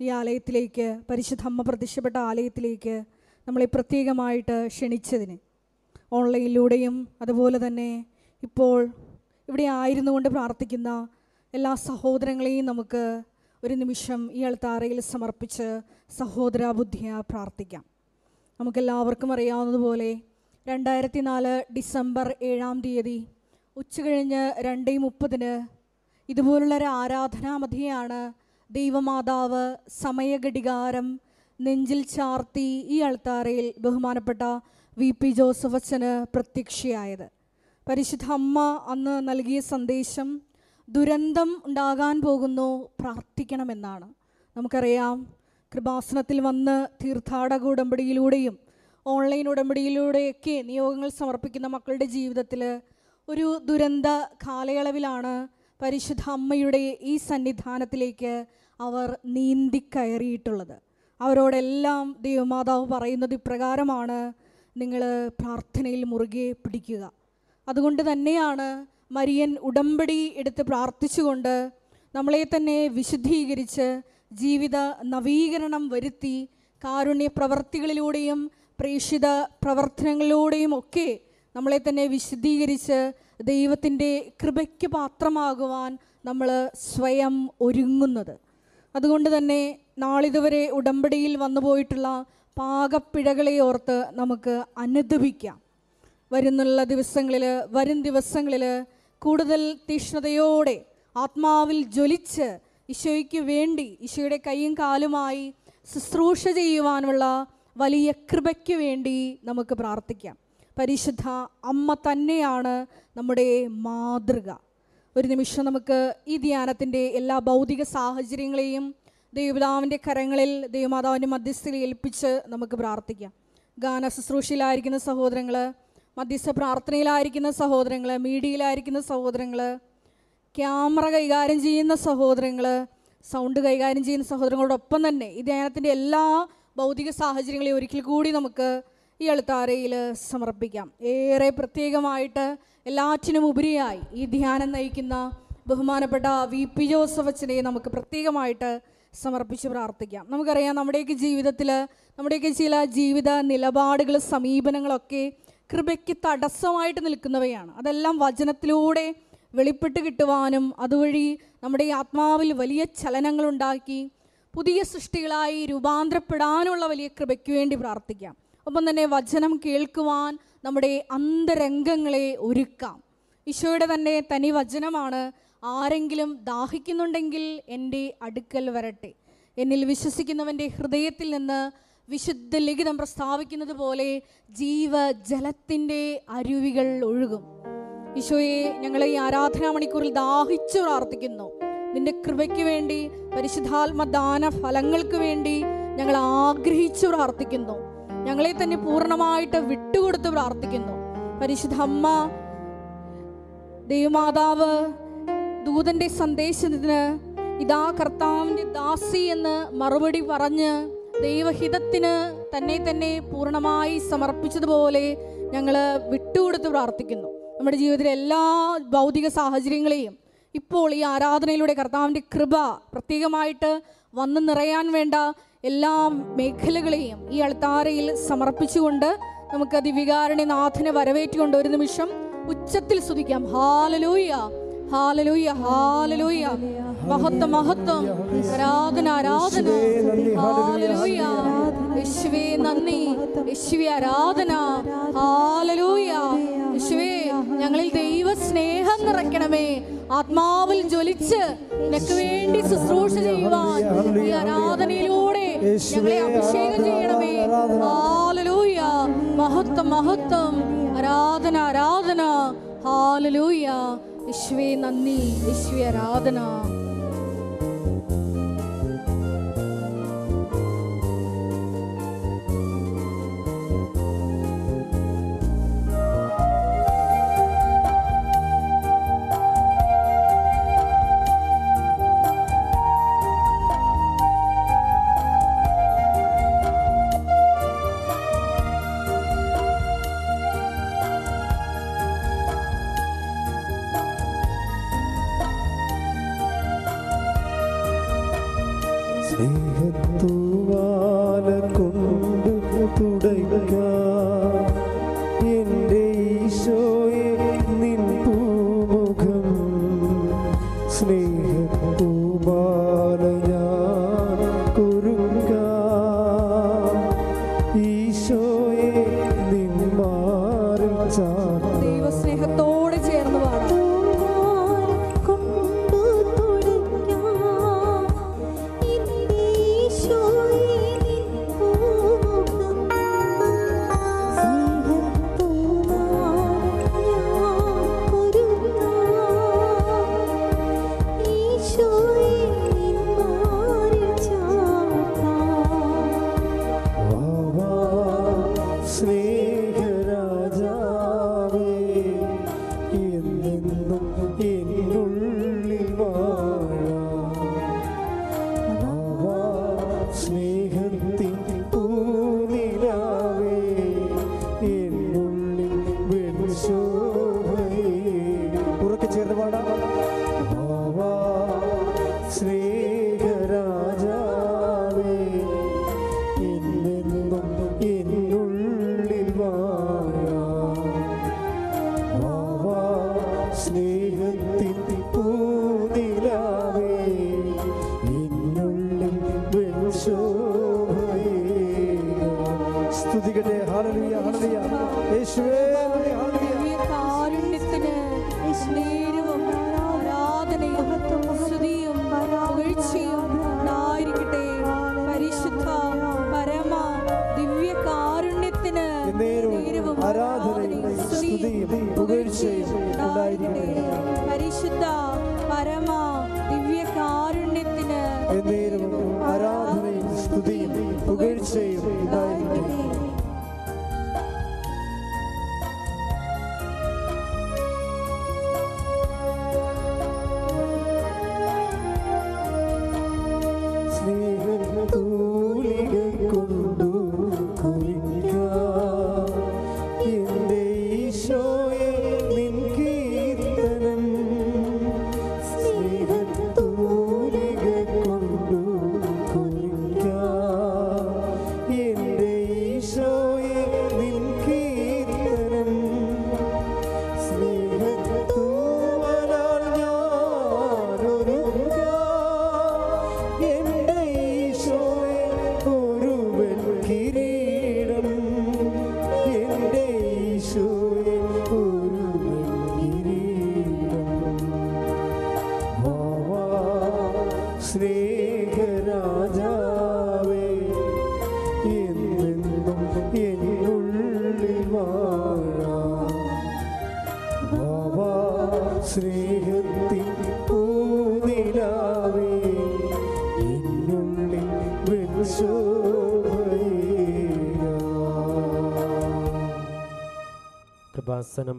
ഈ ആലയത്തിലേക്ക് പരിശുദ്ധ അമ്മ പ്രത്യക്ഷപ്പെട്ട ആലയത്തിലേക്ക് നമ്മളെ പ്രത്യേകമായിട്ട് ക്ഷണിച്ചതിന്. ഓൺലൈനിലൂടെയും അതുപോലെ തന്നെ ഇപ്പോൾ ഇവിടെ ആയിരുന്നു കൊണ്ട് പ്രാർത്ഥിക്കുന്ന എല്ലാ സഹോദരങ്ങളെയും നമുക്ക് ഒരു നിമിഷം ഈ അൾത്താറയിൽ സമർപ്പിച്ച് സഹോദര ബുദ്ധിയ പ്രാർത്ഥിക്കാം. നമുക്കെല്ലാവർക്കും അറിയാവുന്നതുപോലെ രണ്ടായിരത്തി നാല് ഡിസംബർ ഏഴാം തീയതി ഉച്ചകഴിഞ്ഞ് രണ്ടേ മുപ്പതിന് ഇതുപോലുള്ളൊരു ആരാധനാമധിയാണ് ദൈവമാതാവ് സമയഘടികാരം നെഞ്ചിൽ ചാർത്തി ഈ അൾത്താറയിൽ ബഹുമാനപ്പെട്ട വി പി ജോസഫ് അച്ഛന് പ്രത്യക്ഷയായത്. പരിശുദ്ധ അമ്മ അന്ന് നൽകിയ സന്ദേശം ദുരന്തം ഉണ്ടാകാൻ പോകുന്നു പ്രാർത്ഥിക്കണമെന്നാണ്. നമുക്കറിയാം കൃപാസനത്തിൽ വന്ന് തീർത്ഥാടക ഉടമ്പടിയിലൂടെയും ഓൺലൈൻ ഉടമ്പടിയിലൂടെയൊക്കെ നിയോഗങ്ങൾ സമർപ്പിക്കുന്ന മക്കളുടെ ജീവിതത്തിൽ ഒരു ദുരന്ത കാലയളവിലാണ് പരിശുദ്ധ അമ്മയുടെ ഈ സന്നിധാനത്തിലേക്ക് അവർ നീന്തിക്കയറിയിട്ടുള്ളത് അവരോടെല്ലാം ദൈവമാതാവ് പറയുന്നത് ഇപ്രകാരമാണ്. നിങ്ങൾ പ്രാർത്ഥനയിൽ മുറുകെ പിടിക്കുക. അതുകൊണ്ട് തന്നെയാണ് മരിയൻ ഉടമ്പടി എടുത്ത് പ്രാർത്ഥിച്ചുകൊണ്ട് നമ്മളെ തന്നെ വിശുദ്ധീകരിച്ച് ജീവിത നവീകരണം വരുത്തി കാരുണ്യ പ്രവർത്തികളിലൂടെയും പ്രേക്ഷിത പ്രവർത്തനങ്ങളിലൂടെയും ഒക്കെ നമ്മളെ തന്നെ വിശുദ്ധീകരിച്ച് ദൈവത്തിന്റെ കൃപയ്ക്ക് പാത്രമാകുവാൻ നമ്മൾ സ്വയം ഒരുങ്ങുന്നത്. അതുകൊണ്ട് തന്നെ നാളിതുവരെ ഉടമ്പടിയിൽ വന്നുപോയിട്ടുള്ള പാകപ്പിഴകളെ ഓർത്ത് നമുക്ക് അനുദപിക്കാം. വരുന്നുള്ള ദിവസങ്ങളിൽ വരും ദിവസങ്ങളിൽ കൂടുതൽ തീഷ്ണതയോടെ ആത്മാവിൽ ജ്വലിച്ച് ഈശോയ്ക്ക് വേണ്ടി ഈശോയുടെ കൈയും കാലുമായി ശുശ്രൂഷ ചെയ്യുവാനുള്ള വലിയ കൃപയ്ക്ക് വേണ്ടി നമുക്ക് പ്രാർത്ഥിക്കാം. പരിശുദ്ധ അമ്മ തന്നെയാണ് നമ്മുടെ മാതൃക. ഒരു നിമിഷം നമുക്ക് ഈ ധ്യാനത്തിന്റെ എല്ലാ ഭൗതിക സാഹചര്യങ്ങളെയും ദൈവപിതാവിന്റെ കരങ്ങളിൽ ദൈവമാതാവിന്റെ മധ്യസ്ഥയിൽ ഏൽപ്പിച്ച് നമുക്ക് പ്രാർത്ഥിക്കാം. ഗാന ശുശ്രൂഷയിലായിരിക്കുന്ന സഹോദരങ്ങൾ മധ്യസ്ഥ പ്രാർത്ഥനയിലായിരിക്കുന്ന സഹോദരങ്ങൾ മീഡിയയിലായിരിക്കുന്ന സഹോദരങ്ങൾ ക്യാമറ കൈകാര്യം ചെയ്യുന്ന സഹോദരങ്ങൾ സൗണ്ട് കൈകാര്യം ചെയ്യുന്ന സഹോദരങ്ങളോടൊപ്പം തന്നെ ഈ ധ്യാനത്തിന്റെ എല്ലാ ഭൗതിക സാഹചര്യങ്ങളെയും ഒരിക്കൽ കൂടി നമുക്ക് ഈ അൾത്താരയിൽ സമർപ്പിക്കാം. ഏറെ പ്രത്യേകമായിട്ട് എല്ലാറ്റിനും ഉപരിയായി ഈ ധ്യാനം നയിക്കുന്ന ബഹുമാനപ്പെട്ട വി. പി. ജോസഫ് അച്ഛനെ നമുക്ക് പ്രത്യേകമായിട്ട് സമർപ്പിച്ച് പ്രാർത്ഥിക്കാം. നമുക്കറിയാം നമ്മുടെയൊക്കെ ജീവിതത്തിൽ നമ്മുടെയൊക്കെ ചില ജീവിത നിലപാടുകൾ സമീപനങ്ങളൊക്കെ കൃപയ്ക്ക് തടസ്സമായിട്ട് നിൽക്കുന്നവയാണ്. അതെല്ലാം വചനത്തിലൂടെ വെളിപ്പെട്ട് കിട്ടുവാനും അതുവഴി നമ്മുടെ ആത്മാവിൽ വലിയ ചലനങ്ങളുണ്ടാക്കി പുതിയ സൃഷ്ടികളായി രൂപാന്തരപ്പെടാനുള്ള വലിയ കൃപയ്ക്ക് വേണ്ടി പ്രാർത്ഥിക്കാം. ഒപ്പം തന്നെ വചനം കേൾക്കുവാൻ നമ്മുടെ അന്തരംഗങ്ങളെ ഒരുക്കാം. ഈശോയുടെ തന്നെ തനി വചനമാണ് ആരെങ്കിലും ദാഹിക്കുന്നുണ്ടെങ്കിൽ എന്റെ അടുക്കൽ വരട്ടെ. എന്നിൽ വിശ്വസിക്കുന്നവന്റെ ഹൃദയത്തിൽ നിന്ന് വിശുദ്ധ ലിഖിതം പ്രസ്താവിക്കുന്നത് പോലെ ജീവജലത്തിന്റെ അരുവികൾ ഒഴുകും. ഈശോയെ ഞങ്ങളെ ഈ ആരാധനാ മണിക്കൂറിൽ ദാഹിച്ചു പ്രാർത്ഥിക്കുന്നു. നിന്റെ കൃപയ്ക്ക് വേണ്ടി പരിശുദ്ധാത്മ ദാന ഫലങ്ങൾക്ക് വേണ്ടി ഞങ്ങൾ ആഗ്രഹിച്ചു പ്രാർത്ഥിക്കുന്നു. ഞങ്ങളെ തന്നെ പൂർണമായിട്ട് വിട്ടുകൊടുത്ത് പ്രാർത്ഥിക്കുന്നു. പരിശുദ്ധ അമ്മ ദൈവമാതാവ് ദൂതന്റെ സന്ദേശത്തിന് ഇതാ കർത്താവിന്റെ ദാസി എന്ന് മറുപടി പറഞ്ഞ് ദൈവഹിതത്തിന് തന്നെ തന്നെ പൂർണമായി സമർപ്പിച്ചതുപോലെ ഞങ്ങൾ വിട്ടുകൊടുത്ത് പ്രാർത്ഥിക്കുന്നു. നമ്മുടെ ജീവിതത്തിലെ എല്ലാ ഭൗതിക സാഹചര്യങ്ങളെയും ഇപ്പോൾ ഈ ആരാധനയിലൂടെ കർത്താവിന്റെ കൃപ പ്രത്യേകമായിട്ട് വന്നു നിറയാൻ വേണ്ട എല്ലാ മേഖലകളെയും ഈ അൾത്താരയിൽ സമർപ്പിച്ചുകൊണ്ട് നമുക്ക് ദിവികാരണി നാഥനെ വരവേറ്റുകൊണ്ട് ഒരു നിമിഷം ഉച്ചത്തിൽ സ്തുതിക്കാം. ഹാലലൂയ ഹാലലൂയ ഹാലലൂയ. മഹത്വം മഹത്വം. ആരാധന ആരാധന. ഹാലലൂയ. യേശുവേ നന്ദി. യേശുവേ ആരാധന. ഹാലലൂയ. യേശുവേ ഞങ്ങളിൽ ദൈവ സ്നേഹം നിറയ്ക്കണമേ. ആത്മാവിൽ ജ്വലിച്ച് നിനക്ക് വേണ്ടി ശുശ്രൂഷ ചെയ്യുവാൻ ഈ ആരാധനയിലൂടെ ഞങ്ങളെ അഭിഷേകം ചെയ്യണമേ. ഹാലലൂയ. മഹത്വം മഹത്വം. ആരാധന ആരാധന. ഹാലലൂയ. യേശുവേ നന്ദി. യേശുവേ ആരാധന.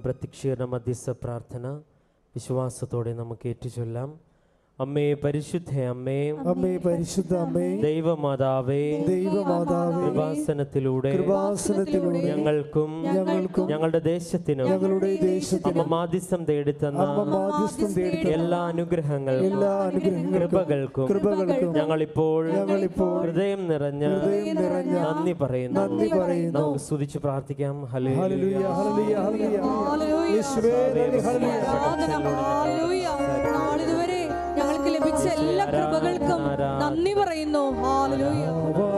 പ്രത്യക്ഷീകരണ മധ്യസ്ഥ പ്രാർത്ഥന വിശ്വാസത്തോടെ നമുക്ക് ഏറ്റുചൊല്ലാം. അമ്മേ പരിശുദ്ധ അമ്മേ അമ്മേ പരിശുദ്ധ അമ്മേ ദൈവമാതാവേ ദൈവമാതാവേ കൃപാസനത്തിലൂടെ കൃപാസനത്തിലൂടെ ഞങ്ങൾക്കും ഞങ്ങൾക്കും ഞങ്ങളുടെ ദേശത്തിനും ഞങ്ങളുടെ ദേശത്തിനും മാധ്യസ്ഥം തേടി തന്ന മാധ്യസ്ഥം തേടി എല്ലാ അനുഗ്രഹങ്ങൾക്കും എല്ലാ അനുഗ്രഹങ്ങൾക്കും കൃപകൾക്കും കൃപകൾക്കും ഞങ്ങളിപ്പോൾ ഞങ്ങളിപ്പോൾ ഹൃദയം നിറഞ്ഞ ഹൃദയം നിറഞ്ഞ നന്ദി പറയുന്നു. നന്ദി പറയുന്നു. നമുക്ക് സ്തുതിച്ച് പ്രാർത്ഥിക്കാം. ഹല്ലേലൂയ. ഹല്ലേലൂയ ഹല്ലേലൂയ ഹല്ലേലൂയ. യേശുവേ ഹല്ലേലൂയ. ഹല്ലേലൂയ. നാളിതുവരെ ഞങ്ങൾക്ക് ലഭിച്ച എല്ലാ കൃപകൾക്കും നന്ദി പറയുന്നു. ഹല്ലേലൂയ. വാ,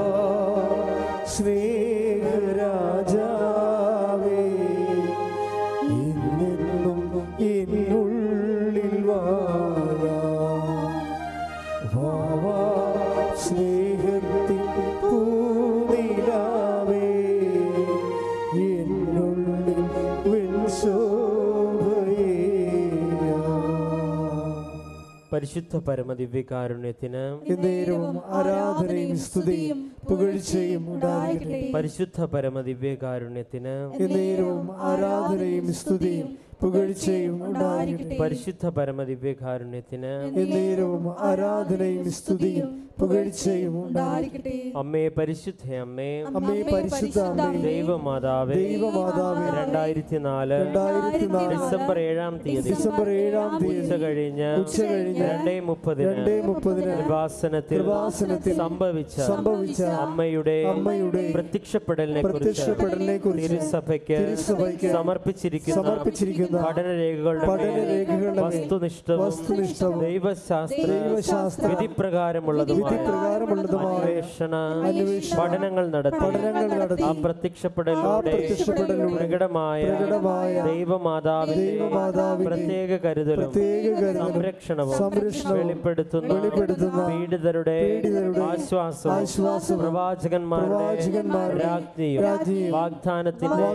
പരിശുദ്ധ പരമദിവ്യകാരുണ്യത്തിന് ആരാധനയും സ്തുതിയും പുകഴ്ചയും ഉണ്ടായിരിക്കട്ടെ പരിശുദ്ധ പരമ ദിവ്യകാരുണ്യത്തിന് ആരാധനയും സ്തുതിയും പുകഴ്ചയും പരിശുദ്ധ പരമ ദിവ്യകാരുണ്യത്തിന് എന്നേരവും ആരാധനയും സ്തുതിയും പുകഴ്ചയും അമ്മേ പരിശുദ്ധ അമ്മേ. അമ്മേ പരിശുദ്ധ ദൈവമാതാവേ. ദൈവമാതാവേ. രണ്ടായിരത്തി നാല് രണ്ടായിരത്തി നാല് ഡിസംബർ ഏഴാം തീയതി. ഡിസംബർ ഏഴാം തീയതി. ഉച്ച കഴിഞ്ഞ് ഉച്ച കഴിഞ്ഞ് രണ്ടേ മുപ്പതിന് രണ്ടേ മുപ്പതിന് കൃപാസനത്തിൽ കൃപാസനത്തിൽ സംഭവിച്ച സംഭവിച്ച അമ്മയുടെ അമ്മയുടെ പ്രത്യക്ഷപ്പെടലിനെ കുറിച്ച് പ്രത്യക്ഷപ്പെടലിനെ കുറിച്ച് സഭയ്ക്ക് തിരുസഭയ്ക്ക് സമർപ്പിച്ചിരിക്കുന്ന സമർപ്പിച്ചിരിക്കുന്ന മേൽ പഠനരേഖകളുടെ വസ്തുനിഷ്ഠവും വസ്തുനിഷ്ഠവും ദൈവശാസ്ത്ര ദൈവശാസ്ത്ര വിധിപ്രകാരമുള്ളതുമായ വിധിപ്രകാരമുള്ളതുമായ അന്വേഷണ അന്വേഷണ പഠനങ്ങൾ നടത്തി പഠനങ്ങൾ ആ പ്രകടമായ ദൈവമാതാവിന്റെ പ്രത്യേക കരുതലും സംരക്ഷണവും വെളിപ്പെടുത്തുന്ന പീഡിതരുടെ ആശ്വാസവും ആശ്വാസവും പ്രവാചകന്മാരുടെ രാജ്ഞിയും വാഗ്ദാനത്തിന്റെ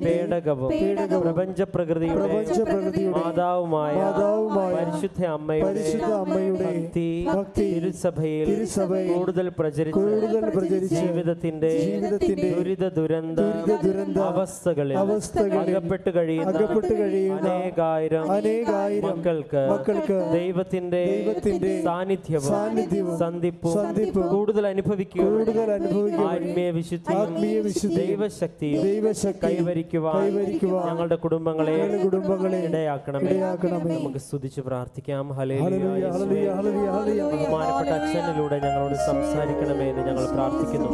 പേടകവും പ്രപഞ്ച പ്രകൃതിയുടെ പ്രപഞ്ചപ്രകൃതിയുടെ മാതാവുമായ മാതാവുമായ പരിശുദ്ധ അമ്മയുടെ പരിശുദ്ധ അമ്മയുടെ ഭക്തി തിരുസഭയിൽ തിരുസഭയിൽ കൂടുതൽ പ്രചരിച്ച് കൂടുതൽ പ്രചരിച്ച് ജീവിതത്തിന്റെ ജീവിതത്തിന്റെ ദുരിത ദുരന്ത ദുരന്ത അവസ്ഥകളിൽ അവസ്ഥകളിൽ അകപ്പെട്ട് കഴിയുന്ന അകപ്പെട്ട് കഴിയുന്ന അനേകായിരം അനേകായിരം മക്കൾക്ക് മക്കൾക്ക് ദൈവത്തിന്റെ ദൈവത്തിന്റെ സാന്നിധ്യവും സാന്നിധ്യവും സന്ധിപ്പും സന്ധിപ്പും കൂടുതൽ അനുഭവിക്കുക കൂടുതൽ അനുഭവിക്കുക ആത്മീയ വിശുദ്ധി ആത്മീയ വിശുദ്ധി ദൈവശക്തി ദൈവശക്തി കൈവരിക്കുവാൻ ഞങ്ങളുടെ കുടുംബങ്ങളെ ഞങ്ങളുടെ കുടുംബങ്ങളെ ഇടയാക്കണമേ. നമുക്ക് സ്തുതിച്ച് പ്രാർത്ഥിക്കാം. ബഹുമാനപ്പെട്ട അച്ഛനിലൂടെ ഞങ്ങളോട് സംസാരിക്കണമേ എന്ന് ഞങ്ങൾ പ്രാർത്ഥിക്കുന്നു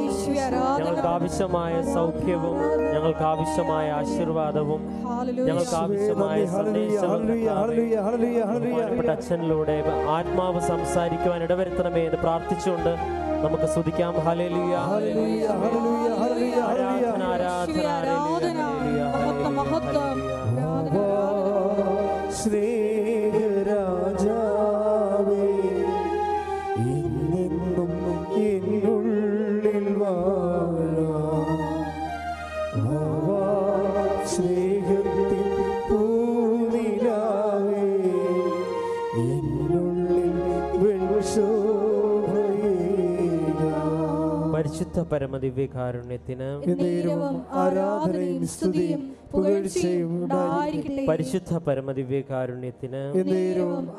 ഞങ്ങൾക്ക് ആവശ്യമായ സൗഖ്യവും ഞങ്ങൾക്ക് ആവശ്യമായ ആശീർവാദവും ഞങ്ങൾക്ക് ആവശ്യമായ സന്ദേശവും. ബഹുമാനപ്പെട്ട അച്ഛനിലൂടെ ആത്മാവ് സംസാരിക്കുവാൻ ഇടവരുത്തണമേ എന്ന് പ്രാർത്ഥിച്ചുകൊണ്ട് നമുക്ക് സ്തുതിക്കാം ഹല്ലേലൂയ. ആരാധന ആരാധന സ്നേഹരാജാവേ എന്നെന്നും എന്നുള്ളിൽ വാഴാം. വാവാ, സ്നേഹത്തിൻ പൂനിലാവേ എന്നുള്ളിൽ. പരിശുദ്ധ പരമദിവ്യകാരുണ്യത്തിന് ആരാധനയും സ്തുതിയും പരിശുദ്ധ പരമദിവ്യകാരുണ്യത്തിന്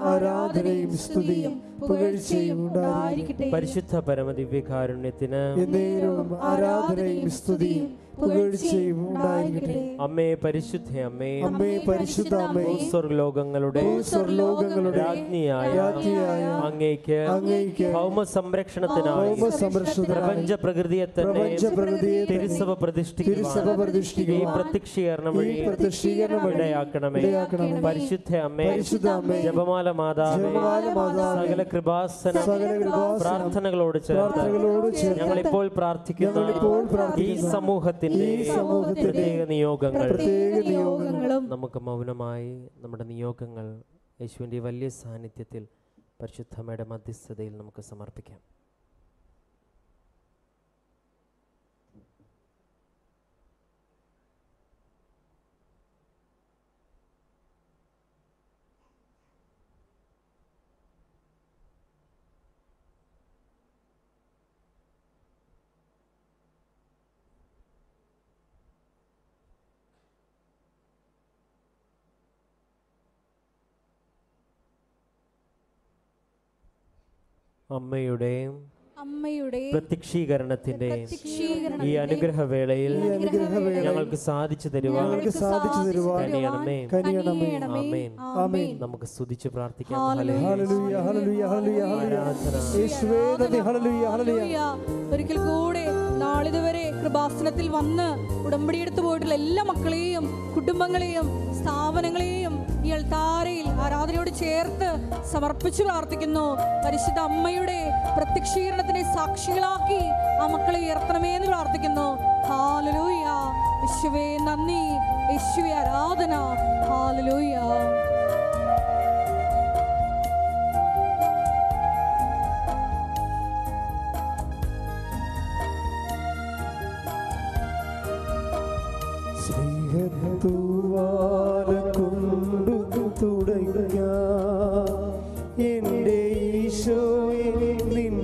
ആരാധനയും സ്തുതിയും പുകഴ്ചയും ഉണ്ടായിരിക്കട്ടെ. പരിശുദ്ധ പരമദിവ്യകാരുണ്യത്തിന് കാരുണ്യത്തിന് ആരാധനയും സ്തുതിയും അമ്മേ പരിശുദ്ധ അമ്മേ. അമ്മേ പരിശുദ്ധ അമ്മേ. സ്വർലോകങ്ങളുടെ സ്വർലോകങ്ങളുടെ രാജ്ഞിയായ രാജ്ഞിയായ അങ്ങേക്ക് അങ്ങയ്ക്ക് ഭൗമ സംരക്ഷണത്തിനായി ഭൗമ സംരക്ഷണത്തിനായി പ്രപഞ്ച പ്രകൃതിയെ തന്നെ പ്രപഞ്ച പ്രകൃതിയെ തിരുസഭ തിരുസഭ പ്രതിഷ്ഠിക്കുവാൻ ഈ പ്രത്യക്ഷീകരണം വഴി പ്രത്യക്ഷീകരണം ഇടയാക്കണമേ. ഇടയാക്കണമേ. പരിശുദ്ധ അമ്മേ. പരിശുദ്ധ അമ്മേ. ജപമാല മാതാവേ. ജപമാല മാതാവേ, സകല കൃപാസന സകല കൃപാസനം, പ്രാർത്ഥനകളോട് ചേർത്ത് പ്രാർത്ഥനകളോട് ചേർത്ത് ഞങ്ങളിപ്പോൾ പ്രാർത്ഥിക്കുന്ന ഈ സമൂഹത്തിൽ സമൂഹത്തിന്റെ ഈ സമൂഹത്തിന്റെ പ്രത്യേക നിയോഗങ്ങൾ പ്രത്യേക നിയോഗങ്ങളും നമുക്ക് മൗനമായി നമ്മുടെ നിയോഗങ്ങൾ യേശുവിന്റെ വലിയ സാന്നിധ്യത്തിൽ പരിശുദ്ധമയുടെ മധ്യസ്ഥതയിൽ നമുക്ക് സമർപ്പിക്കാം. അമ്മയുടെ അമ്മയുടെ പ്രത്യക്ഷീകരണത്തിന്റെ ഈ അനുഗ്രഹവേളയിൽ ഞങ്ങൾക്ക് സാധിച്ചു തരുവാൻ സാധിച്ചു തരുവാൻ നമുക്ക് സ്തുതിച്ച് പ്രാർത്ഥിക്കാം. ഒരിക്കൽ കൂടെ നാളിതുവരെ കൃപാസനത്തിൽ വന്ന് ഉടമ്പടിയെടുത്ത് പോയിട്ടുള്ള എല്ലാ മക്കളെയും കുടുംബങ്ങളെയും സ്ഥാപനങ്ങളെയും ഈ അൾത്താരയിൽ ആരാധനയോട് ചേർത്ത് സമർപ്പിച്ചു പ്രാർത്ഥിക്കുന്നു. പരിശുദ്ധ അമ്മയുടെ പ്രത്യക്ഷീകരണത്തിനെ സാക്ഷികളാക്കി ആ മക്കളെ ഉയർത്തണമേ എന്ന് പ്രാർത്ഥിക്കുന്നു. ഹാലലൂയ. യേശുവേ നന്ദി. യേശുവെ ആരാധന. ഹാലലൂയ. ഈശോയെ നിൻ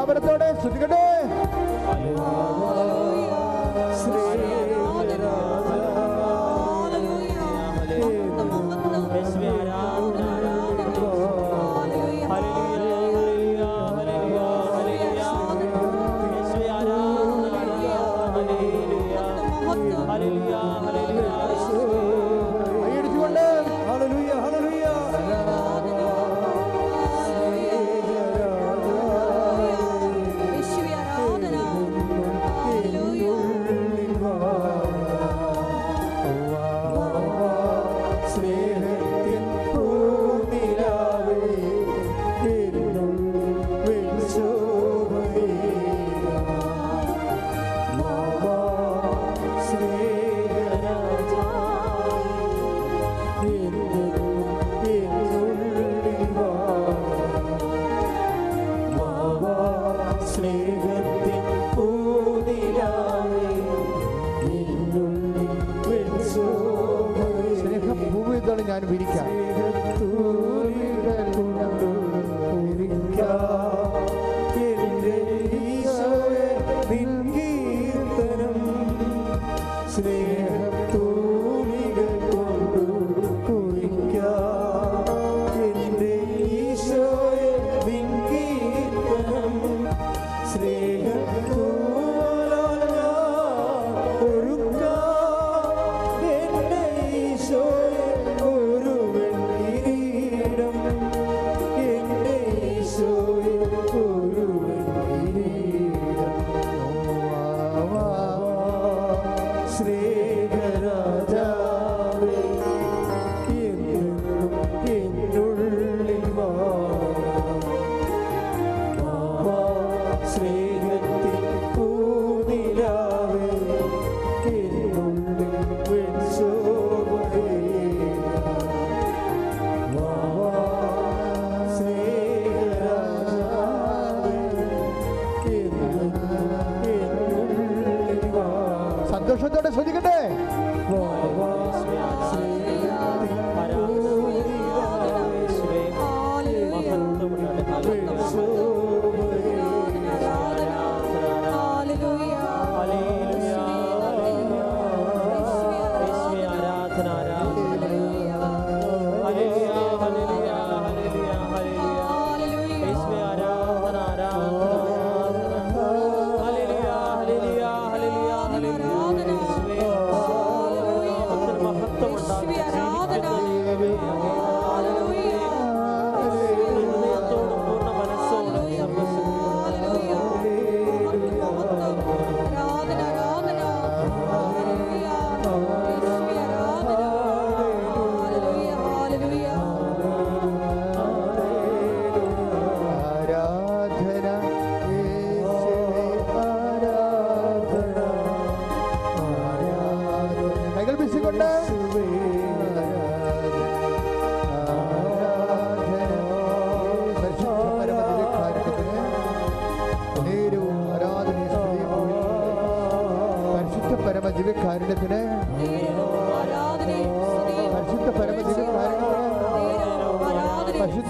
വിലാപനത്തോടെ ശ്രദ്ധിക്കട്ടെ.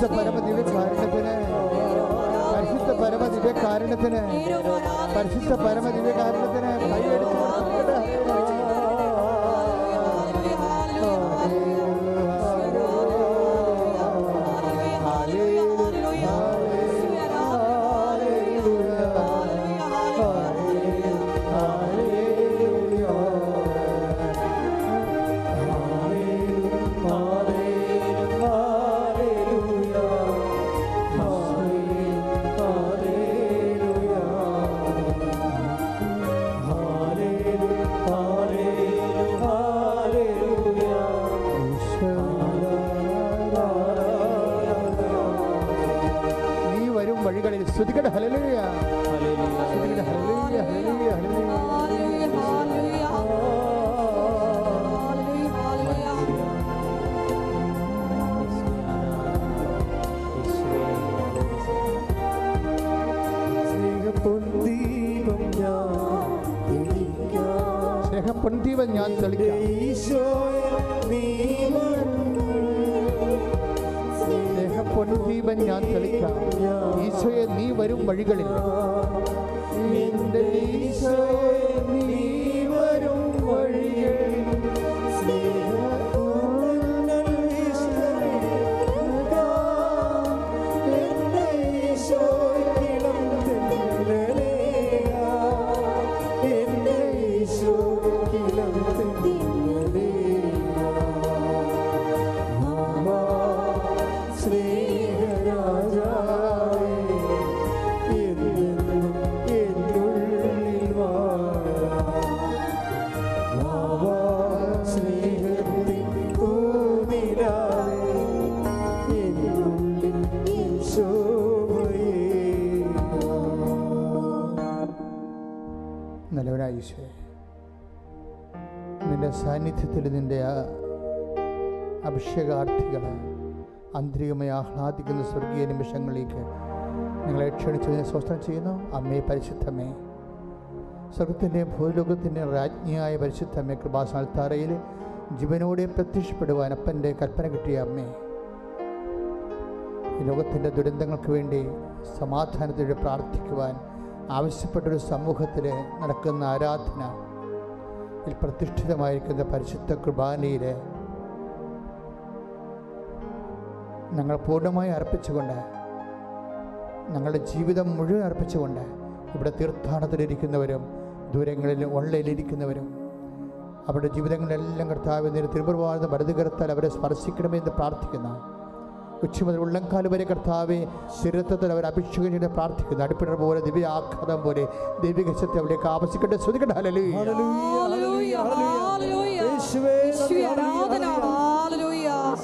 പരിശുദ്ധ പരമതിയുടെ കാരണത്തിന് പരിശുദ്ധ പരമതിയുടെ കാരണത്തിന് പരിശുദ്ധ പരമതിയുടെ കാരണത്തിന് ആഹ്ലാദിക്കുന്ന സ്വർഗീയ നിമിഷങ്ങളിലേക്ക് നിങ്ങളെ ക്ഷണിച്ചതിനെ സ്വസ്ഥം ചെയ്യുന്നു. അമ്മേ പരിശുദ്ധമേ. സ്വർഗത്തിന്റെ ഭൂലോകത്തിന്റെ രാജ്ഞിയായ പരിശുദ്ധമേ കൃപാസാൽത്താറയിൽ ജീവനോടെ പ്രത്യക്ഷപ്പെടുവാൻ അപ്പന്റെ കൽപ്പന കിട്ടിയ അമ്മേ. ഈ ലോകത്തിന്റെ ദുരന്തങ്ങൾക്ക് വേണ്ടി സമാധാനത്തോടെ പ്രാർത്ഥിക്കുവാൻ ആവശ്യപ്പെട്ടൊരു സമൂഹത്തിൽ നടക്കുന്ന ആരാധന ഇതിൽ പ്രതിഷ്ഠിതമായിരിക്കുന്ന പരിശുദ്ധ കുർബാനയിൽ ഞങ്ങൾ പൂർണമായി അർപ്പിച്ചുകൊണ്ട് ഞങ്ങളുടെ ജീവിതം മുഴുവൻ അർപ്പിച്ചുകൊണ്ട് ഇവിടെ തീർത്ഥാടനത്തിലിരിക്കുന്നവരും ദൂരങ്ങളിൽ ഓൺലൈനിലിരിക്കുന്നവരും അവരുടെ ജീവിതങ്ങളെല്ലാം കർത്താവിന്റെ തിരുപ്രഭാത വലതുകരത്താൽ അവരെ സ്പർശിക്കണമെന്ന് പ്രാർത്ഥിക്കുന്ന. ഉച്ച മുതൽ ഉള്ളംകാൽ വരെ കർത്താവെ ശരീരത്തിൽ അവർ അഭിഷേകം ചെയ്ത് പ്രാർത്ഥിക്കുന്നു. അടുപ്പിടർ പോലെ ദിവ്യ ആഘാതം പോലെ ദൈവികശത്തെ അവിടേക്ക് ആവശ്യിക്കട്ടെ ശ്രദ്ധിക്കട്ടെ ഹല്ലേലൂയ.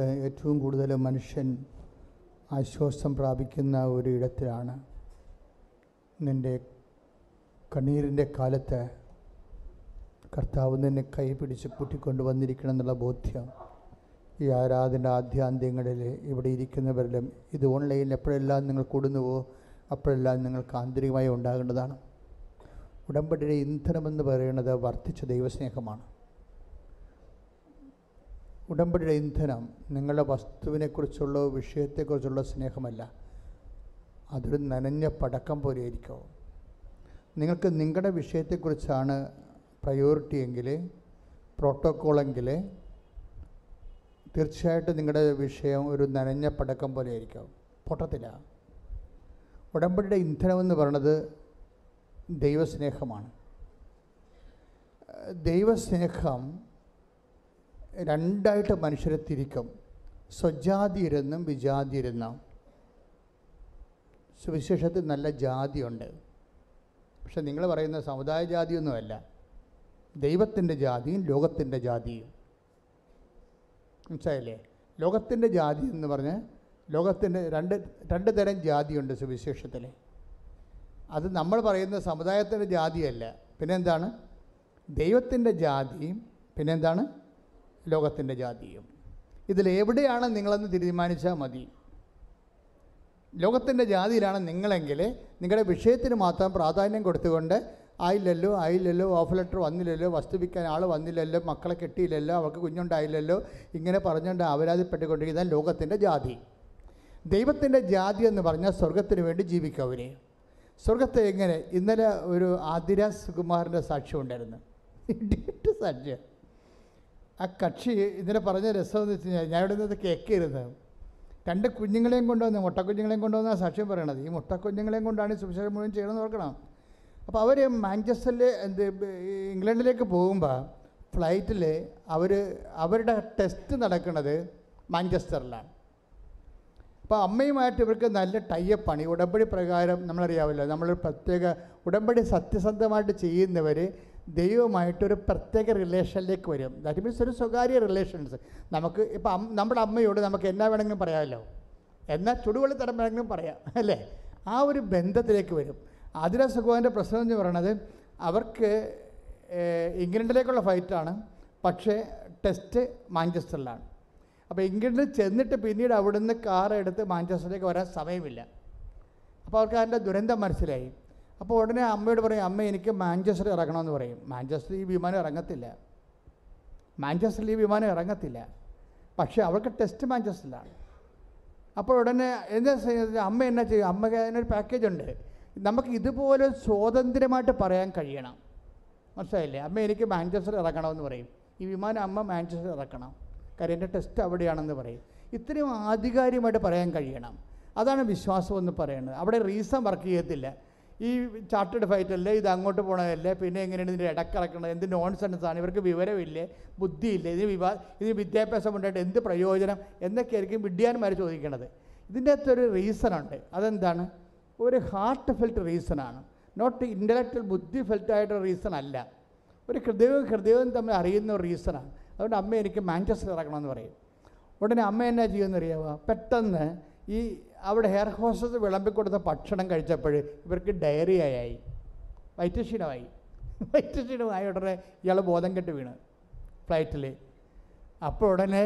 ഏറ്റവും കൂടുതൽ മനുഷ്യൻ ആശ്വാസം പ്രാപിക്കുന്ന ഒരു ഇടത്തിലാണ് നിന്റെ കണ്ണീരിന്റെ കാലത്ത് കർത്താവ് നിന്നെ കൈ പിടിച്ച് കൂട്ടിക്കൊണ്ട് വന്നിരിക്കണം എന്നുള്ള ബോധ്യം ഈ ആരാധന ആദ്യാന്ത്യങ്ങളിൽ ഇവിടെ ഇരിക്കുന്നവരിലും ഇത് ഓൺലൈനിൽ എപ്പോഴെല്ലാം നിങ്ങൾ കൂടുന്നുവോ അപ്പോഴെല്ലാം നിങ്ങൾക്ക് ആന്തരികമായി ഉണ്ടാകേണ്ടതാണ്. ഉടമ്പടിയുടെ ഇന്ധനമെന്ന് പറയുന്നത് വർദ്ധിച്ച ദൈവസ്നേഹമാണ്. ഉടമ്പടിയുടെ ഇന്ധനം നിങ്ങളുടെ വസ്തുവിനെക്കുറിച്ചുള്ള വിഷയത്തെക്കുറിച്ചുള്ള സ്നേഹമല്ല. അതൊരു നനഞ്ഞ പടക്കം പോലെ ആയിരിക്കും നിങ്ങൾക്ക് നിങ്ങളുടെ വിഷയത്തെക്കുറിച്ചാണ് പ്രയോറിറ്റി എങ്കിൽ പ്രോട്ടോക്കോളെങ്കിൽ തീർച്ചയായിട്ടും നിങ്ങളുടെ വിഷയം ഒരു നനഞ്ഞ പടക്കം പോലെ ആയിരിക്കും പൊട്ടത്തില്ല. ഉടമ്പടിയുടെ ഇന്ധനമെന്ന് പറയുന്നത് ദൈവസ്നേഹമാണ്. ദൈവസ്നേഹം രണ്ടായിട്ട് മനുഷ്യരെ തിരിക്കും. സ്വജാതിയിരുന്നും വിജാതിയിരുന്നും. സുവിശേഷത്തിൽ നല്ല ജാതിയുണ്ട്. പക്ഷെ നിങ്ങൾ പറയുന്ന സമുദായ ജാതിയൊന്നുമല്ല. ദൈവത്തിന്റെ ജാതിയും ലോകത്തിന്റെ ജാതിയും. മനസ്സിലായില്ലേ? ലോകത്തിന്റെ ജാതി എന്ന് പറഞ്ഞ് ലോകത്തിന്റെ രണ്ട് രണ്ട് തരം ജാതിയുണ്ട് സുവിശേഷത്തിൽ. അത് നമ്മൾ പറയുന്ന സമുദായത്തിന്റെ ജാതിയല്ല. പിന്നെന്താണ്? ദൈവത്തിന്റെ ജാതിയും പിന്നെന്താണ്? ലോകത്തിന്റെ ജാതിയും. ഇതിലെവിടെയാണ് നിങ്ങളെന്ന് തീരുമാനിച്ചാൽ മതി. ലോകത്തിന്റെ ജാതിയിലാണ് നിങ്ങളെങ്കിൽ നിങ്ങളുടെ വിഷയത്തിന് മാത്രം പ്രാധാന്യം കൊടുത്തുകൊണ്ട് ആയില്ലല്ലോ ആയില്ലല്ലോ ഓഫ് ലെറ്റർ വന്നില്ലല്ലോ വസ്തുവിക്കാൻ ആൾ വന്നില്ലല്ലോ മക്കളെ കെട്ടിയില്ലല്ലോ അവർക്ക് കുഞ്ഞുണ്ടായില്ലല്ലോ ഇങ്ങനെ പറഞ്ഞുകൊണ്ട് അപരാധിപ്പെട്ടുകൊണ്ടിരിക്കുന്ന ലോകത്തിന്റെ ജാതി. ദൈവത്തിന്റെ ജാതി എന്ന് പറഞ്ഞാൽ സ്വർഗത്തിന് വേണ്ടി ജീവിക്കും അവർ സ്വർഗത്തെ എങ്ങനെ? ഇന്നലെ ഒരു ആതിര സുകുമാറിന്റെ സാക്ഷ്യം ഉണ്ടായിരുന്നു. സാക്ഷ്യം. ആ കക്ഷി ഇതിനെ പറഞ്ഞ രസം എന്ന് വെച്ച് കഴിഞ്ഞാൽ ഞാൻ ഇവിടെ നിന്ന് കേൾക്കരുത് രണ്ട് കുഞ്ഞുങ്ങളെയും കൊണ്ടുവന്ന് മുട്ടക്കുഞ്ഞുങ്ങളെയും കൊണ്ടുവന്ന സാക്ഷ്യം പറയണത്. ഈ മുട്ടക്കുഞ്ഞുങ്ങളെയും കൊണ്ടാണ് സുവിശേഷം മുഴുവൻ ചെയ്യണമെന്ന് ഓർക്കണം. അപ്പോൾ അവർ മാഞ്ചസ്റ്ററിൽ എന്ത് ഇംഗ്ലണ്ടിലേക്ക് പോകുമ്പോൾ ഫ്ലൈറ്റിൽ അവർ അവരുടെ ടെസ്റ്റ് നടക്കുന്നത് മാഞ്ചസ്റ്ററിലാണ്. അപ്പോൾ അമ്മയുമായിട്ട് ഇവർക്ക് നല്ല ടൈപ്പാണ് ഈ ഉടമ്പടി പ്രകാരം നമ്മളറിയാമല്ലോ നമ്മൾ പ്രത്യേക ഉടമ്പടി സത്യസന്ധമായിട്ട് ചെയ്യുന്നവർ ദൈവമായിട്ടൊരു പ്രത്യേക റിലേഷനിലേക്ക് വരും. ദാറ്റ് മീൻസ് ഒരു സ്വകാര്യ റിലേഷൻസ് നമുക്ക് ഇപ്പം നമ്മുടെ അമ്മയോട് നമുക്ക് എന്നാ വേണമെങ്കിലും പറയാമല്ലോ? എന്നാൽ ചുടുവെള്ളി തരം വേണമെങ്കിലും പറയാം അല്ലേ? ആ ഒരു ബന്ധത്തിലേക്ക് വരും. ആതിര സുഖവാന്റെ പ്രശ്നം എന്ന് പറയുന്നത് അവർക്ക് ഇംഗ്ലണ്ടിലേക്കുള്ള ഫ്ലൈറ്റാണ് പക്ഷേ ടെസ്റ്റ് മാഞ്ചസ്റ്ററിലാണ്. അപ്പോൾ ഇംഗ്ലണ്ടിൽ ചെന്നിട്ട് പിന്നീട് അവിടുന്ന് കാർ എടുത്ത് മാഞ്ചസ്റ്ററിലേക്ക് വരാൻ സമയമില്ല. അപ്പോൾ അവർക്ക് അതിന്റെ ദുരന്തം മനസ്സിലായി. അപ്പോൾ ഉടനെ അമ്മയോട് പറയും അമ്മ എനിക്ക് മാഞ്ചസ്റ്റർ ഇറങ്ങണമെന്ന് പറയും. മാഞ്ചസ്റ്ററിൽ ഈ വിമാനം ഇറങ്ങത്തില്ല. മാഞ്ചസ്റ്ററിൽ ഈ വിമാനം ഇറങ്ങത്തില്ല. പക്ഷേ അവൾക്ക് ടെസ്റ്റ് മാഞ്ചസ്റ്ററിലാണ്. അപ്പോൾ ഉടനെ എന്താ അമ്മ എന്നാ ചെയ്യും? അമ്മയ്ക്ക് അതിനൊരു പാക്കേജ് ഉണ്ട്. നമുക്ക് ഇതുപോലെ സ്വാതന്ത്ര്യമായിട്ട് പറയാൻ കഴിയണം. മനസ്സിലായില്ലേ? അമ്മ എനിക്ക് മാഞ്ചസ്റ്റർ ഇറക്കണമെന്ന് പറയും. ഈ വിമാനം അമ്മ മാഞ്ചസ്റ്റർ ഇറക്കണം. കാര്യം എന്റെ ടെസ്റ്റ് അവിടെയാണെന്ന് പറയും. ഇത്രയും ആധികാരികമായിട്ട് പറയാൻ കഴിയണം. അതാണ് വിശ്വാസം എന്ന് പറയുന്നത്. അവിടെ റീസൺ വർക്ക് ചെയ്യത്തില്ല. ഈ ചാർട്ടേഡ് ഫൈറ്റ് അല്ലേ ഇത് അങ്ങോട്ട് പോകണതല്ലേ പിന്നെ എങ്ങനെയാണ് ഇതിന്റെ ഇടക്കിറക്കണത് എന്ത് നോൺസെൻസ് ആണ് ഇവർക്ക് വിവരമില്ലേ ബുദ്ധിയില്ലേ ഇതിന് വിവാ ഇതിന് വിദ്യാഭ്യാസം ഉണ്ടായിട്ട് എന്ത് പ്രയോജനം എന്നൊക്കെയായിരിക്കും വിഡ്യാന്മാർ ചോദിക്കണത്. ഇതിന്റെ അകത്തൊരു റീസണുണ്ട് അതെന്താണ്? ഒരു ഹാർട്ട് ഫെൽറ്റ് റീസണാണ് നോട്ട് ഇന്റലക്ച്വൽ ബുദ്ധി ഫെൽറ്റ് ആയിട്ടുള്ള റീസൺ അല്ല. ഒരു ഹൃദയവും ഹൃദയവും തമ്മിൽ അറിയുന്ന ഒരു റീസണാണ് അതുകൊണ്ട് അമ്മ എനിക്ക് മാഞ്ചസ്റ്റർ ഇറക്കണമെന്ന് പറയും. ഉടനെ അമ്മ എന്നാ ചെയ്യുമെന്ന് അറിയാമോ പെട്ടെന്ന് ഈ അവിടെ ഹെയർ ഹോസ്റ്റസ് വിളമ്പിക്കൊടുത്ത ഭക്ഷണം കഴിച്ചപ്പോൾ ഇവർക്ക് ഡയറിയായി വൈറ്റക്ഷീണമായി വൈറ്റക്ഷീണമായ ഉടനെ ഇയാൾ ബോധം കെട്ട് വീണ് ഫ്ലൈറ്റിൽ അപ്പോൾ ഉടനെ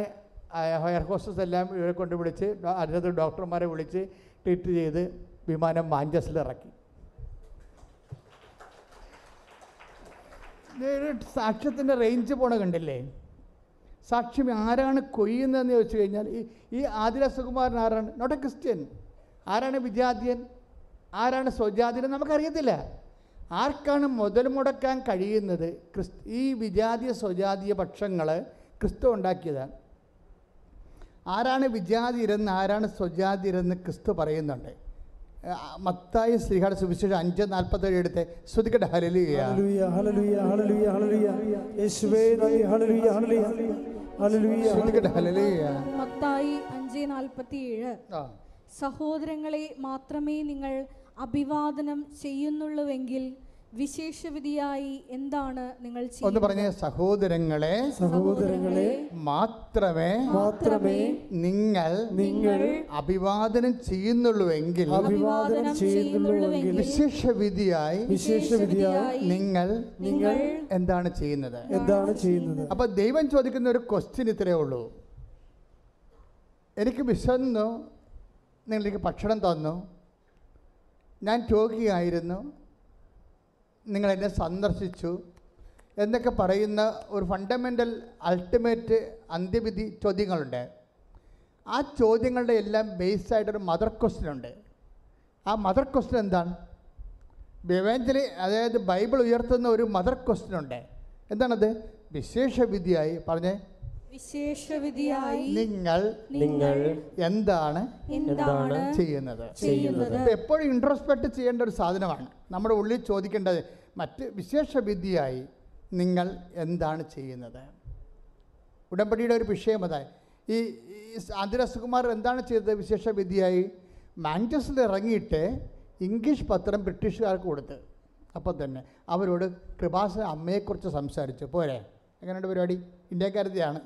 ഹെയർ ഹോസ്റ്റസ് എല്ലാം ഇവരെ കൊണ്ട് വിളിച്ച് അതിനകത്ത് ഡോക്ടർമാരെ വിളിച്ച് ട്രീറ്റ് ചെയ്ത് വിമാനം മാഞ്ചസ്റ്ററിൽ ഇറക്കി. സാക്ഷ്യത്തിന്റെ റേഞ്ച് പോണ കണ്ടില്ലേ? സാക്ഷ്യം ആരാണ് കൊയ്യുന്നതെന്ന് ചോദിച്ചു കഴിഞ്ഞാൽ ഈ ഈ ആദില സുകുമാരൻ ആരാണ്? നോട്ട് എ ക്രിസ്ത്യൻ ആരാണ് വിജാദ്യൻ ആരാണ് സ്വജാതിയൻ നമുക്കറിയത്തില്ല. ആർക്കാണ് മുതൽ മുടക്കാൻ കഴിയുന്നത്? ക്രിസ് ഈ വിജാതീയ സ്വജാതീയ പക്ഷങ്ങൾ ക്രിസ്തു ഉണ്ടാക്കിയതാണ്. ആരാണ് വിജാതിരെന്ന് ആരാണ് സ്വജാതിരെന്ന് ക്രിസ്തു പറയുന്നുണ്ട്. മത്തായി ശ്രീഹാട് സുവിശേഷം അഞ്ച് നാൽപ്പത്തേഴ് എടുത്ത് ശ്രുതിക്കട്ടെ ഹലലുയ ഹല്ലേലൂയ ഹല്ലേലൂയ ഹല്ലേലൂയ ഹല്ലേലൂയ. യേശുവേ ഹല്ലേലൂയ ഹല്ലേലൂയ. ഹല്ലേലൂയ. ശ്രുതിക്കട്ടെ ഹരലിയ മത്തായി അഞ്ച് നാൽപ്പത്തിയേഴ്. ആ. സഹോദരങ്ങളെ മാത്രമേ നിങ്ങൾ അഭിവാദനം ചെയ്യുന്നുള്ളൂവെങ്കിൽ വിശേഷവിധിയായി എന്താണ് നിങ്ങൾ ഒന്ന്? പറഞ്ഞ സഹോദരങ്ങളെ സഹോദരങ്ങളെ മാത്രമേ മാത്രമേ നിങ്ങൾ നിങ്ങൾ അഭിവാദനം ചെയ്യുന്നുള്ളൂവെങ്കിൽ അഭിവാദനം ചെയ്യുന്നുള്ളൂവെങ്കിൽ വിശേഷവിധിയായി വിശേഷവിധിയായി നിങ്ങൾ നിങ്ങൾ എന്താണ് ചെയ്യുന്നത്? എന്താണ് ചെയ്യുന്നത്? അപ്പൊ ദൈവം ചോദിക്കുന്ന ഒരു ക്വസ്റ്റ്യൻ ഇത്രയേ ഉള്ളൂ. എനിക്ക് വിശന്നു നിങ്ങൾ എനിക്ക് ഭക്ഷണം തന്നു. ഞാൻ രോഗിയായിരുന്നു. നിങ്ങൾ എന്നെ സന്ദർശിച്ചു. എന്നൊക്കെ പറയുന്ന ഒരു ഫണ്ടമെന്റൽ അൾട്ടിമേറ്റ് അന്ത്യവിധി ചോദ്യങ്ങളുണ്ട്. ആ ചോദ്യങ്ങളുടെ എല്ലാം ബേസ്ഡായിട്ടൊരു മദർ ക്വസ്റ്റ്യൻ ഉണ്ട്. ആ മദർ ക്വസ്റ്റ്യൻ എന്താണ്? ബിവേഞ്ചലി അതായത് ബൈബിൾ ഉയർത്തുന്ന ഒരു മദർ ക്വസ്റ്റ്യൻ ഉണ്ട്. എന്താണത്? വിശേഷവിധിയായി പറഞ്ഞേ വിശേഷവിധിയായി നിങ്ങൾ നിങ്ങൾ എന്താണ് എന്താണ് ചെയ്യുന്നത്? ചെയ്യുന്നത്? ഇപ്പം എപ്പോഴും ഇൻട്രോസ്പെക്ട് ചെയ്യേണ്ട ഒരു സാധനമാണ്. നമ്മുടെ ഉള്ളിൽ ചോദിക്കേണ്ടത് മറ്റ് വിശേഷവിധിയായി നിങ്ങൾ എന്താണ് ചെയ്യുന്നത്? ഉടമ്പടിയുടെ ഒരു വിഷയം അതായി ഈ ആതിരസുകുമാർ എന്താണ് ചെയ്തത് വിശേഷവിധിയായി? മാഞ്ചസ്റ്ററിൽ ഇറങ്ങിയിട്ട് ഇംഗ്ലീഷ് പത്രം ബ്രിട്ടീഷുകാർക്ക് കൊടുത്ത്. അപ്പം തന്നെ അവരോട് കൃപാസ അമ്മയെക്കുറിച്ച് സംസാരിച്ചു. പോരെ? എങ്ങനെയുണ്ട് പരിപാടി? ഇന്ത്യക്കാരത്തെയാണ്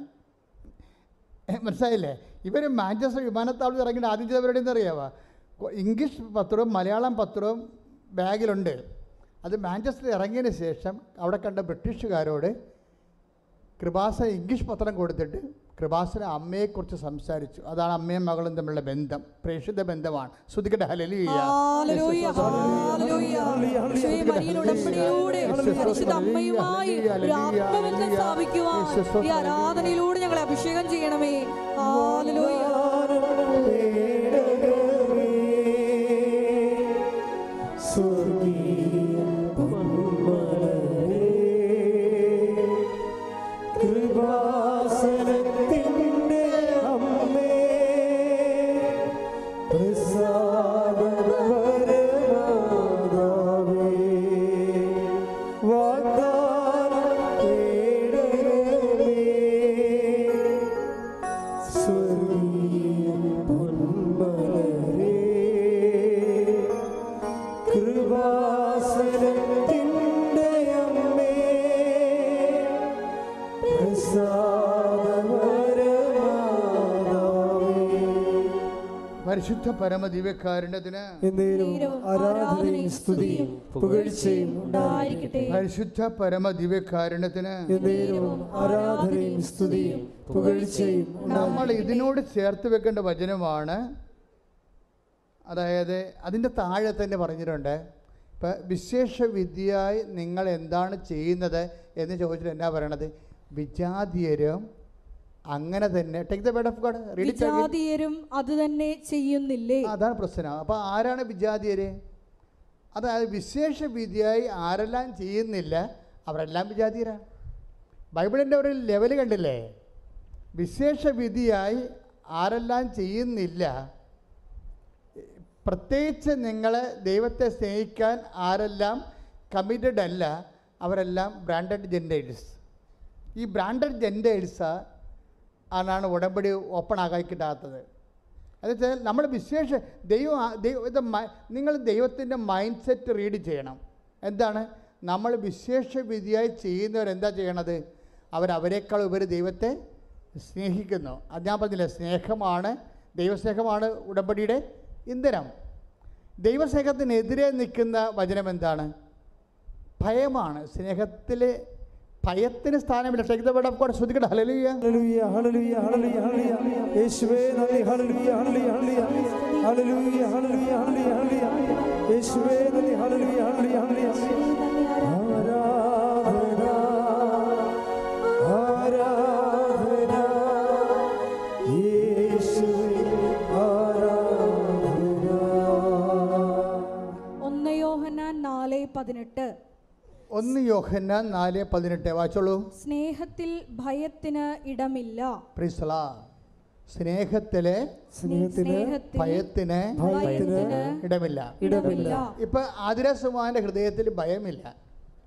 മനസ്സിലായില്ലേ? ഇവർ മാഞ്ചസ്റ്റർ വിമാനത്താവളത്തിൽ ഇറങ്ങിയ ആദ്യം ചെയ്ത പരിപാടി എന്നറിയാമോ കൊ- ഇംഗ്ലീഷ് പത്രവും മലയാളം പത്രവും ബാഗിലുണ്ട്. അത് മാഞ്ചസ്റ്ററിൽ ഇറങ്ങിയതിന് ശേഷം അവിടെ കണ്ട ബ്രിട്ടീഷുകാരോട് കൃപാസ ഇംഗ്ലീഷ് പത്രം കൊടുത്തിട്ട് കൃപാസന അമ്മയെക്കുറിച്ച് സംസാരിച്ചു. അതാണ് അമ്മയും മകളും തമ്മിലുള്ള ബന്ധം. പ്രേക്ഷിത ബന്ധമാണ്. ശ്രുതിക്കട്ടെ ഈ ആരാധനയിലൂടെ ഞങ്ങളെ അഭിഷേകം ചെയ്യണമേ. പരമദിവ്യകാരുണ്യത്തിന് ആരാധനയും സ്തുതിയും പുകഴ്ചയും ഉണ്ടായിരിക്കട്ടെ. പരിശുദ്ധ പരമദിവ്യകാരുണ്യത്തിന് ആരാധനയും സ്തുതിയും പുകഴ്ചയും നമ്മൾ ഇതിനോട് ചേർത്ത് വെക്കേണ്ട വചനമാണ്. അതായത് അതിന്റെ താഴെ തന്നെ പറഞ്ഞിട്ടുണ്ട്. ഇപ്പം വിശേഷ വിദ്യയായി നിങ്ങൾ എന്താണ് ചെയ്യുന്നത് എന്ന് ചോദിച്ചിട്ട് എന്നാ പറയണത്? വിജാതീയരും അങ്ങനെ തന്നെ ടേക്ക് ദ ഓഫ് ഗോഡ് വിജാതീയരും അത് തന്നെ ചെയ്യുന്നില്ലേ? അതാണ് പ്രശ്നം. അപ്പോൾ ആരാണ് വിജാതീയര്? അതായത് വിശേഷ വിധിയായി ആരെല്ലാം ചെയ്യുന്നില്ല അവരെല്ലാം വിജാതീയരാണ്. ബൈബിളിന്റെ ഒരു ലെവൽ കണ്ടില്ലേ? വിശേഷ വിധിയായി ആരെല്ലാം ചെയ്യുന്നില്ല പ്രത്യേകിച്ച് നിങ്ങളെ ദൈവത്തെ സ്നേഹിക്കാൻ ആരെല്ലാം കമ്മിറ്റഡ് അല്ല അവരെല്ലാം ബ്രാൻഡഡ് ജെൻഡേഴ്സ് ഈ ബ്രാൻഡഡ് ജെൻഡേഴ്സ് ആണ് ഉടമ്പടി ഓപ്പൺ ആകാൻ എന്നുവെച്ചാൽ നമ്മൾ വിശേഷ ദൈവം ദൈവം നിങ്ങൾ ദൈവത്തിന്റെ മൈൻഡ് സെറ്റ് റീഡ് ചെയ്യണം. എന്താണ്? നമ്മൾ വിശേഷ വിധിയായി ചെയ്യുന്നവരെന്താ ചെയ്യണത്? അവരവരെക്കാൾ ഉപരി ദൈവത്തെ സ്നേഹിക്കുന്നു. അത് ഞാൻ പറഞ്ഞില്ല സ്നേഹമാണ് ദൈവസ്നേഹമാണ് ഉടമ്പടിയുടെ ഇന്ധനം. ദൈവസ്നേഹത്തിനെതിരെ നിൽക്കുന്ന വചനം എന്താണ്? ഭയമാണ്. സ്നേഹത്തിൽ ഭയത്തിന് സ്ഥാനമില്ല. Take the word of God ശ്രദ്ധിക്കട്ടെ. ഹല്ലേലൂയ. ഹല്ലേലൂയ ഹല്ലേലൂയ ഹല്ലേലൂയ ഹല്ലേലൂയ. യേശുവേ നന്ദി. ഹല്ലേലൂയ ഹല്ലേലൂയ. ഹല്ലേലൂയ ഹല്ലേലൂയ ഹല്ലേലൂയ ഹല്ലേലൂയ. യേശുവേ നന്ദി. ഹല്ലേലൂയ ഹല്ലേലൂയ ഹല്ലേലൂയ. ആരാധന ആരാധന. യേശുവേ ആരാധന. ഒന്ന് യോഹന്നാൻ നാല് പതിനെട്ട്. ഒന്ന് യോഹന്നാൻ നാല് പതിനെട്ട്. വായിച്ചോളൂ. സ്നേഹത്തിൽ ഭയത്തിന് ഇടമില്ല. പ്രിസ്ല സ്നേഹത്തിലെ സ്നേഹത്തിന് ഭയത്തിന് ഭയത്തിന് ഇടമില്ല. ഇടമില്ല. ഇപ്പൊ ആതിരസുമാന്റെ ഹൃദയത്തിൽ ഭയമില്ല.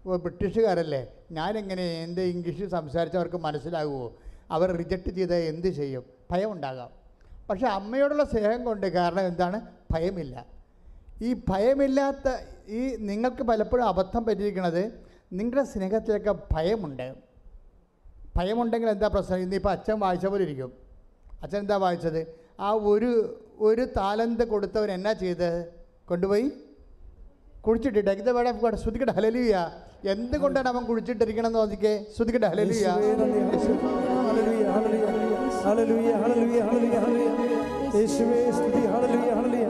ബ്രിട്ടീഷുകാരല്ലേ? ഞാനെങ്ങനെ എന്റെ ഇംഗ്ലീഷിൽ സംസാരിച്ചവർക്ക് മനസ്സിലാകുമോ അവർ റിജക്ട് ചെയ്താൽ എന്ത് ചെയ്യും? ഭയം ഉണ്ടാകാം പക്ഷേ അമ്മയോടുള്ള സ്നേഹം കൊണ്ട് കാരണം എന്താണ്? ഭയമില്ല. ഈ ഭയമില്ലാത്ത ഈ നിങ്ങൾക്ക് പലപ്പോഴും അബദ്ധം പറ്റിയിരിക്കുന്നത് നിങ്ങളുടെ സ്നേഹത്തിലൊക്കെ ഭയമുണ്ട്. ഭയമുണ്ടെങ്കിൽ എന്താ പ്രശ്നം? ഇന്നിപ്പോൾ അച്ഛൻ വായിച്ച പോലെ ഇരിക്കും. അച്ഛൻ എന്താ വായിച്ചത്? ആ ഒരു ഒരു താലന്ത് കൊടുത്തവൻ എന്നാ ചെയ്ത്? കൊണ്ടുപോയി? കുഴിച്ചിട്ടിട്ട്. ഇത് വേണം? ശ്രുതിക്കട്ടെ ഹലലിയ എന്തുകൊണ്ടാണ് അവൻ കുഴിച്ചിട്ടിരിക്കണം എന്ന് നോക്കിക്കേ ശ്രുതിക്കട്ടെ ഹലലിയ ഹലലിയ ഹലലിയ ഹലലിയ ഹലലിയ ഹലലിയ ഹല്ലേലൂയ.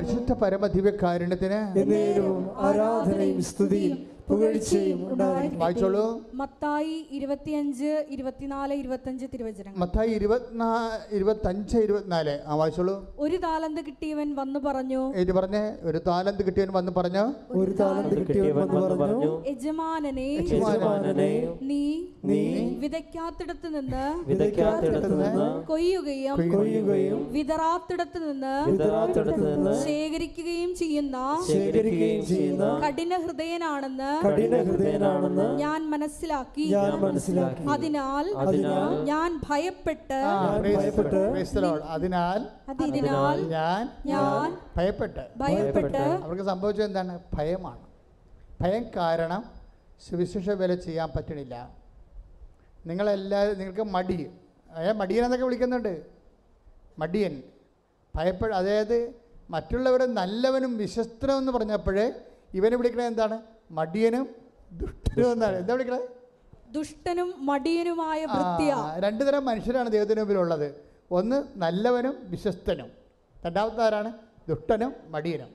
പരിശുദ്ധ പരമദിവ്യകാരുണ്യത്തിന് ആരാധനയും സ്തുതിയും പുകഴ്ചയും വായിച്ചോളൂ. മത്തായി ഇരുപത്തിയഞ്ച് ഇരുപത്തിനാല് ഇരുപത്തഞ്ച് തിരുവചനങ്ങൾ. മത്തായി ഇരുപത്തിനാ ഇരുപത്തഞ്ച് ഇരുപത്തിനാല്. ആ വായിച്ചോളൂ. ഒരു താലന്ത് കിട്ടിയവൻ വന്നു പറഞ്ഞു. ഇത് പറഞ്ഞ്. ഒരു താലന്ത് കിട്ടിയവൻ വന്ന് പറഞ്ഞു? ഒരു താലന്ത് കിട്ടിയവൻ വന്നു പറഞ്ഞു. യജമാനനെ യജമാനനെ നീ നീ വിതയ്ക്കാത്തിടത്ത് നിന്ന് വിതയ്ക്കാത്തിടത്ത് നിന്ന് കൊയ്യുകയും കൊയ്യുകയും വിതറാത്തിടത്ത് നിന്ന് വിതറാത്തിടത്ത് നിന്ന് ശേഖരിക്കുകയും ചെയ്യുന്ന ശേഖരിക്കുകയും ചെയ്യുന്ന കഠിന ഹൃദയനാണെന്ന് കഠിന ഹൃദയനാണെന്ന് ഞാൻ മനസ്സിലാക്കി. ഞാൻ മനസ്സിലാക്കി. അതിനാൽ അതിനാൽ ഞാൻ ഭയപ്പെട്ട് ഭയപ്പെട്ട്. അതിനാൽ അതിനാൽ ഞാൻ ഞാൻ ഭയപ്പെട്ട് ഭയപ്പെട്ട് അവർക്ക് സംഭവിച്ചത് എന്താണ്? ഭയമാണ്. ഭയം കാരണം സുവിശേഷ വില ചെയ്യാൻ പറ്റണില്ല. നിങ്ങളെല്ലാവരും നിങ്ങൾക്ക് മടി. അയാൾ മടിയൻ എന്നൊക്കെ വിളിക്കുന്നുണ്ട്. മടിയൻ. ഭയപ്പെട അതായത് മറ്റുള്ളവരെ നല്ലവനും വിശ്വസ്തനും എന്ന് പറഞ്ഞപ്പോഴേ ഇവനെ വിളിക്കണത് എന്താണ്? മടിയനും ദുഷ്ടനും എന്നാണ്. എന്താ വിളിക്കണത് ദുഷ്ടനും മടിയനുമായ രണ്ട് തരം മനുഷ്യരാണ് ദൈവത്തിന് മുമ്പിലുള്ളത്. ഒന്ന് നല്ലവനും വിശ്വസ്തനും. രണ്ടാമത്തെ ആരാണ്? ദുഷ്ടനും മടിയനും.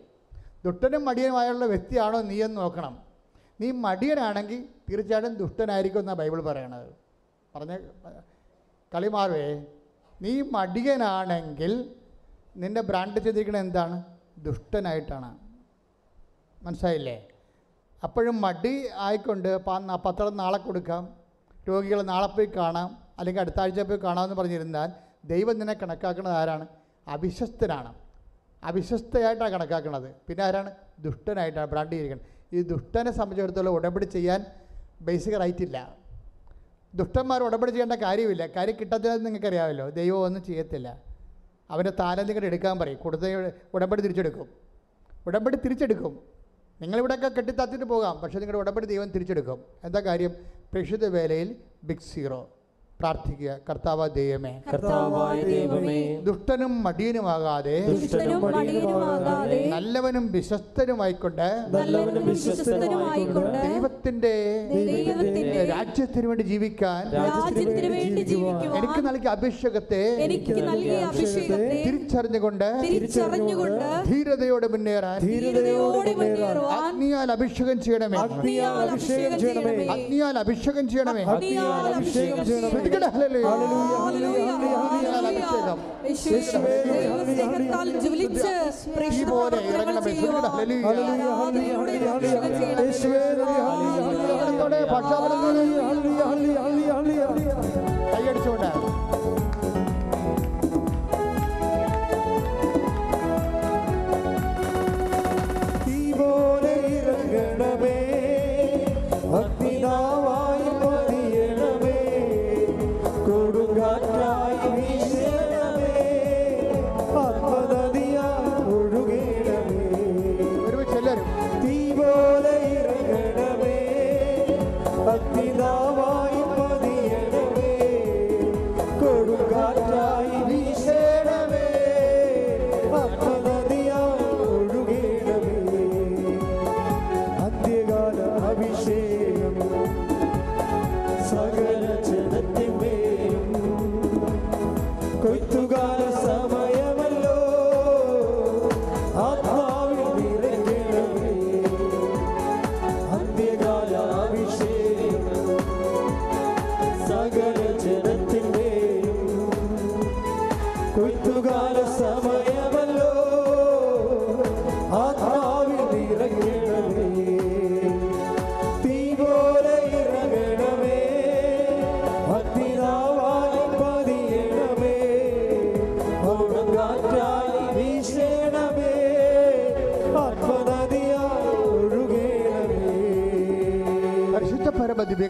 ദുഷ്ടനും മടിയനുമായുള്ള വ്യക്തിയാണോ നീ എന്ന് നോക്കണം. നീ മടിയനാണെങ്കിൽ തീർച്ചയായിട്ടും ദുഷ്ടനായിരിക്കും എന്നാണ് ബൈബിൾ പറയണത്. പറഞ്ഞ കളി മാറുവേ. നീ മടിയനാണെങ്കിൽ നിന്റെ ബ്രാൻഡ് ചെയ്തിരിക്കുന്നത് എന്താണ്? ദുഷ്ടനായിട്ടാണ്. മനസ്സിലായില്ലേ? അപ്പോഴും മടി ആയിക്കൊണ്ട് പത്രം നാളെ കൊടുക്കാം. രോഗികളെ നാളെ പോയി കാണാം. അല്ലെങ്കിൽ അടുത്ത ആഴ്ച പോയി കാണാമെന്ന് പറഞ്ഞിരുന്നാൽ ദൈവം നിന്നെ കണക്കാക്കുന്നത് ആരാണ്? അവിശ്വസ്തനാണ്. അവിശ്വസ്തയായിട്ടാണ് കണക്കാക്കുന്നത് പിന്നെ ആരാണ്? ദുഷ്ടനായിട്ടാണ് ബ്രാൻഡ് ചെയ്തിരിക്കുന്നത് ഈ ദുഷ്ടനെ സംബന്ധിച്ചിടത്തോളം ഉടമ്പടി ചെയ്യാൻ ബേസിക് റൈറ്റ് ഇല്ല. ദുഷ്ടന്മാർ ഉടമ്പടി ചെയ്യേണ്ട കാര്യമില്ല. കാര്യം കിട്ടത്തില്ലെന്ന് നിങ്ങൾക്കറിയാമല്ലോ. ദൈവം ഒന്നും ചെയ്യത്തില്ല. അവന്റെ താലം നിങ്ങൾ എടുക്കാൻ പറയും. കൊടുത്ത ഉടമ്പടി തിരിച്ചെടുക്കും. ഉടമ്പടി തിരിച്ചെടുക്കും. നിങ്ങളിവിടെയൊക്കെ കെട്ടിത്താത്തിട്ട് പോകാം. പക്ഷേ നിങ്ങളുടെ ഉടമ്പടി ദൈവം തിരിച്ചെടുക്കും. എന്താ കാര്യം? പ്രക്ഷിത വേലയിൽ ബിഗ് സീറോ പ്രാർത്ഥിക്കുക. കർത്താവ ദൈവമേ. കർത്താവായ ദൈവമേ. ദുഷ്ടനും മടിയനുമാകാതെ നല്ലവനും വിശ്വസ്തനുമായിക്കൊണ്ട് ദൈവത്തിന്റെ രാജ്യത്തിന് വേണ്ടി ജീവിക്കാൻ രാജ്യത്തിന് വേണ്ടി ജീവിക്കുവാൻ എനിക്ക് നൽകിയ അഭിഷേകത്തെ എനിക്ക് നൽകിയ അഭിഷേകത്തെ തിരിച്ചറിഞ്ഞുകൊണ്ട് ധീരതയോടെ മുന്നേറാൻ അഭിഷേകം ചെയ്യണമേ. അഗ്നിയാൽ അഭിഷേകം ചെയ്യണമേ. അഗ്നിയാൽ അഭിഷേകം ചെയ്യണമേ. ശ്രദ്ധിക്കട്ടെ. അഭിഷേകം പ്രേക്ഷിത പോലെ ഇറങ്ങണമേ.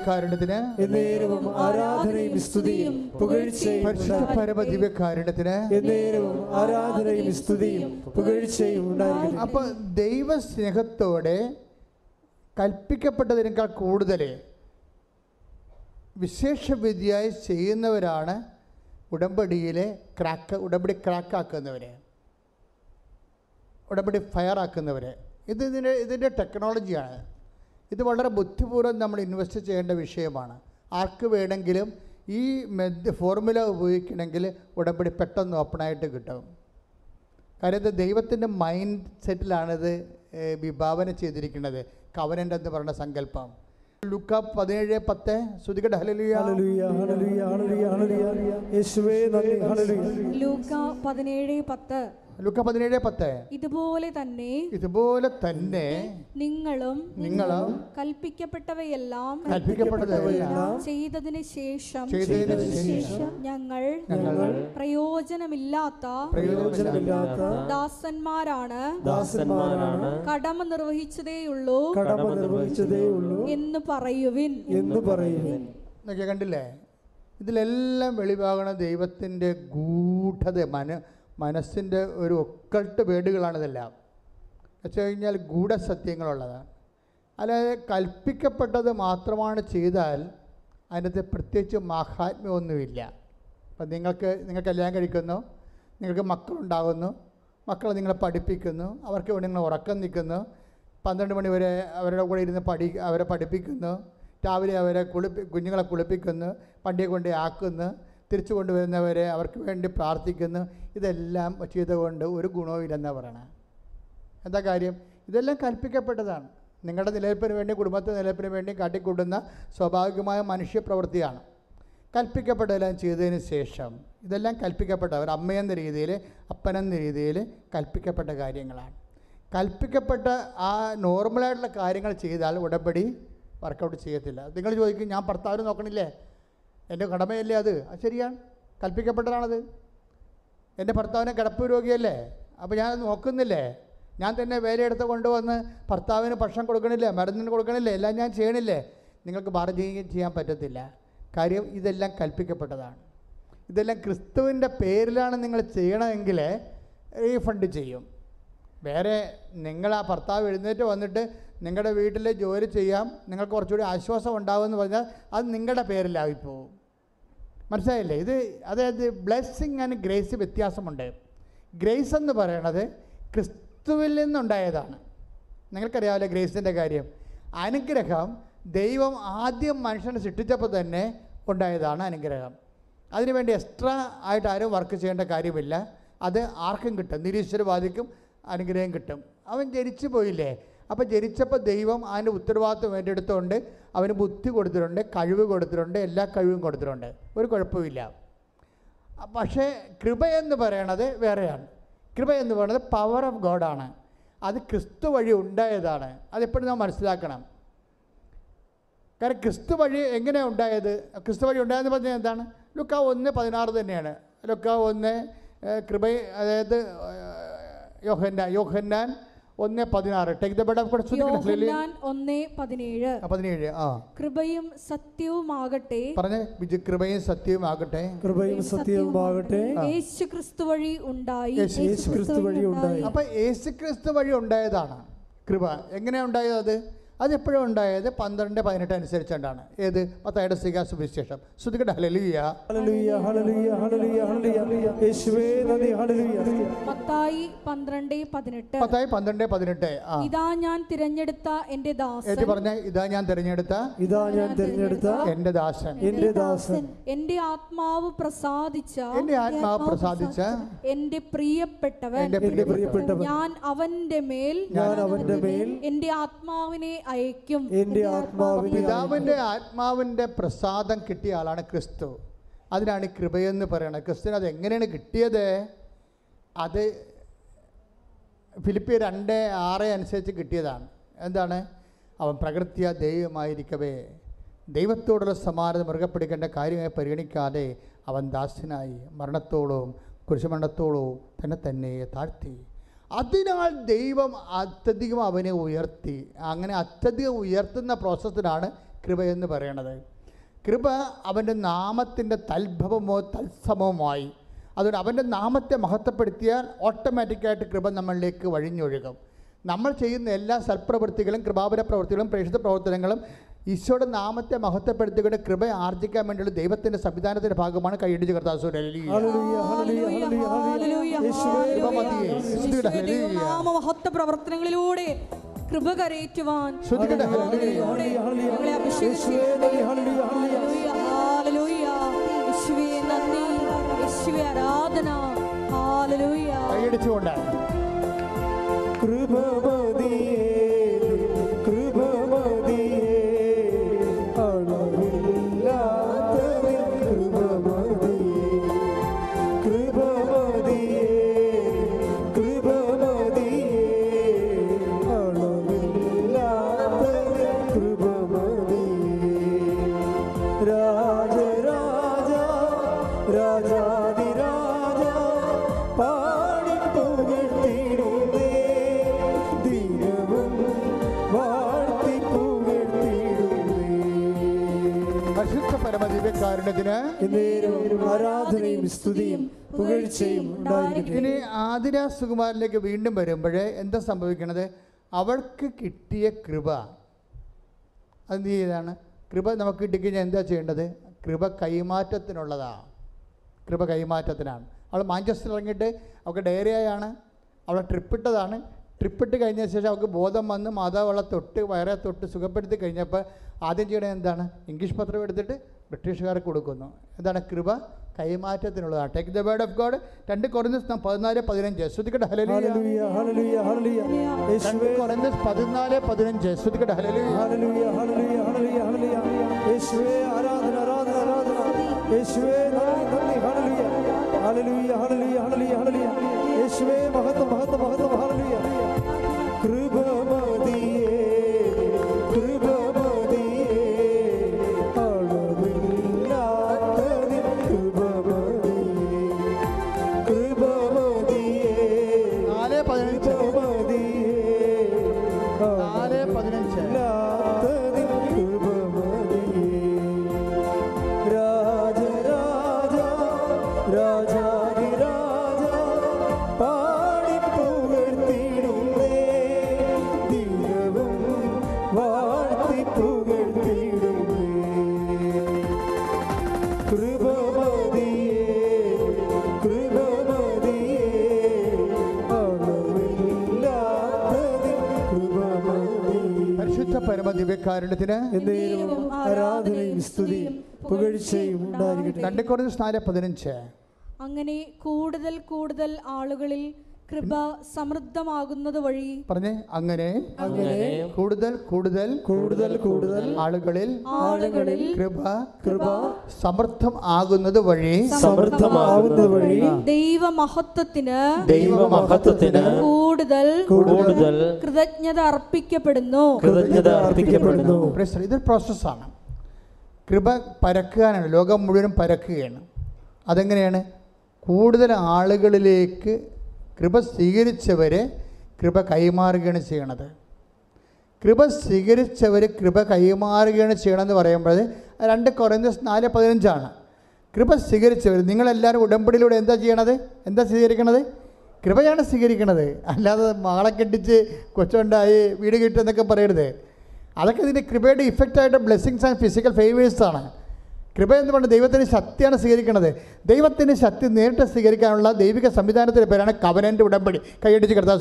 പരമദിവ്യകാരുണ്യത്തിന് എന്നേരവും ആരാധനയും സ്തുതിയും പുകഴ്ചയും പരിശുദ്ധ പരമദിവ്യകാരുണ്യത്തിന് എന്നേരവും ആരാധനയും സ്തുതിയും പുകഴ്ചയും ഉണ്ടായിരുന്നു അപ്പൊ ദൈവസ്നേഹത്തോടെ കൽപ്പിക്കപ്പെട്ടതിനേക്കാൾ കൂടുതൽ വിശേഷവിദ്യയായി ചെയ്യുന്നവരാണ് ഉടമ്പടിയിലെ ക്രാക്ക് ഉടമ്പടി ക്രാക്കാക്കുന്നവരെ ഉടമ്പടി ഫയറാക്കുന്നവരെ ഇത് ഇതിന്റെ ഇതിന്റെ ടെക്നോളജിയാണ് ഇത് വളരെ ബുദ്ധിപൂർവം നമ്മൾ ഇൻവെസ്റ്റ് ചെയ്യേണ്ട വിഷയമാണ്. ആർക്ക് വേണമെങ്കിലും ഈ മെത് ഫോർമുല ഉപയോഗിക്കണമെങ്കിൽ ഉടമ്പടി പെട്ടെന്ന് ഓപ്പണായിട്ട് കിട്ടും. കാര്യം ഇത് ദൈവത്തിന്റെ മൈൻഡ് സെറ്റിലാണിത് വിഭാവന ചെയ്തിരിക്കുന്നത്. കവനന്റ് എന്ന് പറയുന്ന സങ്കല്പം. ലുക്ക പതിനേഴ് പത്ത്. ശ്രുതികട. ഹലലുയ ലൂക്ക പതിനേഴ് പത്ത്. ഇതുപോലെ തന്നെ ഇതുപോലെ തന്നെ നിങ്ങളും നിങ്ങളും കൽപ്പിക്കപ്പെട്ടവയെല്ലാം കൽപ്പിക്കപ്പെട്ടവയെല്ലാം ചെയ്തതിനു ശേഷം ചെയ്തതിന് ശേഷം ഞങ്ങൾ ഞങ്ങൾ പ്രയോജനമില്ലാത്ത പ്രയോജനമില്ലാത്ത ദാസന്മാരാണ് ദാസന്മാരാണ് കടമ നിർവഹിച്ചതേയുള്ളൂ കടമ നിർവഹിച്ചതേയുള്ളൂ എന്ന് പറയുവിൻ. എന്ന് പറയുന്നു എന്നൊക്കെ കണ്ടില്ലേ? ഇതിലെല്ലാം വെളിവാകണ ദൈവത്തിന്റെ ഗൂഢത മന മനസ്സിന്റെ ഒരു ഒക്കൾട്ട് വേടുകളാണിതെല്ലാം വെച്ച് കഴിഞ്ഞാൽ ഗൂഢസത്യങ്ങളുള്ളതാണ് അല്ലാതെ കൽപ്പിക്കപ്പെട്ടത് മാത്രമാണ് ചെയ്താൽ അതിനകത്ത് പ്രത്യേകിച്ച് മാഹാത്മ്യമൊന്നുമില്ല. അപ്പം നിങ്ങൾക്ക് നിങ്ങൾ കല്യാണം കഴിക്കുന്നു നിങ്ങൾക്ക് മക്കളുണ്ടാകുന്നു മക്കളെ നിങ്ങളെ പഠിപ്പിക്കുന്നു അവർക്ക് വേണ്ടി നിങ്ങൾ ഉറക്കം നിൽക്കുന്നു പന്ത്രണ്ട് മണി വരെ അവരുടെ കൂടെ ഇരുന്ന് പഠി അവരെ പഠിപ്പിക്കുന്നു രാവിലെ അവരെ കുളിപ്പി കുഞ്ഞുങ്ങളെ കുളിപ്പിക്കുന്നു പണ്ടിയെ കൊണ്ട് ആക്കുന്നു തിരിച്ചു കൊണ്ടുവരുന്നവരെ അവർക്ക് വേണ്ടി പ്രാർത്ഥിക്കുന്നു. ഇതെല്ലാം ചെയ്തുകൊണ്ട് ഒരു ഗുണവുമില്ലെന്ന് പറയണം. എന്താ കാര്യം? ഇതെല്ലാം കൽപ്പിക്കപ്പെട്ടതാണ്. നിങ്ങളുടെ നിലനിൽപ്പിന് വേണ്ടി കുടുംബത്തെ നിലനിൽപ്പിന് വേണ്ടി കാട്ടിക്കൂട്ടുന്ന സ്വാഭാവികമായ മനുഷ്യ പ്രവൃത്തിയാണ് കൽപ്പിക്കപ്പെട്ടതെല്ലാം ചെയ്തതിന് ശേഷം ഇതെല്ലാം കൽപ്പിക്കപ്പെട്ട ഒരു അമ്മയെന്ന രീതിയിൽ അപ്പനെന്ന രീതിയിൽ കൽപ്പിക്കപ്പെട്ട കാര്യങ്ങളാണ്. കൽപ്പിക്കപ്പെട്ട ആ നോർമലായിട്ടുള്ള കാര്യങ്ങൾ ചെയ്താൽ ഉടമ്പടി വർക്കൗട്ട് ചെയ്യത്തില്ല. നിങ്ങൾ ചോദിക്കും ഞാൻ ഭർത്താവിനെ നോക്കണില്ലേ? എന്റെ കടമയല്ലേ അത്? അത് ശരിയാണ് കൽപ്പിക്കപ്പെട്ടതാണത്. എന്റെ ഭർത്താവിനെ കിടപ്പ് രോഗിയല്ലേ? അപ്പോൾ ഞാൻ നോക്കുന്നില്ലേ? ഞാൻ തന്നെ വേലയെടുത്ത് കൊണ്ടുവന്ന് ഭർത്താവിന് ഭക്ഷണം കൊടുക്കണില്ലേ? മരുന്നിന് കൊടുക്കണില്ലേ? എല്ലാം ഞാൻ ചെയ്യണില്ലേ? നിങ്ങൾക്ക് ബാർഗെയിൻ ചെയ്യാൻ പറ്റത്തില്ല. കാര്യം ഇതെല്ലാം കൽപ്പിക്കപ്പെട്ടതാണ്. ഇതെല്ലാം ക്രിസ്തുവിന്റെ പേരിലാണ് നിങ്ങൾ ചെയ്യണമെങ്കിൽ റീഫണ്ട് ചെയ്യും. വേറെ നിങ്ങൾ ആ ഭർത്താവ് എഴുന്നേറ്റ് വന്നിട്ട് നിങ്ങളുടെ വീട്ടിൽ ജോലി ചെയ്യാം നിങ്ങൾക്ക് കുറച്ചുകൂടി ആശ്വാസം ഉണ്ടാകുമെന്ന് പറഞ്ഞാൽ അത് നിങ്ങളുടെ പേരിലായിപ്പോവും. മനസ്സിലായില്ലേ? ഇത് അതായത് ബ്ലെസ്സിങ് ആൻഡ് ഗ്രേസ് വ്യത്യാസമുണ്ട്. ഗ്രേസ് എന്ന് പറയണത് ക്രിസ്തുവിൽ നിന്നുണ്ടായതാണ്. നിങ്ങൾക്കറിയാമല്ലോ ഗ്രേസിന്റെ കാര്യം. അനുഗ്രഹം ദൈവം ആദ്യം മനുഷ്യനെ സൃഷ്ടിച്ചപ്പോൾ തന്നെ ഉണ്ടായതാണ് അനുഗ്രഹം. അതിനുവേണ്ടി എക്സ്ട്രാ ആയിട്ട് ആരും വർക്ക് ചെയ്യേണ്ട കാര്യമില്ല. അത് ആർക്കും കിട്ടും. നിരീശ്വരവാദിക്കും അനുഗ്രഹം കിട്ടും. അവൻ ജനിച്ചു പോയില്ലേ? അപ്പോൾ ജനിച്ചപ്പോൾ ദൈവം അതിന്റെ ഉത്തരവാദിത്വം ഏറ്റെടുത്തുകൊണ്ട് അവന് ബുദ്ധി കൊടുത്തിട്ടുണ്ട് കഴിവ് കൊടുത്തിട്ടുണ്ട് എല്ലാ കഴിവും കൊടുത്തിട്ടുണ്ട്. ഒരു കുഴപ്പമില്ല പക്ഷേ കൃപ എന്ന് പറയണത് വേറെയാണ്. കൃപ എന്ന് പറയുന്നത് പവർ ഓഫ് ഗോഡാണ് അത് ക്രിസ്തു വഴി ഉണ്ടായതാണ്. അതെപ്പോഴും നാം മനസ്സിലാക്കണം. കാരണം ക്രിസ്തു വഴി എങ്ങനെയാണ് ഉണ്ടായത്? ക്രിസ്തു വഴി ഉണ്ടായെന്ന് പറഞ്ഞാൽ എന്താണ്? ലുക്ക ഒന്ന് പതിനാറ് തന്നെയാണ്. ലുക്ക ഒന്ന് കൃപ അതായത് യോഹന്നാൻ യോഹന്നാൻ ഒന്ന് പതിനാറ്. Take the word of God പതിനേഴ്. ആ കൃപയും സത്യവുമാകട്ടെ. പറഞ്ഞ വിജു കൃപയും സത്യവും ആകട്ടെ കൃപയും സത്യവുമാകട്ടെ. യേശു ക്രിസ്തു വഴി ഉണ്ടായി. യേശു യേശു ക്രിസ്തു വഴി ഉണ്ടായി. അപ്പൊ യേശു ക്രിസ്തു വഴി ഉണ്ടായതാണ് കൃപ. എങ്ങനെയാ ഉണ്ടായത് അത്? അതെപ്പോഴും ഉണ്ടായത്? പന്ത്രണ്ട് പതിനെട്ട് അനുസരിച്ചാണ് ഏത്? പത്തായുടെ സിക സുവിശേഷം ശ്രുതികട ഹലലിയ ഹല്ലേലൂയ ഹല്ലേലൂയ ഹല്ലേലൂയ ഹല്ലേലൂയ. യേശുവേ നന്ദി ഹല്ലേലൂയ. മത്തായി പന്ത്രണ്ട് പതിനെട്ട്. പത്തായി പന്ത്രണ്ട് പതിനെട്ട്. ഇതാ ഞാൻ തിരഞ്ഞെടുത്ത എന്റെ ദാസൻ. ഏറ്റി പറഞ്ഞ? ഇതാ ഞാൻ തിരഞ്ഞെടുത്ത? ഇതാ ഞാൻ തിരഞ്ഞെടുത്ത എന്റെ ദാസൻ. എന്റെ ദാസൻ. എന്റെ ആത്മാവ് പ്രസാദിച്ച എന്റെ ആത്മാവ് പ്രസാദിച്ച എന്റെ പ്രിയപ്പെട്ടവൻ. എന്റെ എന്റെ പ്രിയപ്പെട്ടവൻ. ഞാൻ അവന്റെ മേൽ ഞാൻ അവന്റെ മേൽ എന്റെ ആത്മാവിനെ അയക്കും പിതാവിന്റെ ആത്മാവിന്റെ പിതാവിന്റെ ആത്മാവിന്റെ പ്രസാദം കിട്ടിയ ആളാണ് ക്രിസ്തു. അതിനാണ് കൃപയെന്ന് പറയുന്നത് ക്രിസ്തു അത് എങ്ങനെയാണ് കിട്ടിയത്? അത് ഫിലിപ്പിയ രണ്ട് ആറ് അനുസരിച്ച് കിട്ടിയതാണ്. എന്താണ്? അവൻ പ്രകൃത്യ ദൈവമായിരിക്കവേ. ദൈവത്തോടുള്ള സമാനത മുറുകെ പിടിക്കേണ്ട കാര്യമായി പരിഗണിക്കാതെ അവൻ ദാസ്യനായി മരണത്തോളവും കുരിശുമരണത്തോളവും തന്നെ തന്നെ താഴ്ത്തി. അതിനാൽ ദൈവം അത്യധികം അവനെ ഉയർത്തി. അങ്ങനെ അത്യധികം ഉയർത്തുന്ന പ്രോസസ്സിനാണ് എന്ന് പറയണത്. കൃപ അവന്റെ നാമത്തിന്റെ തൽഭവമോ തത്സമവുമായി. അതുകൊണ്ട് അവന്റെ നാമത്തെ മഹത്വപ്പെടുത്തിയാൽ ഓട്ടോമാറ്റിക്കായിട്ട് കൃപ നമ്മളിലേക്ക് വഴിഞ്ഞൊഴുകും. നമ്മൾ ചെയ്യുന്ന എല്ലാ സൽപ്രവൃത്തികളും കൃപാപര പ്രവൃത്തികളും പ്രേക്ഷിത പ്രവർത്തനങ്ങളും ഈശോയുടെ നാമത്തെ മഹത്വപ്പെടുത്തിക്കൊണ്ട് കൃപ ആർജിക്കാൻ വേണ്ടിയുള്ള ദൈവത്തിന്റെ സംവിധാനത്തിന്റെ ഭാഗമാണ് കൈയടിച്ച് കർത്താസൂര്യ ഹല്ലേലൂയ. ഹല്ലേലൂയ ഹല്ലേലൂയ യേശുവേ കൃപ മതിയേ. ഹല്ലേലൂയ. നാമമഹത്വ പ്രവർത്തനങ്ങളിലൂടെ കൃപ കരയേറ്റുവാൻ ആരാധന. കൈയടിച്ചുകൊണ്ട്. കൃപമതിയേ സുകുമാരനിലേക്ക് വീണ്ടും വരുമ്പോൾ എന്താ സംഭവിക്കണത്? അവൾക്ക് കിട്ടിയ കൃപ. അത് ചെയ്താണ് കൃപ നമുക്ക് കിട്ടിക്കഴിഞ്ഞാൽ എന്താ ചെയ്യേണ്ടത്? കൃപ കൈമാറ്റത്തിനുള്ളതാണ് കൃപ കൈമാറ്റത്തിനാണ്. അവൾ മാഞ്ചസ്റ്റർ ഇറങ്ങിയിട്ട് അവൾക്ക് ഡയറിയായാണ്. അവൾ ട്രിപ്പിട്ടതാണ്. ട്രിപ്പിട്ട് കഴിഞ്ഞ ശേഷം അവൾക്ക് ബോധം വന്ന് മാതാവ് അവളെ തൊട്ട് വയറെ തൊട്ട് സുഖപ്പെടുത്തി കഴിഞ്ഞപ്പോൾ ആദ്യം ചെയ്യണത് എന്താണ്? ഇംഗ്ലീഷ് പത്രം എടുത്തിട്ട് ബ്രിട്ടീഷുകാർക്ക് കൊടുക്കുന്നു. എന്താണ് കൃപ കൈമാറ്റത്തിനുള്ളതാണ്. Take the word of God രണ്ട് കുറഞ്ഞ പതിനാല് പതിനഞ്ച്. ഹലലിയ കുറഞ്ഞ പതിനാല് പതിനഞ്ച്. ശ്രുതിക്കട്ടെ ഹലലിയ ഹല്ലേലൂയ ഹല്ലേലൂയ ഹല്ലേലൂയ ഹല്ലേലൂയ യേശുവേ ആരാധന ആരാധന ആരാധന. യേശുവേ നന്ദി നന്ദി ഹല്ലേലൂയ ഹല്ലേലൂയ ഹല്ലേലൂയ ഹല്ലേലൂയ ഹലലിയ യേശുവേ മഹത്വം മഹത്വം മഹത്വം. ദിവ്യകാരുണ്യത്തിന് ആരാധനയും സ്തുതിയും പുകഴ്ചയും ഉണ്ടായിരിക്കട്ടെ. രണ്ട് കുറഞ്ഞ നാല് പതിനഞ്ച്. അങ്ങനെ കൂടുതൽ കൂടുതൽ ആളുകളിൽ കൃപ സമൃദ്ധമാകുന്നത് വഴി പറഞ്ഞേ അങ്ങനെ അങ്ങനെ കൂടുതൽ കൂടുതൽ കൂടുതൽ കൂടുതൽ ആളുകളിൽ ആളുകളിൽ കൃപ കൃപ സമൃദ്ധം ആകുന്നത് വഴി സമൃദ്ധമാകുന്നത് വഴി ദൈവമഹത്വത്തിന് ദൈവമഹത്വത്തിന് കൂടുതൽ കൂടുതൽ കൃതജ്ഞത അർപ്പിക്കപ്പെടുന്നു. കൃതജ്ഞത അർപ്പിക്കപ്പെടുന്നു. ഇതൊരു പ്രോസസ്സാണ് കൃപ പരക്കുകയാണ് ലോകം മുഴുവനും പരക്കുകയാണ്. അതെങ്ങനെയാണ്? കൂടുതൽ ആളുകളിലേക്ക് കൃപ സ്വീകരിച്ചവരെ കൃപ കൈമാറുകയാണ് ചെയ്യണത്. കൃപ സ്വീകരിച്ചവർ കൃപ കൈമാറുകയാണ് ചെയ്യണമെന്ന് പറയുമ്പോൾ രണ്ട് കുറഞ്ഞ നാല് പതിനഞ്ചാണ്. കൃപ സ്വീകരിച്ചവർ നിങ്ങളെല്ലാവരും ഉടമ്പടിയിലൂടെ എന്താ ചെയ്യണത്? എന്താ സ്വീകരിക്കണത്? കൃപയാണ് സ്വീകരിക്കണത്. അല്ലാതെ മാളെ കെട്ടിച്ച് കൊച്ചുണ്ടായി വീട് കിട്ടുമെന്നൊക്കെ പറയരുത്. അതൊക്കെ ഇതിന്റെ കൃപയുടെ ഇഫക്റ്റായിട്ട് ബ്ലെസ്സിങ്സ് ആൻഡ് ഫിസിക്കൽ ഫേവേഴ്സാണ് കൃപ എന്ന് പറഞ്ഞാൽ ദൈവത്തിന്റെ ശക്തിയാണ് സ്വീകരിക്കുന്നത്. ദൈവത്തിന്റെ ശക്തി നേരിട്ട് സ്വീകരിക്കാനുള്ള ദൈവിക സംവിധാനത്തിന്റെ പേരാണ് കവനന്റെ ഉടമ്പടി. കൈയടിച്ച് കിടത്താൻ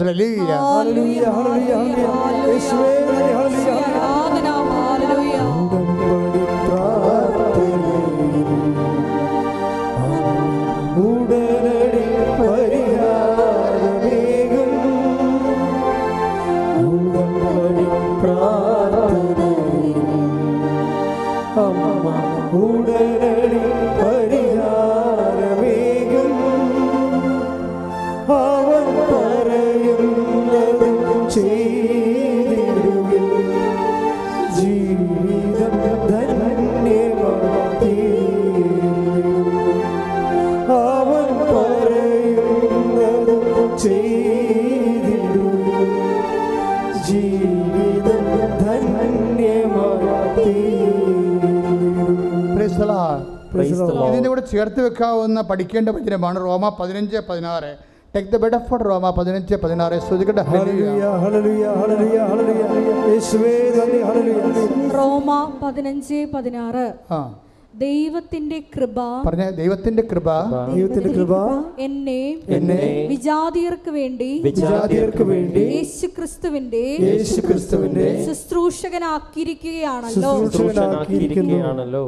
ചേർത്ത് വെക്കാവുന്ന പഠിക്കേണ്ട വചനമാണ് റോമ പതിനഞ്ച് പതിനാറ്. Take the bed for Roma പതിനഞ്ച് പതിനാറ്. ശ്രദ്ധിക്കട്ടെ ഹല്ലേലൂയ. ഹല്ലേലൂയ ഹല്ലേലൂയ ഹല്ലേലൂയ യേശുവേ നന്ദി ഹല്ലേലൂയ. റോമ പതിനഞ്ച് പതിനാറ്. ആ. ദൈവത്തിന്റെ കൃപ പറഞ്ഞ ദൈവത്തിന്റെ കൃപ. ദൈവത്തിന്റെ കൃപ എന്നെ എന്നെ വിജാതിയർക്ക് വേണ്ടി വിജാതിയർക്ക് വേണ്ടി യേശു ക്രിസ്തുവിന്റെ യേശു ക്രിസ്തുവിന്റെ ശുശ്രൂഷകനാക്കിയിരിക്കുകയാണല്ലോ ശുശ്രൂഷകനാക്കിയിരിക്കുകയാണല്ലോ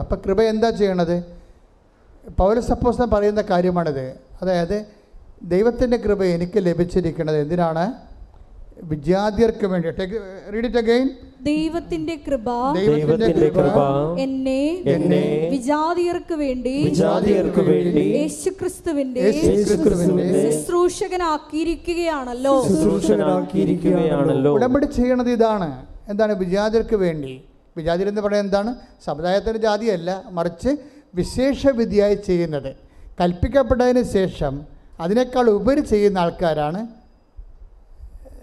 അപ്പം കൃപ എന്താ ചെയ്യണത്? പൗര സപ്പോസ് പറയുന്ന കാര്യമാണിത്. അതായത് ദൈവത്തിന്റെ കൃപ എനിക്ക് ലഭിച്ചിരിക്കുന്നത് എന്തിനാണ്? വിദ്യാർത്ഥികർക്ക് വേണ്ടി. റീഡ് ഇറ്റ് അഗൈൻ ദൈവത്തിന്റെ കൃപ ദൈവത്തിന്റെ കൃപ എന്നെ എന്നെ വിജാതിയർക്ക് വേണ്ടി വിജാതിയർക്ക് വേണ്ടി യേശു ക്രിസ്തുവിന്റെ യേശുക്രിസ്തുവിന്റെ ശുശ്രൂഷകനാക്കിയിരിക്കുകയാണല്ലോ. ശുശ്രൂഷകനാക്കിയിരിക്കുകയാണല്ലോ. ഉടമ്പടി ചെയ്യണത് ഇതാണ്. എന്താണ് വിജാതിയർക്ക് വേണ്ടി? വിജാതിർ എന്ന് പറയുന്നത് എന്താണ്? സമുദായത്തിന്റെ ജാതിയല്ല. മറിച്ച് വിശേഷ വിധിയായി ചെയ്യുന്നത്. കൽപ്പിക്കപ്പെട്ടതിന് ശേഷം അതിനേക്കാൾ ഉപരി ചെയ്യുന്ന ആൾക്കാരാണ്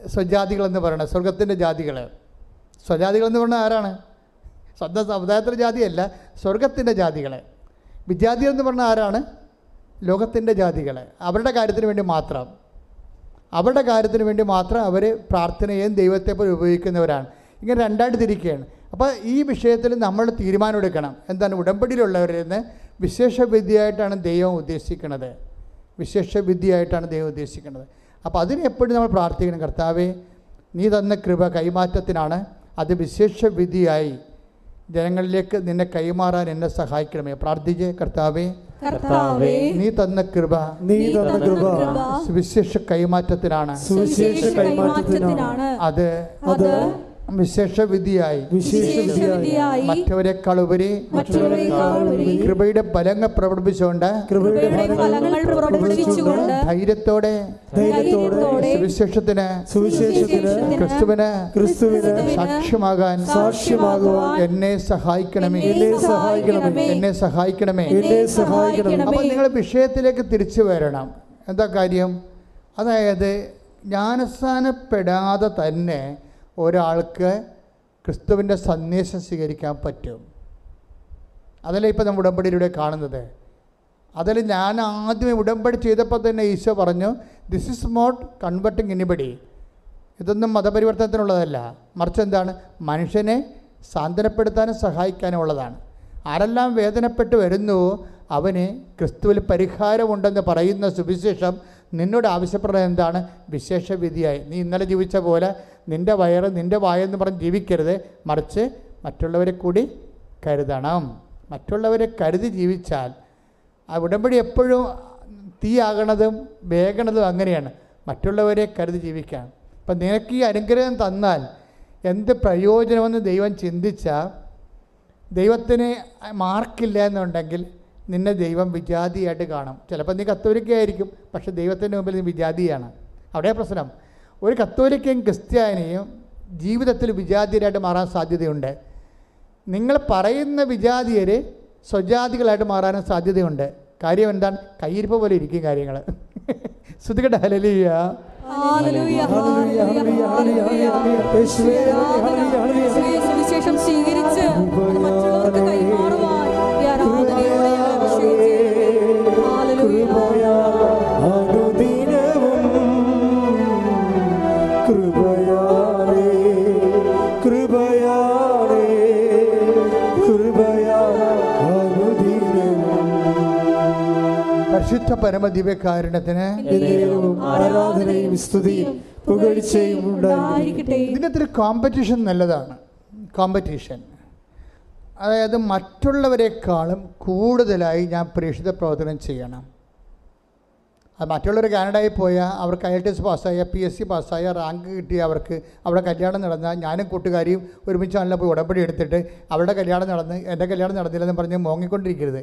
സ്വജാതികളെന്ന് പറയുന്നത് സ്വർഗത്തിന്റെ ജാതികൾ സ്വജാതികളെന്ന് പറഞ്ഞാൽ ആരാണ്? സ്വന്തം സമുദായത്തിന്റെ ജാതിയല്ല സ്വർഗത്തിന്റെ ജാതികൾ വിജാതികൾ എന്ന് പറഞ്ഞാൽ ആരാണ്? ലോകത്തിന്റെ ജാതികൾ അവരുടെ കാര്യത്തിന് വേണ്ടി മാത്രം. അവരുടെ കാര്യത്തിന് വേണ്ടി മാത്രം അവർ പ്രാർത്ഥനയും ദൈവത്തെ പോലെ ഉപയോഗിക്കുന്നവരാണ്. ഇങ്ങനെ രണ്ടായിട്ട് തിരിക്കുകയാണ്. അപ്പോൾ ഈ വിഷയത്തിൽ നമ്മൾ തീരുമാനമെടുക്കണം എന്താണ് ഉടമ്പടിയിലുള്ളവരിൽ നിന്ന് വിശേഷ വിദ്യയായിട്ടാണ് ദൈവം ഉദ്ദേശിക്കുന്നത്. വിശേഷ വിദ്യയായിട്ടാണ് ദൈവം ഉദ്ദേശിക്കുന്നത്. അപ്പോൾ അതിന് എപ്പോഴും നമ്മൾ പ്രാർത്ഥിക്കണം കർത്താവേ നീ തന്ന കൃപ കൈമാറ്റത്തിനാണ്. അത് വിശേഷ വിധിയായി ജനങ്ങളിലേക്ക് നിന്നെ കൈമാറാൻ എന്നെ സഹായിക്കണമേ. പ്രാർത്ഥിച്ച് കർത്താവേ കർത്താവേ നീ തന്ന കൃപ നീ തന്ന കൃപ സുവിശേഷ കൈമാറ്റത്തിനാണ്. സുവിശേഷ കൈമാറ്റത്തിനാണ്. അത് അത് വിശേഷ വിധിയായി വിശേഷ വിധിയായി വിധിയായി മറ്റവരെക്കാൾ ഉപരി കൃപയുടെ ഫലങ്ങൾ പ്രകടിപ്പിച്ചുകൊണ്ട് ധൈര്യത്തോടെ സുവിശേഷത്തിന് ക്രിസ്തുവിന് ക്രിസ്തുവിന് സാക്ഷ്യമാകാൻ സാക്ഷ്യമാകുവാൻ എന്നെ സഹായിക്കണമേ. എന്നെ സഹായിക്കണമേ. എന്നെ സഹായിക്കണമേ. എന്നെ സഹായിക്കണമേ. അപ്പോൾ നിങ്ങൾ വിഷയത്തിലേക്ക് തിരിച്ചു വരണം. എന്താ കാര്യം? അതായത് ജ്ഞാനസ്ഥാനപ്പെടാതെ തന്നെ ഒരാൾക്ക് ക്രിസ്തുവിന്റെ സന്ദേശം സ്വീകരിക്കാൻ പറ്റും. അതല്ലേ ഇപ്പം നമ്മൾ ഉടമ്പടിയിലൂടെ കാണുന്നത്. അതിൽ ഞാൻ ആദ്യമേ ഉടമ്പടി ചെയ്തപ്പോൾ തന്നെ ഈശോ പറഞ്ഞു this is not converting anybody ഇതൊന്നും മതപരിവർത്തനത്തിനുള്ളതല്ല. മറിച്ച് എന്താണ്? മനുഷ്യനെ സാന്ത്വനപ്പെടുത്താനും സഹായിക്കാനും ഉള്ളതാണ്. ആരെല്ലാം വേദനപ്പെട്ട് വരുന്നു അവന് ക്രിസ്തുവിൽ പരിഹാരമുണ്ടെന്ന് പറയുന്ന സുവിശേഷം നിന്നോട് ആവശ്യപ്പെടുന്നത് എന്താണ്? വിശേഷ വിധിയായി നീ ഇന്നലെ ജീവിച്ച പോലെ നിന്റെ വയറ് നിന്റെ വായെന്ന് പറഞ്ഞ് ജീവിക്കരുത്. മറിച്ച് മറ്റുള്ളവരെ കൂടി കരുതണം. മറ്റുള്ളവരെ കരുതി ജീവിച്ചാൽ ആ ഉടമ്പടി എപ്പോഴും തീയാകണതും വേഗണതും അങ്ങനെയാണ്. മറ്റുള്ളവരെ കരുതി ജീവിക്കാം. അപ്പം നിനക്ക് ഈ അനുഗ്രഹം തന്നാൽ എന്ത് പ്രയോജനമെന്ന് ദൈവം ചിന്തിച്ചാൽ ദൈവത്തിന് മാർക്കില്ല എന്നുണ്ടെങ്കിൽ നിന്നെ ദൈവം വിജാതിയായിട്ട് കാണും. ചിലപ്പോൾ നീ കത്തോലിക്കയായിരിക്കും പക്ഷെ ദൈവത്തിന്റെ മുമ്പിൽ നീ വിജാതിയാണ്. അവിടെ പ്രശ്നം. ഒരു കത്തോലിക്കയും ക്രിസ്ത്യാനിയും ജീവിതത്തിൽ വിജാതിയരായിട്ട് മാറാൻ സാധ്യതയുണ്ട്. നിങ്ങൾ പറയുന്ന വിജാതിയർ സ്വജാതികളായിട്ട് മാറാനും സാധ്യതയുണ്ട്. കാര്യം എന്താണ്? കയ്യിരിപ്പ് പോലെ ഇരിക്കും കാര്യങ്ങൾ ശ്രുതികട്ടെ ഹലലിയ സുവിശേഷം സ്വീകരിച്ച് മറ്റുള്ളവർക്ക് പരിശുദ്ധ പരമദിവ്യകാരണത്തിന് ആരാധനയും സ്തുതിയും പുകഴ്ചയും ഉണ്ടായിരിക്കും ഉണ്ടായിരിക്കട്ടെ. ഇതിനകത്ത് ഒരു കോമ്പറ്റീഷൻ നല്ലതാണ്. കോമ്പറ്റീഷൻ അതായത് മറ്റുള്ളവരെക്കാളും കൂടുതലായി ഞാൻ പ്രേക്ഷിത പ്രവർത്തനം ചെയ്യണം. അത് മറ്റുള്ളവർ കാനഡയിൽ പോയാൽ അവർക്ക് ഐ എൽ ടി എസ് പാസ്സായ പി എസ് സി പാസ്സായ റാങ്ക് കിട്ടിയ അവർക്ക് അവിടെ കല്യാണം നടന്നാൽ ഞാനും കൂട്ടുകാരിയും ഒരുമിച്ച് നല്ല പോയി ഉടമ്പടി എടുത്തിട്ട് അവരുടെ കല്യാണം നടന്ന് എന്റെ കല്യാണം നടന്നില്ലെന്ന് പറഞ്ഞ് മോങ്ങിക്കൊണ്ടിരിക്കരുത്.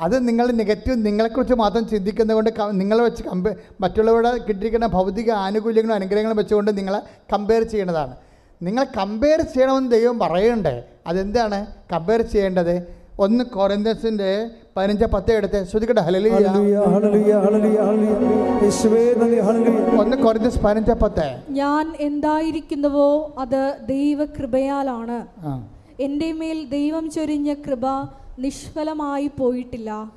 അത് നിങ്ങൾ നെഗറ്റീവ് നിങ്ങളെക്കുറിച്ച് മാത്രം ചിന്തിക്കുന്നത് കൊണ്ട് നിങ്ങളെ വെച്ച് കമ്പ മറ്റുള്ളവരുടെ കിട്ടിയിരിക്കുന്ന ഭൗതിക ആനുകൂല്യങ്ങളും അനുഗ്രഹങ്ങളും വെച്ചുകൊണ്ട് നിങ്ങളെ കമ്പയർ ചെയ്യേണ്ടതാണ്. നിങ്ങൾ കമ്പയർ ചെയ്യണമെന്ന് ദൈവം പറയണ്ടേ? അതെന്താണ്? കമ്പയർ ചെയ്യേണ്ടത്? ഒന്ന് കൊറിന്തസിന്റെ പതിനഞ്ച് പത്ത് എടുത്ത് ശ്രുതിക്കട്ടെ ഹലലിയ ഹല്ലേലൂയ ഹല്ലേലൂയ ഹല്ലേലൂയ ഹല്ലേലൂയ ഹല്ലേലൂയ ഒന്ന് കോറിന്തസ് പതിനഞ്ച് പത്ത്. ഞാൻ എന്തായിരിക്കുന്നുവോ അത് ദൈവകൃപയാലാണ്. കൃപയാലാണ് എന്റെ മേൽ ദൈവം ചൊരിഞ്ഞ കൃപ നിഷ്ഫലമായി പോയിട്ടില്ല.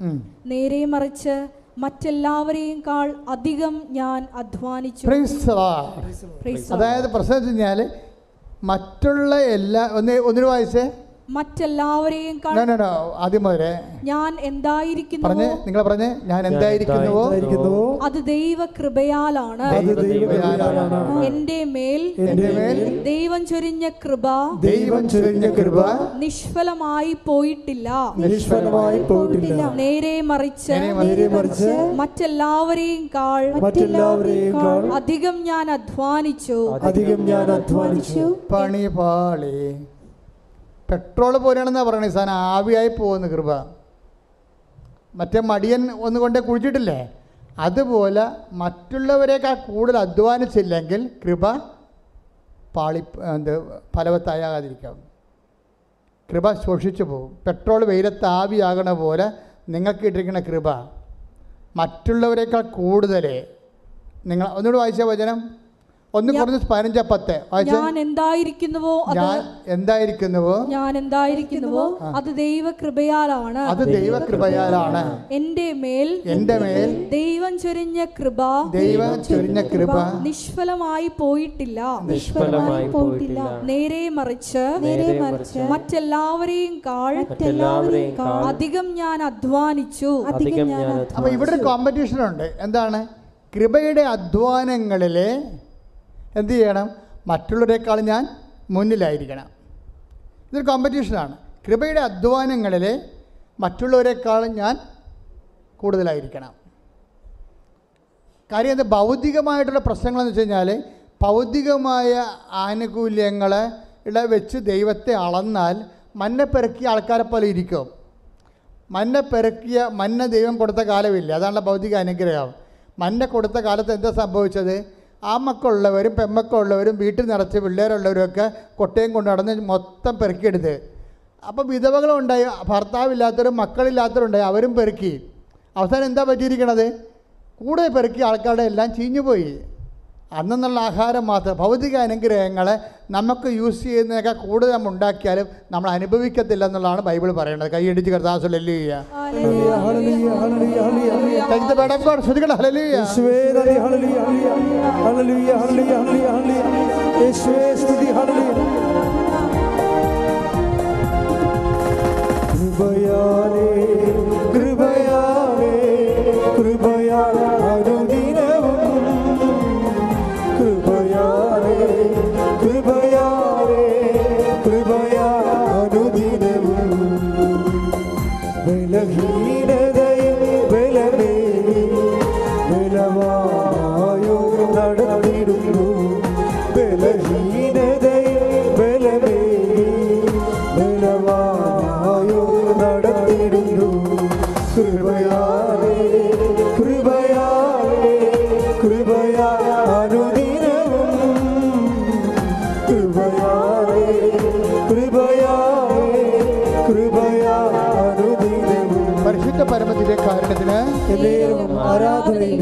നേരെ മറിച്ച് മറ്റെല്ലാവരെയും കാൾ അധികം ഞാൻ അധ്വാനിച്ചു. അതായത് പ്രശ്നം വെച്ച് കഴിഞ്ഞാൽ മറ്റുള്ള എല്ലാ ഒന്ന് ഒന്നിനു വായിച്ചേ. മറ്റെല്ലാവരെയും ആദ്യം മുതലേ ഞാൻ എന്തായിരിക്കുന്നു? എന്തായിരിക്കുന്നുവോ നിങ്ങൾ പറഞ്ഞേ ഞാൻ എന്തായിരിക്കുന്നുവോ അത് ദൈവകൃപയാലാണ്. അത് ദൈവകൃപയാലാണ്. എന്റെ മേൽ എന്റെ മേൽ ദൈവം ചൊരിഞ്ഞ കൃപ ദൈവം ചൊരിഞ്ഞ കൃപ നിഷ്ഫലമായി പോയിട്ടില്ല. നിഷ്ഫലമായി പോയിട്ടില്ല. നേരെ മറിച്ച് നേരെ മറിച്ച് മറ്റെല്ലാവരെയും കാൾ. മറ്റെല്ലാവരെയും കാൾ. അധികം ഞാൻ അധ്വാനിച്ചു. അധികം ഞാൻ അധ്വാനിച്ചു. പണി പാളി പെട്രോൾ പോലെയാണെന്നാണ് പറയണത് സാധനം ആവിയായി പോകുന്ന കൃപ. മറ്റേ മടിയൻ ഒന്ന് കൊണ്ടേ കുഴിച്ചിട്ടില്ലേ? അതുപോലെ മറ്റുള്ളവരെക്കാൾ കൂടുതൽ അധ്വാനിച്ചില്ലെങ്കിൽ കൃപ പാളി എന്ത് ഫലവത്തായാകാതിരിക്കാം. കൃപ ശോഷിച്ചു പോകും. പെട്രോൾ വെയിലത്ത് ആവിയാകണ പോലെ നിങ്ങൾക്ക് ഇട്ടിരിക്കുന്ന കൃപ മറ്റുള്ളവരെക്കാൾ കൂടുതൽ നിങ്ങൾ ഒന്നുകൂടി വായിച്ച വചനം? ഒന്ന് കുറഞ്ഞ പതിനഞ്ച് പത്ത്. ഞാൻ എന്തായിരിക്കുന്നുവോ അത് ഞാൻ എന്തായിരിക്കുന്നുവോ? ഞാൻ എന്തായിരിക്കുന്നുവോ അത് ദൈവകൃപയാലാണ്. അത് ദൈവകൃപയാലാണ്. എന്റെ മേൽ എന്റെ മേൽ ദൈവം ചൊരിഞ്ഞ കൃപ ദൈവം ചൊരിഞ്ഞ കൃപ നിഷ്ഫലമായി പോയിട്ടില്ല. നിഷ്ഫലമായി പോയിട്ടില്ല. നേരെ മറിച്ച് നേരെ മറിച്ച് മറ്റെല്ലാവരെയും കാൾ മറ്റെല്ലാവരെയും അധികം ഞാൻ അധ്വാനിച്ചു. അധികം ഞാൻ അപ്പോൾ ഇവിടെ ഒരു കോമ്പറ്റീഷൻ ഉണ്ട്. എന്താണ്? കൃപയുടെ അധ്വാനങ്ങളിൽ എന്ത് ചെയ്യണം? മറ്റുള്ളവരെക്കാൾ ഞാൻ മുന്നിലായിരിക്കണം. ഇതൊരു കോമ്പറ്റീഷനാണ് കൃപയുടെ അധ്വാനങ്ങളിൽ മറ്റുള്ളവരെക്കാളും ഞാൻ കൂടുതലായിരിക്കണം. കാര്യം എന്താ ഭൗതികമായിട്ടുള്ള പ്രശ്നങ്ങളെന്ന് വെച്ച് കഴിഞ്ഞാൽ ഭൗതികമായ ഇട വെച്ച് ദൈവത്തെ അളന്നാൽ മന്ന ആൾക്കാരെ പോലെ ഇരിക്കും. മന്ന പെറുക്കിയ ദൈവം കൊടുത്ത കാലമില്ല? അതാണ് ഭൗതിക അനുഗ്രഹം. മന്ന കൊടുത്ത കാലത്ത് എന്താ സംഭവിച്ചത്? ആമക്കളുള്ളവരും പെമ്മക്കുള്ളവരും വീട്ടിൽ നിറച്ച് പിള്ളേരുള്ളവരുമൊക്കെ കൊട്ടയും കൊണ്ട് നടന്ന് മൊത്തം പെറുക്കിയെടുത്ത്. അപ്പോൾ വിധവകളുണ്ടായി ഭർത്താവില്ലാത്തവരും മക്കളില്ലാത്തവരുണ്ടായി അവരും പെറുക്കി. അവസാനം എന്താ പറ്റിയിരിക്കണത്? കൂടെ പെറുക്കിയ ആൾക്കാരുടെ എല്ലാം ചീഞ്ഞുപോയി. അന്നെന്നുള്ള ആഹാരം മാത്രം ഭൗതിക അനുഗ്രഹങ്ങളെ നമുക്ക് യൂസ് ചെയ്യുന്നതൊക്കെ കൂടുതൽ നമ്മൾ ഉണ്ടാക്കിയാലും നമ്മൾ അനുഭവിക്കത്തില്ല എന്നുള്ളതാണ് ബൈബിൾ പറയുന്നത്. കൈയടിച്ച് കർത്താസല്ലേ ഹല്ലേലൂയ,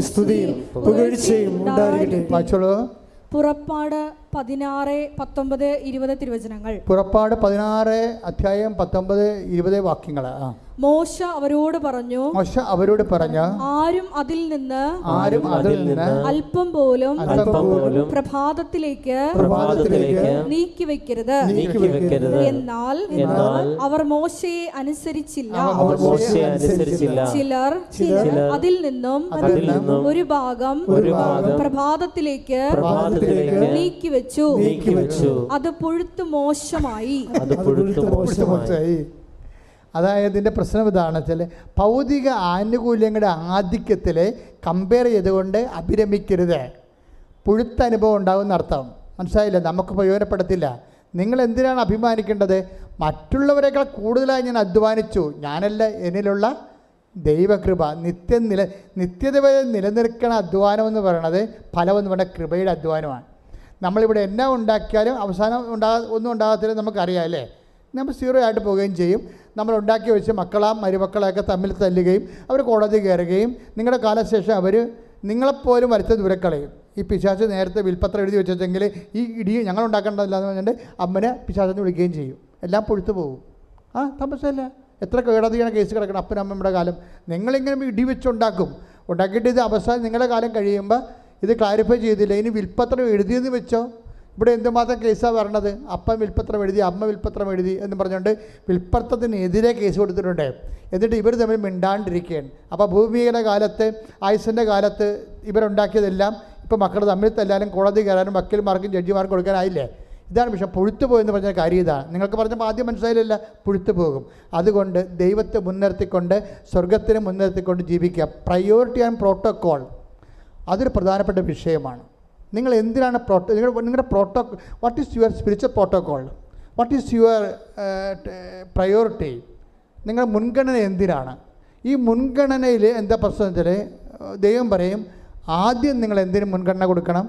സ്തുതിയും പുകഴ്ചയും ഉണ്ടായിരിക്കട്ടെ. വായിച്ചോളൂ. പുറപ്പാട് പതിനാറ് പത്തൊമ്പത് ഇരുപത് തിരുവചനങ്ങൾ. പുറപ്പാട് പതിനാറ് അധ്യായം പത്തൊമ്പത് ഇരുപത് വാക്യങ്ങൾ ആ. മോശ അവരോട് പറഞ്ഞു മോശ അവരോട് പറഞ്ഞു ആരും അതിൽ നിന്ന് ആരും അതിൽ നിന്ന് അല്പം പോലും അല്പം പോലും പ്രഭാതത്തിലേക്ക് പ്രഭാതത്തിലേക്ക് നീക്കി വെക്കരുത് നീക്കി വെക്കരുത് എന്നാൽ എന്നാൽ അവർ മോശയെ അനുസരിച്ചില്ല. അവർ മോശയെ അനുസരിച്ചില്ല. ചിലർ അതിൽ നിന്നും അതിൽ നിന്നും ഒരു ഭാഗം ഒരു ഭാഗം പ്രഭാതത്തിലേക്ക് പ്രഭാതത്തിലേക്ക് നീക്കി വെച്ചു നീക്കി വെച്ചു അത് പുഴുത്തു മോശമായി. അത് പുഴുത്തു മോശമായി. അതായത് ഇതിന്റെ പ്രശ്നം ഇതാണ് വെച്ചാൽ ഭൗതിക ആനുകൂല്യങ്ങളുടെ ആധിക്യത്തിൽ കമ്പയർ ചെയ്തുകൊണ്ട് അഭിരമിക്കരുത്. പുഴുത്ത അനുഭവം ഉണ്ടാകുന്ന അർത്ഥം. മനസ്സിലായില്ല? നമുക്ക് പ്രയോജനപ്പെടത്തില്ല. നിങ്ങൾ എന്തിനാണ് അഭിമാനിക്കേണ്ടത്? മറ്റുള്ളവരെക്കാൾ കൂടുതലായി ഞാൻ അധ്വാനിച്ചു. ഞാനല്ല എന്നിലുള്ള ദൈവകൃപ. നിത്യം നില നിത്യത വരെ നിലനിൽക്കണ അധ്വാനം എന്ന് പറയുന്നത് ഫലമെന്ന് പറയുന്ന കൃപയുടെ അധ്വാനമാണ്. നമ്മളിവിടെ എന്നാ ഉണ്ടാക്കിയാലും അവസാനം ഉണ്ടാ ഒന്നും ഉണ്ടാകത്തില്ല നമുക്കറിയാം അല്ലേ? നമ്മൾ സീറോ ആയിട്ട് പോവുകയും ചെയ്യും. നമ്മൾ ഉണ്ടാക്കി വെച്ച് മക്കളാം മരുമക്കളെയൊക്കെ തമ്മിൽ തല്ലുകയും അവർ കോടതി കയറുകയും നിങ്ങളുടെ കാലശേഷം അവർ നിങ്ങളെപ്പോലും വരച്ച ദൂരക്കളയും ഈ പിശാച്ച് നേരത്തെ വിൽപ്പത്രം എഴുതി വെച്ചെങ്കിൽ ഈ ഇടി ഞങ്ങൾ ഉണ്ടാക്കേണ്ടതില്ല എന്ന് പറഞ്ഞിട്ട് അമ്മനെ പിശാച്ചെന്ന് വിളിക്കുകയും ചെയ്യും. എല്ലാം പൊഴുത്തു പോകും. ആ തമസല്ല എത്ര കേടതിയാണ് കേസ് കിടക്കണം അപ്പനും അമ്മയുടെ കാലം. നിങ്ങളിങ്ങനെ ഇടി വെച്ചുണ്ടാക്കും. ഉണ്ടാക്കിയിട്ട് ഇത് അവസാനം നിങ്ങളുടെ കാലം കഴിയുമ്പോൾ ഇത് ക്ലാരിഫൈ ചെയ്തില്ല. ഇനി വിൽപ്പത്രം എഴുതിയെന്ന് വെച്ചോ? ഇവിടെ എന്തുമാത്രം കേസാണ് വരണത്? അപ്പൻ വിൽപ്പത്രം എഴുതി അമ്മ വിൽപ്പത്രം എഴുതി എന്ന് പറഞ്ഞുകൊണ്ട് വിൽപ്പത്രത്തിനെതിരെ കേസ് കൊടുത്തിട്ടുണ്ട്. എന്നിട്ട് ഇവർ തമ്മിൽ മിണ്ടാണ്ടിരിക്കുകയാണ്. അപ്പോൾ ഭൂമിയുടെ കാലത്ത് ആയുസിന്റെ കാലത്ത് ഇവരുണ്ടാക്കിയതെല്ലാം ഇപ്പോൾ മക്കൾ തമ്മിൽ തല്ലാനും കോടതി കയറാനും വക്കീൽമാർക്കും ജഡ്ജിമാർക്കും കൊടുക്കാനായില്ലേ ഇതാണ് പക്ഷേ പുഴുത്തു പോയെന്ന് പറഞ്ഞ കാര്യം ഇതാണ് നിങ്ങൾക്ക് പറഞ്ഞപ്പോൾ ആദ്യം മനസ്സിലായില്ല പുഴുത്തു പോകും. അതുകൊണ്ട് ദൈവത്തെ മുൻനിർത്തിക്കൊണ്ട് സ്വർഗത്തിനെ മുൻനിർത്തിക്കൊണ്ട് ജീവിക്കുക. പ്രയോറിറ്റി ആൻഡ് പ്രോട്ടോക്കോൾ അതൊരു പ്രധാനപ്പെട്ട വിഷയമാണ്. നിങ്ങൾ എന്തിനാണ് പ്രോട്ടോ നിങ്ങൾ നിങ്ങളുടെ proto what is your spiritual protocol what is your priority നിങ്ങളുടെ മുൻഗണന എന്തിനാണ്? ഈ മുൻഗണനയിൽ എന്താ പ്രശ്നം വെച്ചാൽ ദൈവം പറയും ആദ്യം നിങ്ങൾ എന്തിനു മുൻഗണന കൊടുക്കണം?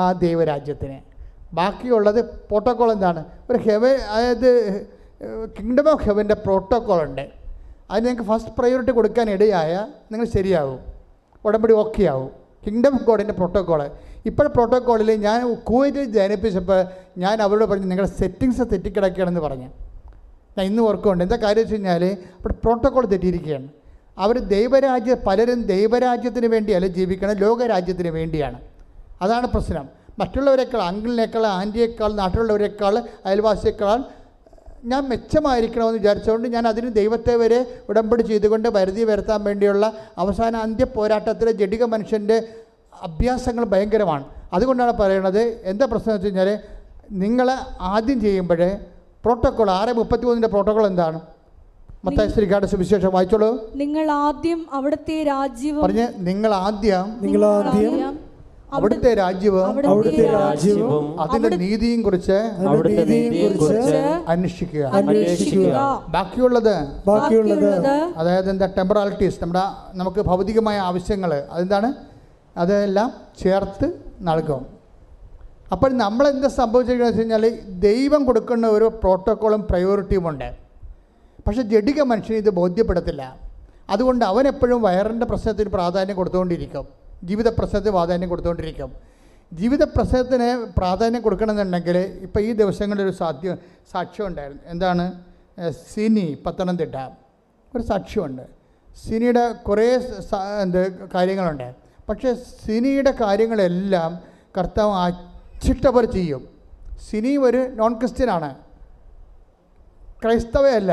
ആ ദൈവരാജ്യത്തിന്. ബാക്കിയുള്ളത് പ്രോട്ടോക്കോൾ എന്താണ്? ഒരു ഹെവൻ അതായത് കിങ്ഡം ഓഫ് ഹെവന്റെ പ്രോട്ടോക്കോൾ ഉണ്ട്. അതിന് നിങ്ങൾക്ക് ഫസ്റ്റ് പ്രയോറിറ്റി കൊടുക്കാൻ ഇടയായ നിങ്ങൾ ശരിയാവും. ഉടമ്പടി ഓക്കെ ആവും. കിങ്ഡം ഓഫ് ഗോഡിന്റെ പ്രോട്ടോക്കോൾ ഇപ്പോഴത്തെ പ്രോട്ടോക്കോളിൽ ഞാൻ കുവൈറ്റിൽ ജനിപ്പിച്ചപ്പോൾ ഞാൻ അവരോട് പറഞ്ഞു നിങ്ങളുടെ സെറ്റിങ്സ് തെറ്റിക്കിടക്കുകയാണെന്ന് പറഞ്ഞു. ഞാൻ ഇന്ന് ഓർക്കുന്നുണ്ട്. എന്താ കാര്യം വെച്ച് കഴിഞ്ഞാൽ അവിടെ പ്രോട്ടോക്കോൾ തെറ്റിയിരിക്കുകയാണ്. അവർ ദൈവരാജ്യ പലരും ദൈവരാജ്യത്തിന് വേണ്ടിയല്ല ജീവിക്കണം ലോകരാജ്യത്തിന് വേണ്ടിയാണ്. അതാണ് പ്രശ്നം. മറ്റുള്ളവരെക്കാൾ അങ്കിളിനേക്കാൾ ആന്റിയേക്കാൾ നാട്ടിലുള്ളവരെക്കാൾ അയൽവാസിയേക്കാൾ ഞാൻ മെച്ചമായിരിക്കണമെന്ന് വിചാരിച്ചുകൊണ്ട് ഞാൻ അതിന് ദൈവത്തെ വരെ ഉടമ്പടി ചെയ്തുകൊണ്ട് പരിധി വരുത്താൻ വേണ്ടിയുള്ള അവസാന അന്ത്യ പോരാട്ടത്തിലെ ജഡിക മനുഷ്യന്റെ അഭ്യാസങ്ങൾ ഭയങ്കരമാണ്. അതുകൊണ്ടാണ് പറയുന്നത് എന്താ പ്രശ്നം വെച്ച് കഴിഞ്ഞാൽ നിങ്ങൾ ആദ്യം ചെയ്യുമ്പോൾ പ്രോട്ടോക്കോൾ ആറ് മുപ്പത്തി മൂന്നിന്റെ പ്രോട്ടോക്കോൾ എന്താണ് സുവിശേഷം വായിച്ചോളൂ. നിങ്ങൾ ആദ്യം അവിടുത്തെ രാജ്യം പറഞ്ഞ് നിങ്ങൾ ആദ്യം നിങ്ങൾ ആദ്യം അവിടുത്തെ രാജ്യവും അവിടുത്തെ രാജ്യവും അതിന്റെ നീതിയും കുറിച്ച് അവിടുത്തെ നീതിയും കുറിച്ച് അന്വേഷിക്കുക. അന്വേഷിക്കുക. ബാക്കിയുള്ളത് ബാക്കിയുള്ളത് അതായത് എന്താ ടെമ്പറാലിറ്റീസ് നമ്മുടെ നമുക്ക് ഭൗതികമായ ആവശ്യങ്ങൾ അതെന്താണ്? അതെല്ലാം ചേർത്ത് നൽകും. അപ്പോൾ നമ്മൾ എന്താ സംഭവിച്ചിരിക്കുന്നത് വെച്ച് കഴിഞ്ഞാൽ ദൈവം കൊടുക്കുന്ന ഒരു പ്രോട്ടോക്കോളും പ്രയോറിറ്റിയും ഉണ്ട്. പക്ഷേ ജഡിക മനുഷ്യന് ഇത് ബോധ്യപ്പെടത്തില്ല. അതുകൊണ്ട് അവൻ എപ്പോഴും വയറിന്റെ പ്രശ്നത്തിന് പ്രാധാന്യം കൊടുത്തുകൊണ്ടിരിക്കും. ജീവിത പ്രശ്നത്തിന് പ്രാധാന്യം കൊടുത്തുകൊണ്ടിരിക്കും. ജീവിത പ്രശ്നത്തിന് പ്രാധാന്യം കൊടുക്കണമെന്നുണ്ടെങ്കിൽ ഇപ്പോൾ ഈ ദിവസങ്ങളിൽ ഒരു സാധ്യ സാക്ഷ്യം ഉണ്ടായിരുന്നു. എന്താണ്? സിനി പത്തനംതിട്ട. ഒരു സാക്ഷ്യമുണ്ട്. സിനിയുടെ കുറേ എന്ത് കാര്യങ്ങളുണ്ട്. പക്ഷേ സിനിയുടെ കാര്യങ്ങളെല്ലാം കർത്താവ് അച്ചിട്ടവർ ചെയ്യും. സിനി ഒരു നോൺ ക്രിസ്ത്യനാണ് ക്രൈസ്തവയല്ല.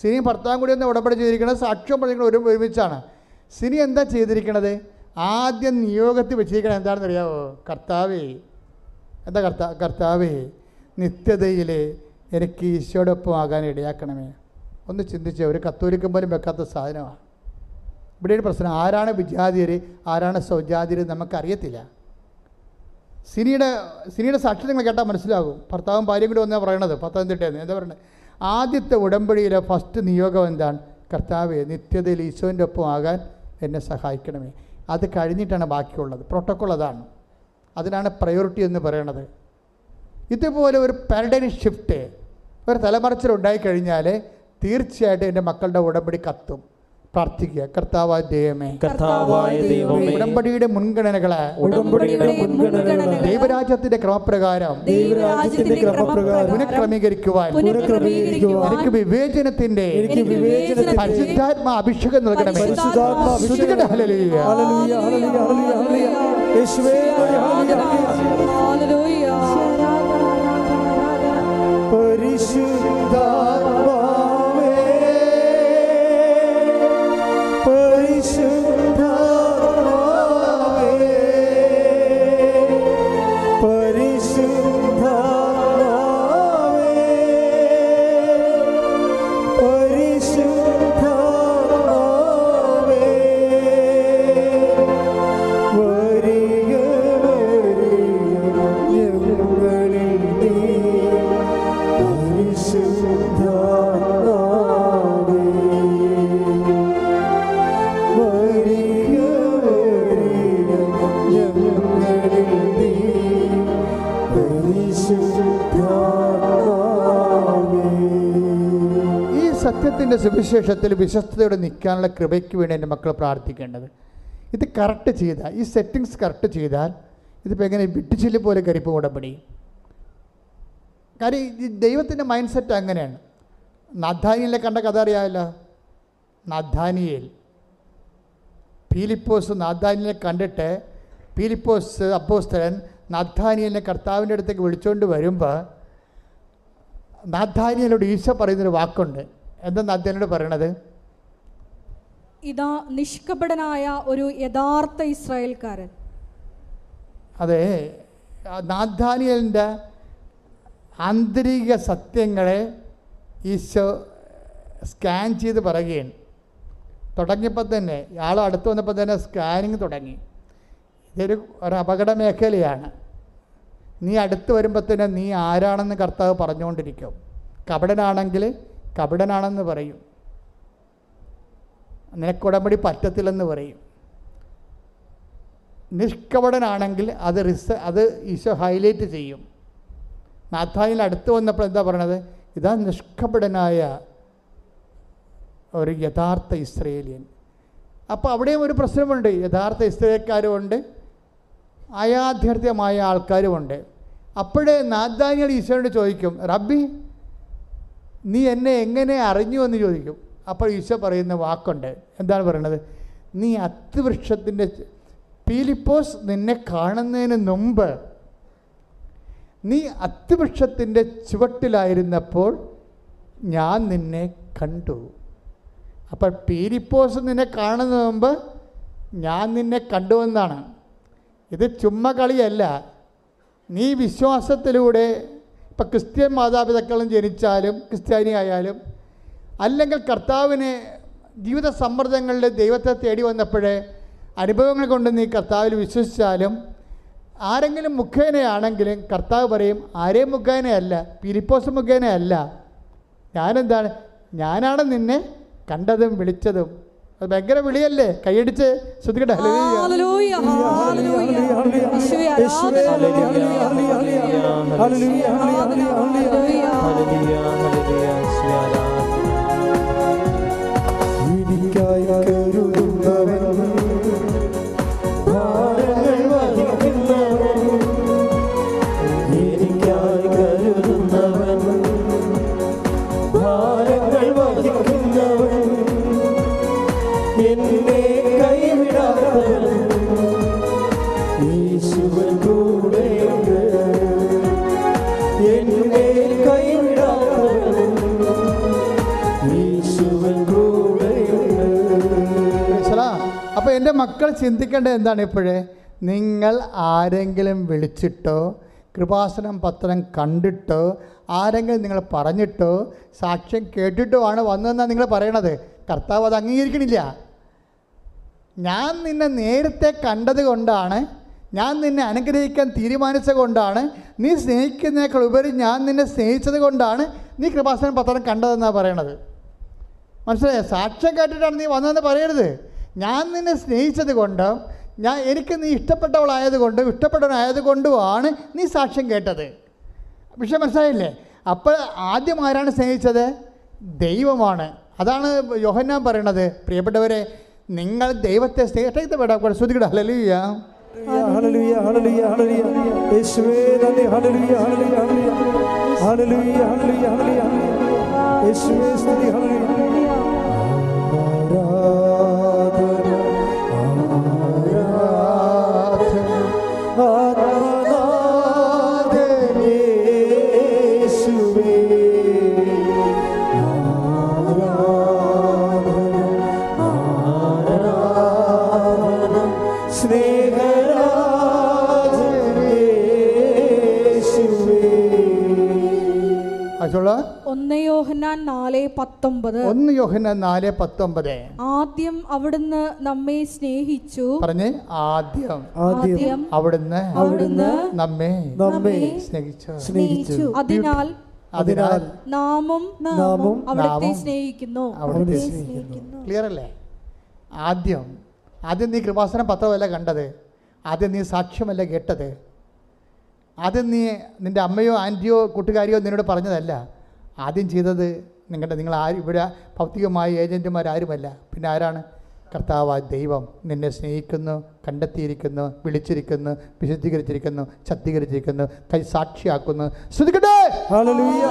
സിനി ഭർത്താവും കൂടി ഒന്ന് ഉടമ്പടി ചെയ്തിരിക്കുന്നത് സാക്ഷ്യം പറഞ്ഞിരിക്കുന്നത് ഒരു ഒരുമിച്ചാണ്. സിനി എന്താ ചെയ്തിരിക്കണത് ആദ്യം നിയോഗത്തിൽ വെച്ചിരിക്കണം എന്താണെന്ന് അറിയാമോ കർത്താവേ എന്താ കർത്താ കർത്താവേ നിത്യതയിൽ എനിക്ക് ഈശോടൊപ്പം ആകാൻ ഇടയാക്കണമേ. ഒന്ന് ചിന്തിച്ച ഒരു കത്തോലിക്കം പോലും വെക്കാത്ത സാധനമാണ്. ഇവിടെ ഒരു പ്രശ്നം ആരാണ് വിജാതിയർ ആരാണ് സൗജാതിയർ നമുക്കറിയത്തില്ല. സിനിയുടെ സിനിയുടെ സാക്ഷ്യം നിങ്ങൾ കേട്ടാൽ മനസ്സിലാകും. ഭർത്താവും ഭാര്യയും കൂടി വന്നാൽ പറയണത് പത്തനംതിട്ടയെന്ന് എന്താ പറയുന്നത് ആദ്യത്തെ ഉടമ്പടിയിലെ ഫസ്റ്റ് നിയോഗം എന്താണ്? കർത്താവെ നിത്യതയിൽ ഈശോന്റെ ഒപ്പം ആകാൻ എന്നെ സഹായിക്കണമേ. അത് കഴിഞ്ഞിട്ടാണ് ബാക്കിയുള്ളത്. പ്രോട്ടോക്കോൾ അതാണ്. അതിനാണ് പ്രയോറിറ്റി എന്ന് പറയണത്. ഇതുപോലെ ഒരു പാരഡൈം ഷിഫ്റ്റ് ഒരു തലമറിച്ചിൽ ഉണ്ടായിക്കഴിഞ്ഞാൽ തീർച്ചയായിട്ടും എന്റെ മക്കളുടെ ഉടമ്പടി കത്തും. പ്രാർത്ഥിക്കുക. കർത്താവായ ദൈവമേ. കർത്താവായ ദൈവമേ. ഉടമ്പടിയുടെ മുൻഗണനകളെ ഉടമ്പടിയുടെ മുൻഗണനകളെ ദൈവരാജ്യത്തിന്റെ ക്രമപ്രകാരം ദൈവരാജ്യത്തിന്റെ ക്രമപ്രകാരം പുനഃക്രമീകരിക്കുവാൻ പുനഃക്രമീകരിക്കുവാൻ എനിക്ക് വിവേചനത്തിന്റെ എനിക്ക് വിവേചനത്തിന്റെ പരിശുദ്ധാത്മ അഭിഷേകം നൽകണമേ. പരിശുദ്ധാത്മ അഭിഷേകം ഹല്ലേലൂയ. ഹല്ലേലൂയ ഹല്ലേലൂയ ഹല്ലേലൂയ ഹല്ലേലൂയ. യേശുവേ ഹല്ലേലൂയ ഹല്ലേലൂയ. സത്യത്തിന്റെ സുവിശേഷത്തിൽ വിശ്വസ്തയോടെ നിൽക്കാനുള്ള കൃപയ്ക്ക് വേണ്ടി എന്റെ മക്കൾ പ്രാർത്ഥിക്കേണ്ടത്. ഇത് കറക്റ്റ് ചെയ്താൽ ഈ സെറ്റിങ്സ് കറക്റ്റ് ചെയ്താൽ ഇതിപ്പോൾ എങ്ങനെ വിട്ടിച്ചില്ല പോലെ കരിപ്പ് ഉടമ്പടി കാര്യം ഈ ദൈവത്തിന്റെ മൈൻഡ് സെറ്റ് അങ്ങനെയാണ്. നദ്ധാനിയിലെ കണ്ട കഥ അറിയാമല്ലോ. നദ്ധാനിയേൽ പീലിപ്പോസ് നദ്ധാനിയിലെ കണ്ടിട്ട് പീലിപ്പോസ് അപ്പോസ്തരൻ നാഥാനിയലിനെ കർത്താവിന്റെ അടുത്തേക്ക് വിളിച്ചുകൊണ്ട് വരുമ്പോൾ നാഥാനിയലോട് ഈശോ പറയുന്നൊരു വാക്കുണ്ട്. എന്താ നദ്യനോട് പറയണത്? ഇതാ നിഷ്കപടനായ ഒരു യഥാർത്ഥ ഇസ്രായേൽക്കാരൻ. അതെ നാഥാനിയലിന്റെ ആന്തരിക സത്യങ്ങളെ ഈശോ സ്കാൻ ചെയ്ത് പറയുകയാണ്. തുടങ്ങിയപ്പോൾ തന്നെ ഇയാൾ അടുത്ത് വന്നപ്പോൾ തന്നെ സ്കാനിങ് തുടങ്ങി. ഇതൊരു ഒരു അപകട മേഖലയാണ്. നീ അടുത്ത് വരുമ്പോൾ തന്നെ നീ ആരാണെന്ന് കർത്താവ് പറഞ്ഞുകൊണ്ടിരിക്കും. കപടനാണെങ്കിൽ കപടനാണെന്ന് പറയും. നിനക്ക് ഉടമ്പടി പറ്റത്തില്ലെന്ന് പറയും. നിഷ്കപടനാണെങ്കിൽ അത് റിസ അത് ഈശോ ഹൈലൈറ്റ് ചെയ്യും. നാഥായിൽ അടുത്ത് വന്നപ്പോൾ എന്താ പറയണത്? ഇതാ നിഷ്കപടനായ ഒരു യഥാർത്ഥ ഇസ്രേലിയൻ അപ്പോൾ അവിടെയും ഒരു പ്രശ്നമുണ്ട്. യഥാർത്ഥ ഇസ്രേലിയക്കാരുമുണ്ട് അയാധ്യർത്ഥമായ ആൾക്കാരുമുണ്ട്. അപ്പോഴേ നാദാനികൾ ഈശോയോട് ചോദിക്കും റബ്ബി നീ എന്നെ എങ്ങനെ അറിഞ്ഞു എന്ന് ചോദിക്കും. അപ്പോൾ ഈശോ പറയുന്ന വാക്കുണ്ട്. എന്താണ് പറയണത്? നീ അത്തിവൃക്ഷത്തിന്റെ പീലിപ്പോസ് നിന്നെ കാണുന്നതിന് മുമ്പ് നീ അത്തിവൃക്ഷത്തിന്റെ ചുവട്ടിലായിരുന്നപ്പോൾ ഞാൻ നിന്നെ കണ്ടു. അപ്പോൾ പീലിപ്പോസ് നിന്നെ കാണുന്നതിന് മുമ്പ് ഞാൻ നിന്നെ കണ്ടുവെന്നാണ് ഇത് ചുമ്മ കളിയല്ല. നീ വിശ്വാസത്തിലൂടെ ഇപ്പം ക്രിസ്ത്യൻ മാതാപിതാക്കളും ജനിച്ചാലും ക്രിസ്ത്യാനി ആയാലും അല്ലെങ്കിൽ കർത്താവിന് ജീവിത സമ്മർദ്ദങ്ങളിൽ ദൈവത്തെ തേടി വന്നപ്പോഴേ അനുഭവങ്ങൾ കൊണ്ട് നീ കർത്താവിൽ വിശ്വസിച്ചാലും ആരെങ്കിലും മുഖേനയാണെങ്കിലും കർത്താവ് പറയും ആരെയും മുഖേനയല്ല പിരിപ്പോസ് മുഖേനയല്ല. ഞാനെന്താണ്? ഞാനാണ് നിന്നെ കണ്ടതും വിളിച്ചതും. അത് ഭയങ്കര വിളിയല്ലേ? കൈയടിച്ച് ശ്രദ്ധിക്കട്ടെ. ഹല്ലേലൂയ. ചിന്തിക്കേണ്ടത് എന്താണ് ഇപ്പോഴേ? നിങ്ങൾ ആരെങ്കിലും വിളിച്ചിട്ടോ കൃപാസനം പത്രം കണ്ടിട്ടോ ആരെങ്കിലും നിങ്ങൾ പറഞ്ഞിട്ടോ സാക്ഷ്യം കേട്ടിട്ടോ ആണ് വന്നതെന്നാണ് നിങ്ങൾ പറയണത്. കർത്താവ് അത് അംഗീകരിക്കണില്ല. ഞാൻ നിന്നെ നേരത്തെ കണ്ടത് കൊണ്ടാണ് ഞാൻ നിന്നെ അനുഗ്രഹിക്കാൻ തീരുമാനിച്ചത് കൊണ്ടാണ് നീ സ്നേഹിക്കുന്നതിനേക്കാൾ ഉപരി ഞാൻ നിന്നെ സ്നേഹിച്ചത് കൊണ്ടാണ് നീ കൃപാസനം പത്രം കണ്ടതെന്നാണ് പറയണത്. മനസ്സിലായോ? സാക്ഷ്യം കേട്ടിട്ടാണ് നീ വന്നതെന്ന് പറയരുത്. ഞാൻ നിന്നെ സ്നേഹിച്ചത് കൊണ്ടും ഞാൻ എനിക്ക് നീ ഇഷ്ടപ്പെട്ടവളായത് കൊണ്ടും ഇഷ്ടപ്പെട്ടവനായത് കൊണ്ടുമാണ് നീ സാക്ഷ്യം കേട്ടത്. പക്ഷേ മനസ്സിലായില്ലേ? അപ്പോൾ ആദ്യം ആരാണ് സ്നേഹിച്ചത്? ദൈവമാണ്. അതാണ് യോഹന്നാൻ പറയണത്. പ്രിയപ്പെട്ടവരെ നിങ്ങൾ ദൈവത്തെ സ്നേഹിച്ചിട്ട് വേണം. ശ്രദ്ധിക്കട്ടെ ഹല്ലേലൂയ. ഹല്ലേലൂയ ഹല്ലേലൂയ ഹല്ലേലൂയ യേശുവേ നന്ദി. ഹല്ലേലൂയ ഹല്ലേലൂയ. ഹല്ലേലൂയ ഹല്ലേലൂയ ഹല്ലേലൂയ. യേശുവേ സ്തുതി. ഹല്ലേലൂയ. യോഹന്നാൻ നാല് പത്തൊമ്പത്. ഒന്ന് യോഹന്നാൻ നാല് പത്തൊമ്പത്. ആദ്യം അവിടുന്ന് നമ്മെ സ്നേഹിച്ചു. പറഞ്ഞ് ആദ്യം. ആദ്യം അവിടുന്ന് അവിടുന്ന് നമ്മെ നമ്മെ സ്നേഹിച്ചു. സ്നേഹിച്ചു. അതിനാൽ അതിനാൽ നാമും നാമും അവിടുത്തെ സ്നേഹിക്കുന്നു. അവിടുത്തെ അവനെ സ്നേഹിക്കുന്നു. ക്ലിയർ അല്ലേ ആദ്യം ആദ്യം നീ കൃപാസനം പത്രമല്ല കണ്ടത്. ആദ്യം നീ സാക്ഷ്യമല്ല കേട്ടത്. ആദ്യം നീ നിന്റെ അമ്മയോ ആന്റിയോ കൂട്ടുകാരിയോ നിന്നോട് പറഞ്ഞതല്ല. ആദ്യം ചെയ്തത് നിങ്ങളുടെ നിങ്ങൾ ആര് ഇവിടെ ഭൗതികമായ ഏജന്റുമാരാരുമല്ല പിന്നെ ആരാണ്? കർത്താവ് ദൈവം നിന്നെ സ്നേഹിക്കുന്നു കണ്ടെത്തിയിരിക്കുന്നു വിളിച്ചിരിക്കുന്നു വിശുദ്ധീകരിച്ചിരിക്കുന്നു ശക്തീകരിച്ചിരിക്കുന്നു കൈ സാക്ഷിയാക്കുന്നു. ശ്രദ്ധിക്കട്ടെ ഹല്ലേലൂയ.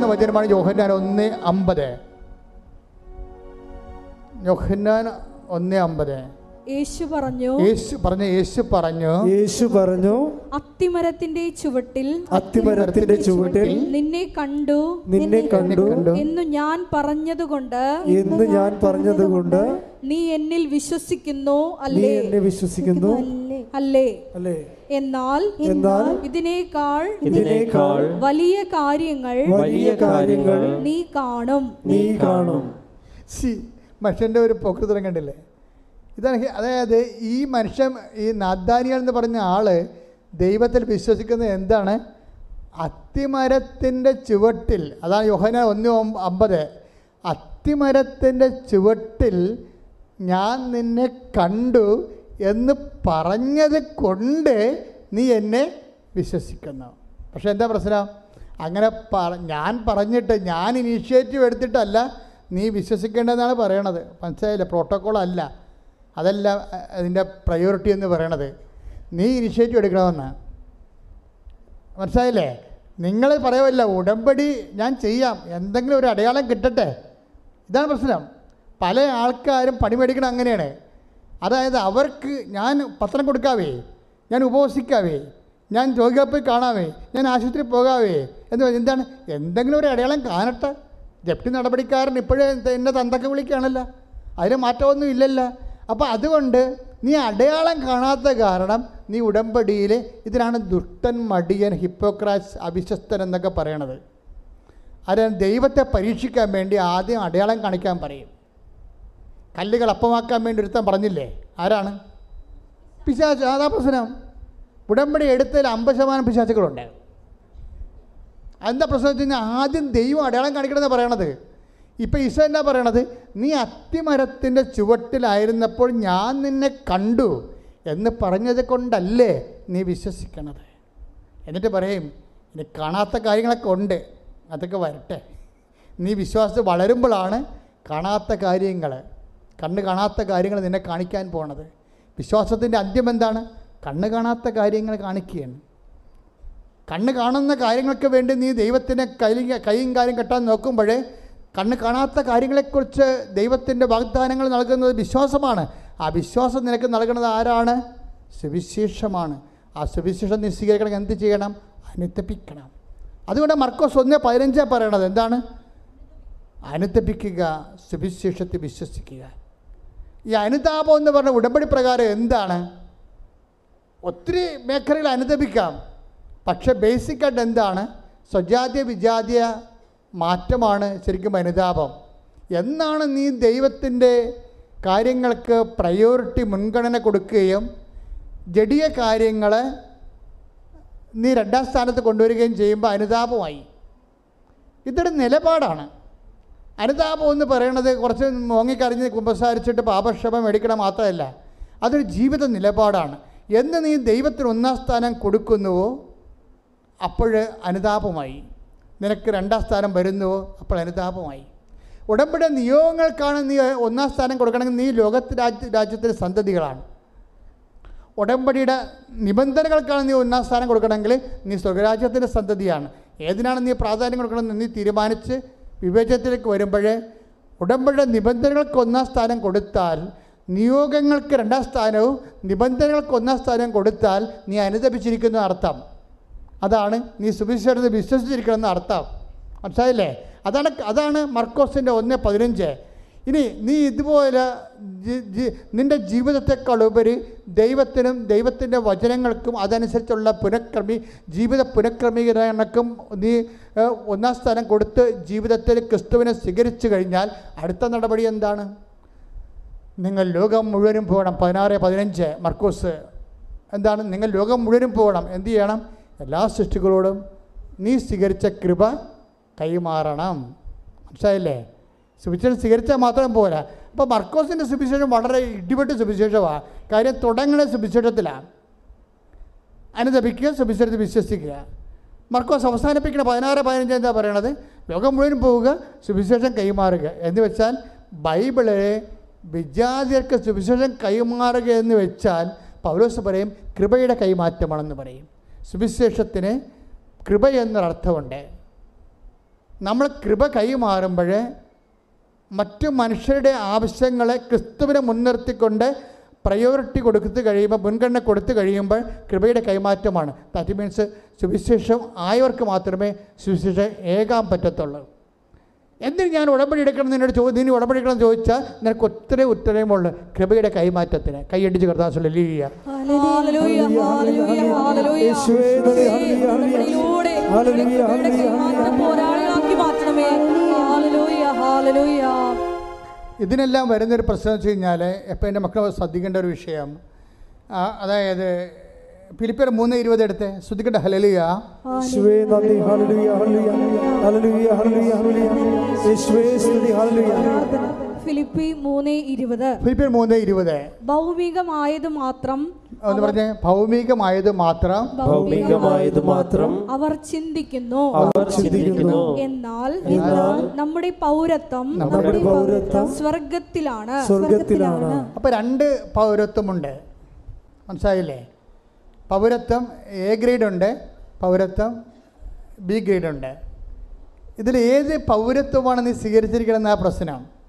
പോകുന്ന വചനമാണ് യോഹന്നാൻ ഒന്ന് അമ്പത്. യോഹന്നാൻ ഒന്ന് അമ്പത്. യേശു പറഞ്ഞു യേശു പറഞ്ഞു യേശു പറഞ്ഞു യേശു പറഞ്ഞു അത്തിമരത്തിന്റെ ചുവട്ടിൽ അത്തിമരത്തിന്റെ ചുവട്ടിൽ നിന്നെ കണ്ടു നിന്നെ കണ്ടു എന്ന് ഞാൻ പറഞ്ഞതുകൊണ്ട് എന്ന് ഞാൻ പറഞ്ഞതുകൊണ്ട് നീ എന്നിൽ വിശ്വസിക്കുന്നു നീ അല്ലേ? എന്നെ വിശ്വസിക്കുന്നു. അല്ലേ? അല്ലേ? എന്നാൽ എന്നാൽ ഇതിനേക്കാൾ ഇതിനേക്കാൾ വലിയ കാര്യങ്ങൾ വലിയ കാര്യങ്ങൾ നീ കാണും. നീ കാണും. സി മനുഷ്യന്റെ ഒരു പ്രകൃതം കണ്ടില്ലേ? ഇതാണ് അതായത് ഈ മനുഷ്യൻ ഈ നാദാനിയൽ എന്ന് പറഞ്ഞ ആൾ ദൈവത്തിൽ വിശ്വസിക്കുന്നത് എന്താണ്? അത്തിമരത്തിന്റെ ചുവട്ടിൽ അതാണ് യോഹന ഒന്ന് അമ്പത്. അത്തിമരത്തിന്റെ ചുവട്ടിൽ ഞാൻ നിന്നെ കണ്ടു എന്ന് പറഞ്ഞത് കൊണ്ട് നീ എന്നെ വിശ്വസിക്കണം പക്ഷേ എന്താ പ്രശ്നം? അങ്ങനെ പറ ഞാൻ പറഞ്ഞിട്ട് ഞാൻ ഇനീഷ്യേറ്റീവ് എടുത്തിട്ടല്ല നീ വിശ്വസിക്കേണ്ടതെന്നാണ് പറയണത്. മനസ്സിലായില്ല? പ്രോട്ടോക്കോൾ അല്ല. അതല്ല അതിന്റെ പ്രയോറിറ്റി എന്ന് പറയണത്. നീ ഇനിഷ്യേറ്റീവ് എടുക്കണമെന്ന്. മനസ്സിലായില്ലേ? നിങ്ങൾ പറയുമല്ല ഉടമ്പടി ഞാൻ ചെയ്യാം. എന്തെങ്കിലും ഒരു അടയാളം കിട്ടട്ടെ. ഇതാണ് പ്രശ്നം. പല ആൾക്കാരും പണി മേടിക്കണം അങ്ങനെയാണ്. അതായത് അവർക്ക് ഞാൻ പത്രം കൊടുക്കാവേ ഞാൻ ഉപവസിക്കാവേ ഞാൻ രോഗികളെ പോയി കാണാവേ ഞാൻ ആശുപത്രി പോകാവേ എന്ന് എന്താണ്? എന്തെങ്കിലും ഒരു അടയാളം കാണട്ടെ. ജപ്തി നടപടിക്കാരൻ ഇപ്പോഴേ എന്നെ തന്തൊക്കെ വിളിക്കുകയാണല്ലോ. അതിന് മാറ്റമൊന്നും ഇല്ലല്ലോ. അപ്പോൾ അതുകൊണ്ട് നീ അടയാളം കാണാത്ത കാരണം നീ ഉടമ്പടിയിൽ ഇതിനാണ് ദുഷ്ടൻ മടിയൻ ഹിപ്പോക്രാസ് അവിശ്വസ്തൻ എന്നൊക്കെ പറയണത്. അത് ദൈവത്തെ പരീക്ഷിക്കാൻ വേണ്ടി ആദ്യം അടയാളം കാണിക്കാൻ പറയും. കല്ലുകൾ അപ്പമാക്കാൻ വേണ്ടി ഒരുത്തൻ പറഞ്ഞില്ലേ? ആരാണ്? പിശാച്ച് അതാ പ്രശ്നം. ഉടമ്പടി എടുത്തതിൽ അമ്പത് ശതമാനം പിശാച്ചുകളുണ്ട് എന്താ പ്രശ്നം വെച്ച് ആദ്യം ദൈവം അടയാളം കാണിക്കണമെന്ന് പറയണത്. ഇപ്പം ഈശോ എന്താ പറയണത്? നീ അത്തിമരത്തിന്റെ ചുവട്ടിലായിരുന്നപ്പോൾ ഞാൻ നിന്നെ കണ്ടു എന്ന് പറഞ്ഞത് കൊണ്ടല്ലേ നീ വിശ്വസിക്കണത്. എന്നിട്ട് പറയും ഇനി കാണാത്ത കാര്യങ്ങളൊക്കെ ഉണ്ട്. അതൊക്കെ വരട്ടെ. നീ വിശ്വാസത്തിൽ വളരുമ്പോഴാണ് കാണാത്ത കാര്യങ്ങൾ കണ്ണ് കാണാത്ത കാര്യങ്ങൾ നിന്നെ കാണിക്കാൻ പോണത്. വിശ്വാസത്തിന്റെ അന്ത്യം എന്താണ്? കണ്ണ് കാണാത്ത കാര്യങ്ങൾ കാണിക്കുകയാണ്. കണ്ണ് കാണുന്ന കാര്യങ്ങൾക്ക് വേണ്ടി നീ ദൈവത്തിനെ കൈ കൈയും കാര്യം കെട്ടാൻ നോക്കുമ്പോഴേ കണ്ണ് കാണാത്ത കാര്യങ്ങളെക്കുറിച്ച് ദൈവത്തിന്റെ വാഗ്ദാനങ്ങൾ നൽകുന്നത് വിശ്വാസമാണ്. ആ വിശ്വാസം നിനക്ക് നൽകുന്നത് ആരാണ്? സുവിശേഷമാണ്. ആ സുവിശേഷം നീ സ്വീകരിക്കണം. എന്ത് ചെയ്യണം? അനുത്തപ്പിക്കണം അതുകൊണ്ട് മർക്കോസ് ഒന്ന് പതിനഞ്ചാണ് പറയണത് എന്താണ്? അനുത്തപ്പിക്കുക സുവിശേഷത്തെ വിശ്വസിക്കുക. ഈ അനുതാപം എന്ന് പറഞ്ഞ ഉടമ്പടി പ്രകാരം എന്താണ്? ഒത്തിരി മേഖലയിൽ അനുദപിക്കാം പക്ഷെ ബേസിക്കായിട്ട് എന്താണ്? സ്വജാതീയ വിജാതീയ മാറ്റമാണ് ശരിക്കും അനുതാപം. എന്നാണ് നീ ദൈവത്തിന്റെ കാര്യങ്ങൾക്ക് പ്രയോറിറ്റി മുൻഗണന കൊടുക്കുകയും ജഡിയ കാര്യങ്ങൾ നീ രണ്ടാം സ്ഥാനത്ത് കൊണ്ടുവരികയും ചെയ്യുമ്പോൾ അനുതാപമായി. ഇതൊരു നിലപാടാണ്. അനുതാപം എന്ന് പറയണത് കുറച്ച് മോങ്ങിക്കറിഞ്ഞ് കുമ്പസാരിച്ചിട്ട് പാപക്ഷമം മേടിക്കണം മാത്രമല്ല അതൊരു ജീവിത നിലപാടാണ്. എന്ന് നീ ദൈവത്തിന് ഒന്നാം സ്ഥാനം കൊടുക്കുന്നുവോ അപ്പോൾ അനുതാപമായി. നിനക്ക് രണ്ടാം സ്ഥാനം വരുന്നുവോ അപ്പോൾ അനുതാപമായി. ഉടമ്പടി നിയോഗങ്ങൾക്കാണ് നീ ഒന്നാം സ്ഥാനം കൊടുക്കണമെങ്കിൽ നീ ലോകത്ത് രാജ്യ രാജ്യത്തിന്റെ സന്തതികളാണ്. ഉടമ്പടിയുടെ നിബന്ധനകൾക്കാണ് നീ ഒന്നാം സ്ഥാനം കൊടുക്കണമെങ്കിൽ നീ സ്വർഗരാജ്യത്തിന്റെ സന്തതിയാണ്. ഏതിനാണ് നീ പ്രാധാന്യം കൊടുക്കണമെന്ന് നീ തീരുമാനിച്ച് വിവേചനത്തിലേക്ക് വരുമ്പോൾ ഉടമ്പടിയുടെ നിബന്ധനകൾക്ക് ഒന്നാം സ്ഥാനം കൊടുത്താൽ നിയോഗങ്ങൾക്ക് രണ്ടാം സ്ഥാനവും നിബന്ധനകൾക്ക് ഒന്നാം സ്ഥാനം കൊടുത്താൽ നീ അനുദപിച്ചിരിക്കുന്ന അർത്ഥം അതാണ് നീ സുവിശേഷത്തെ വിശ്വസിച്ചിരിക്കണമെന്ന അർത്ഥം മനസ്സിലായില്ലേ? അതാണ് അതാണ് മർക്കോസിന്റെ ഒന്ന് പതിനഞ്ച്. ഇനി നീ ഇതുപോലെ നിന്റെ ജീവിതത്തെക്കാളുപരി ദൈവത്തിനും ദൈവത്തിന്റെ വചനങ്ങൾക്കും അതനുസരിച്ചുള്ള പുനഃക്രമി ജീവിത പുനഃക്രമീകരണക്കും നീ ഒന്നാം സ്ഥാനം കൊടുത്ത് ജീവിതത്തിൽ ക്രിസ്തുവിനെ സ്വീകരിച്ചു കഴിഞ്ഞാൽ അടുത്ത നടപടി എന്താണ്? നിങ്ങൾ ലോകം മുഴുവനും പോകണം. പതിനാറ് പതിനഞ്ച് മർക്കോസ്. എന്താണ്? നിങ്ങൾ ലോകം മുഴുവനും പോകണം. എന്ത് ചെയ്യണം? എല്ലാ സൃഷ്ടികളോടും നീ സ്വീകരിച്ച കൃപ കൈമാറണം. മനസ്സിലായില്ലേ? സുവിശേഷം സ്വീകരിച്ചാൽ മാത്രം പോരാ. അപ്പോൾ മർക്കോസിന്റെ സുവിശേഷം വളരെ ഇടിപെട്ട സുവിശേഷമാണ് കാര്യം തുടങ്ങുന്ന സുവിശേഷത്തിലാണ് അനുദപിക്കുക സുവിശേഷത്തിൽ വിശ്വസിക്കുക. മർക്കോസ് അവസാനിപ്പിക്കുന്ന പതിനാറ് പതിനഞ്ച് എന്താ പറയണത്? ലോകം മുഴുവൻ പോവുക സുവിശേഷം കൈമാറുക. എന്ന് വെച്ചാൽ ബൈബിളിലെ വിജാതിയർക്ക് സുവിശേഷം കൈമാറുക എന്ന് വെച്ചാൽ പൗലോസ് പറയും കൃപയുടെ കൈമാറ്റമാണെന്ന് പറയും. സുവിശേഷത്തിന് കൃപ എന്നൊരർത്ഥമുണ്ട്. നമ്മൾ കൃപ കൈമാറുമ്പോൾ മറ്റു മനുഷ്യരുടെ ആവശ്യങ്ങളെ ക്രിസ്തുവിനെ മുൻനിർത്തിക്കൊണ്ട് പ്രയോറിറ്റി കൊടുത്തു കഴിയുമ്പോൾ മുൻഗണന കൊടുത്തു കഴിയുമ്പോൾ കൃപയുടെ കൈമാറ്റമാണ്. ദാറ്റ് മീൻസ് സുവിശേഷം ആയവർക്ക് മാത്രമേ സുവിശേഷം ഏകാൻ പറ്റത്തുള്ളൂ. എന്തിന് ഞാൻ ഉടമ്പടി എടുക്കണം എന്ന് എന്നോട് ചോദ്യം നീ ഉടമ്പടി എടുക്കണം എന്ന് ചോദിച്ചാൽ നിനക്ക് ഒത്തിരി ഉത്തരവുമുള്ളൂ കൃപയുടെ കൈമാറ്റത്തിന്. കൈയടിച്ച് കർത്താസുള്ള ലീയ ഹല്ലേലൂയ, ഇതിനെല്ലാം വരുന്നൊരു പ്രശ്നം വെച്ച് കഴിഞ്ഞാൽ എപ്പോൾ എന്റെ മക്കൾ ശ്രദ്ധിക്കേണ്ട ഒരു വിഷയം. ആ, അതായത് ഫിലിപ്പിയർ മൂന്ന് ഇരുപത് എടുത്ത്? ശ്രദ്ധിക്കേണ്ട ഹലലിയ ഫിലിപ്പി മൂന്ന് ഇരുപത്. ഫിലിപ്പിയർ മൂന്ന് ഇരുപത്. ഭൗമികമായത് മാത്രം എന്ന് പറഞ്ഞ ഭൗമികമായത് മാത്രം ഭൗമികമായത് മാത്രം അവർ ചിന്തിക്കുന്നു. അവർ ചിന്തിക്കുന്നു. എന്നാൽ നമ്മുടെ പൗരത്വം നമ്മുടെ പൗരത്വം സ്വർഗത്തിലാണ്. സ്വർഗത്തിലാണ്. അപ്പൊ രണ്ട് പൗരത്വമുണ്ട്. മനസ്സിലായില്ലേ? പൗരത്വം എ ഗ്രേഡ് ഉണ്ട് പൗരത്വം ബി ഗ്രേഡ് ഉണ്ട്. ഇതിൽ ഏത് പൗരത്വമാണ് നീ സ്വീകരിച്ചിരിക്കണമെന്ന പ്രശ്നം?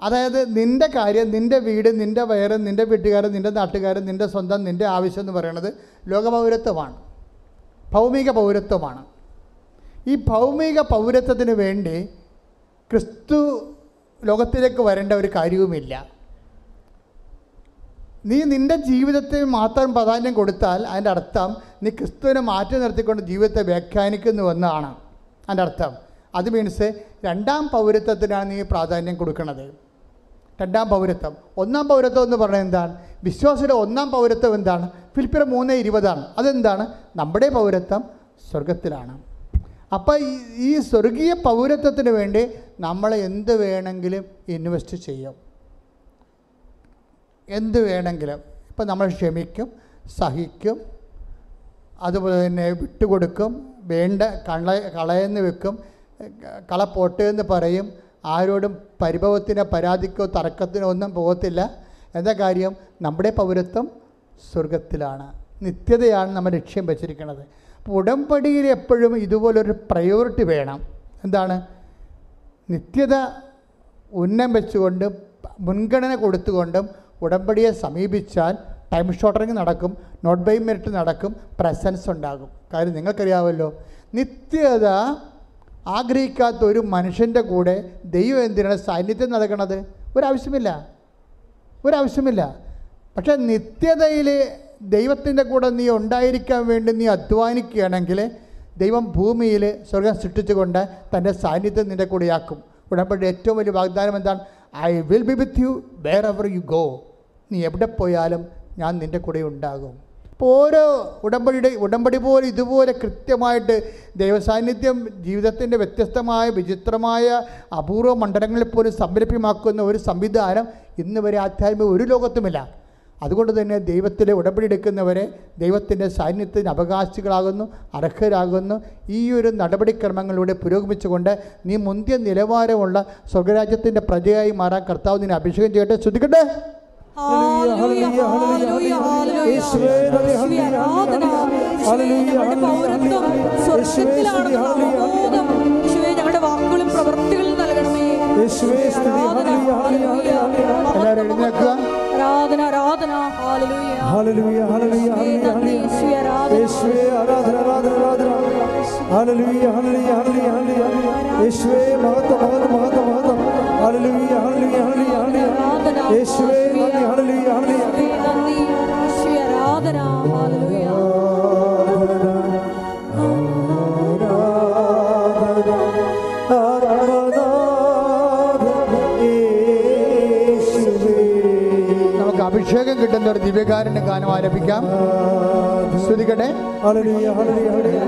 അതായത് നിന്റെ കാര്യം നിന്റെ വീട് നിന്റെ വയറ് നിന്റെ വീട്ടുകാരൻ നിന്റെ നാട്ടുകാരൻ നിന്റെ സ്വന്തം നിന്റെ ആവശ്യം എന്ന് പറയുന്നത് ലോകപൗരത്വമാണ്. ഭൗമിക പൗരത്വമാണ്. ഈ ഭൗമിക പൗരത്വത്തിന് വേണ്ടി ക്രിസ്തു ലോകത്തിലേക്ക് വരേണ്ട ഒരു കാര്യവുമില്ല. നീ നിന്റെ ജീവിതത്തെ മാത്രം പ്രാധാന്യം കൊടുത്താൽ അതിന്റെ അർത്ഥം നീ ക്രിസ്തുവിനെ മാറ്റി നിർത്തിക്കൊണ്ട് ജീവിതത്തെ വ്യാഖ്യാനിക്കുന്നു എന്നാണ്. അതിന്റെ അർത്ഥം. അത് മീൻസ് രണ്ടാം പൗരത്വത്തിനാണ് നീ പ്രാധാന്യം കൊടുക്കുന്നത്. രണ്ടാം പൗരത്വം. ഒന്നാം പൗരത്വം എന്ന് പറഞ്ഞാൽ എന്താണ്? വിശ്വാസിയുടെ ഒന്നാം പൗരത്വം എന്താണ്? ഫിലിപ്പിയർ മൂന്ന് ഇരുപതാണ്. അതെന്താണ്? നമ്മുടെ പൗരത്വം സ്വർഗത്തിലാണ് അപ്പോൾ ഈ ഈ സ്വർഗീയ പൗരത്വത്തിന് വേണ്ടി നമ്മൾ എന്ത് വേണമെങ്കിലും ഇൻവെസ്റ്റ് ചെയ്യും. എന്ത് വേണമെങ്കിലും. ഇപ്പം നമ്മൾ ക്ഷമിക്കും സഹിക്കും അതുപോലെ തന്നെ വിട്ടുകൊടുക്കും വേണ്ട കള കളയെന്ന് വെക്കും കള പോട്ടെ എന്ന് പറയും ആരോടും പരിഭവത്തിനോ പരാതിക്കോ തർക്കത്തിനോ ഒന്നും പോകത്തില്ല. എന്താ കാര്യം? നമ്മുടെ പൗരത്വം സ്വർഗത്തിലാണ്. നിത്യതയാണ് നമ്മൾ ലക്ഷ്യം വെച്ചിരിക്കുന്നത്. അപ്പോൾ ഉടമ്പടിയിൽ എപ്പോഴും ഇതുപോലൊരു പ്രയോറിറ്റി വേണം. എന്താണ്? നിത്യത ഉന്നം വെച്ചുകൊണ്ട് മുൻഗണന കൊടുത്തുകൊണ്ടും ഉടമ്പടിയെ സമീപിച്ചാൽ ടൈം ഷോർട്ടറിങ് നടക്കും നോട്ട് ബൈ മെറിറ്റ് നടക്കും പ്രസൻസ് ഉണ്ടാകും. കാര്യം നിങ്ങൾക്കറിയാമല്ലോ. നിത്യത ആഗ്രഹിക്കാത്ത ഒരു മനുഷ്യന്റെ കൂടെ ദൈവം എന്തിനാണ് സാന്നിധ്യം നടക്കണത്? ഒരാവശ്യമില്ല. ഒരാവശ്യമില്ല. പക്ഷെ നിത്യതയിൽ ദൈവത്തിന്റെ കൂടെ നീ ഉണ്ടായിരിക്കാൻ വേണ്ടി നീ അധ്വാനിക്കുകയാണെങ്കിൽ ദൈവം ഭൂമിയിൽ സ്വർഗം സൃഷ്ടിച്ചുകൊണ്ട് തന്റെ സാന്നിധ്യം നിന്റെ കൂടെയാക്കും. ഉടമ്പടി ഏറ്റവും വലിയ വാഗ്ദാനം എന്താണ്? I will be with you wherever you go നീ എവിടെ പോയാലും ഞാൻ നിന്റെ കൂടെ ഉണ്ടാകും. അപ്പോൾ ഓരോ ഉടമ്പടിയുടെ ഉടമ്പടി പോലെ ഇതുപോലെ കൃത്യമായിട്ട് ദൈവസാന്നിധ്യം ജീവിതത്തിന്റെ വ്യത്യസ്തമായ വിചിത്രമായ അപൂർവ മണ്ഡലങ്ങളിൽ പോലും സംരഭ്യമാക്കുന്ന ഒരു സംവിധാനം ഇന്ന് വരെ ആധ്യാത്മിക ഒരു ലോകത്തുമില്ല. അതുകൊണ്ട് തന്നെ ദൈവത്തിലെ ഉടമ്പടി എടുക്കുന്നവരെ ദൈവത്തിന്റെ സാന്നിധ്യത്തിന് അവകാശികളാകുന്നു അർഹരാകുന്നു. ഈ ഒരു നടപടിക്രമങ്ങളിലൂടെ പുരോഗമിച്ചുകൊണ്ട് നീ മുന്തിയ നിലവാരമുള്ള സ്വർഗരാജ്യത്തിന്റെ പ്രജയായി മാറാൻ കർത്താവ് നിന്നെ അഭിഷേകം ചെയ്യട്ടെ. ശ്രദ്ധിക്കട്ടെ? ഹല്ലേലൂയ, ഹല്ലേലൂയ, ഹല്ലേലൂയ. യേശുവേ, യേശുവേ, ആരാധന. ഹല്ലേലൂയ, ഞങ്ങളുടെ ഹല്ലേലൂയ. സ്വർഗത്തിലാണെന്നുള്ള യേശുവേ, യേശുവേ, ഞങ്ങളുടെ വാക്കുകളും പ്രവൃത്തികളും നൽകണമേ. യേശുവേ സ്തുതി ആരാധന, ആരാധന ആരാധന. ഹാലലൂയ ഹല്ലേലൂയ ഹല്ലേലൂയ ഹല്ലേലൂയ യേശുവേ, ആരാധന. യേശുവേ ആരാധന ആരാധന ആരാധന. ഹല്ലേലൂയ ഹല്ലേലൂയ ഹല്ലേലൂയ ഹല്ലേലൂയ. യേശുവേ മഹത്വ മഹത്വ മഹത്വ മഹത്വം. ഹല്ലേലൂയ ഹല്ലേലൂയ ഹല്ലേലൂയ ഹല്ലേലൂയ. യേശുവേ ഹല്ലേലൂയ ഹല്ലേലൂയ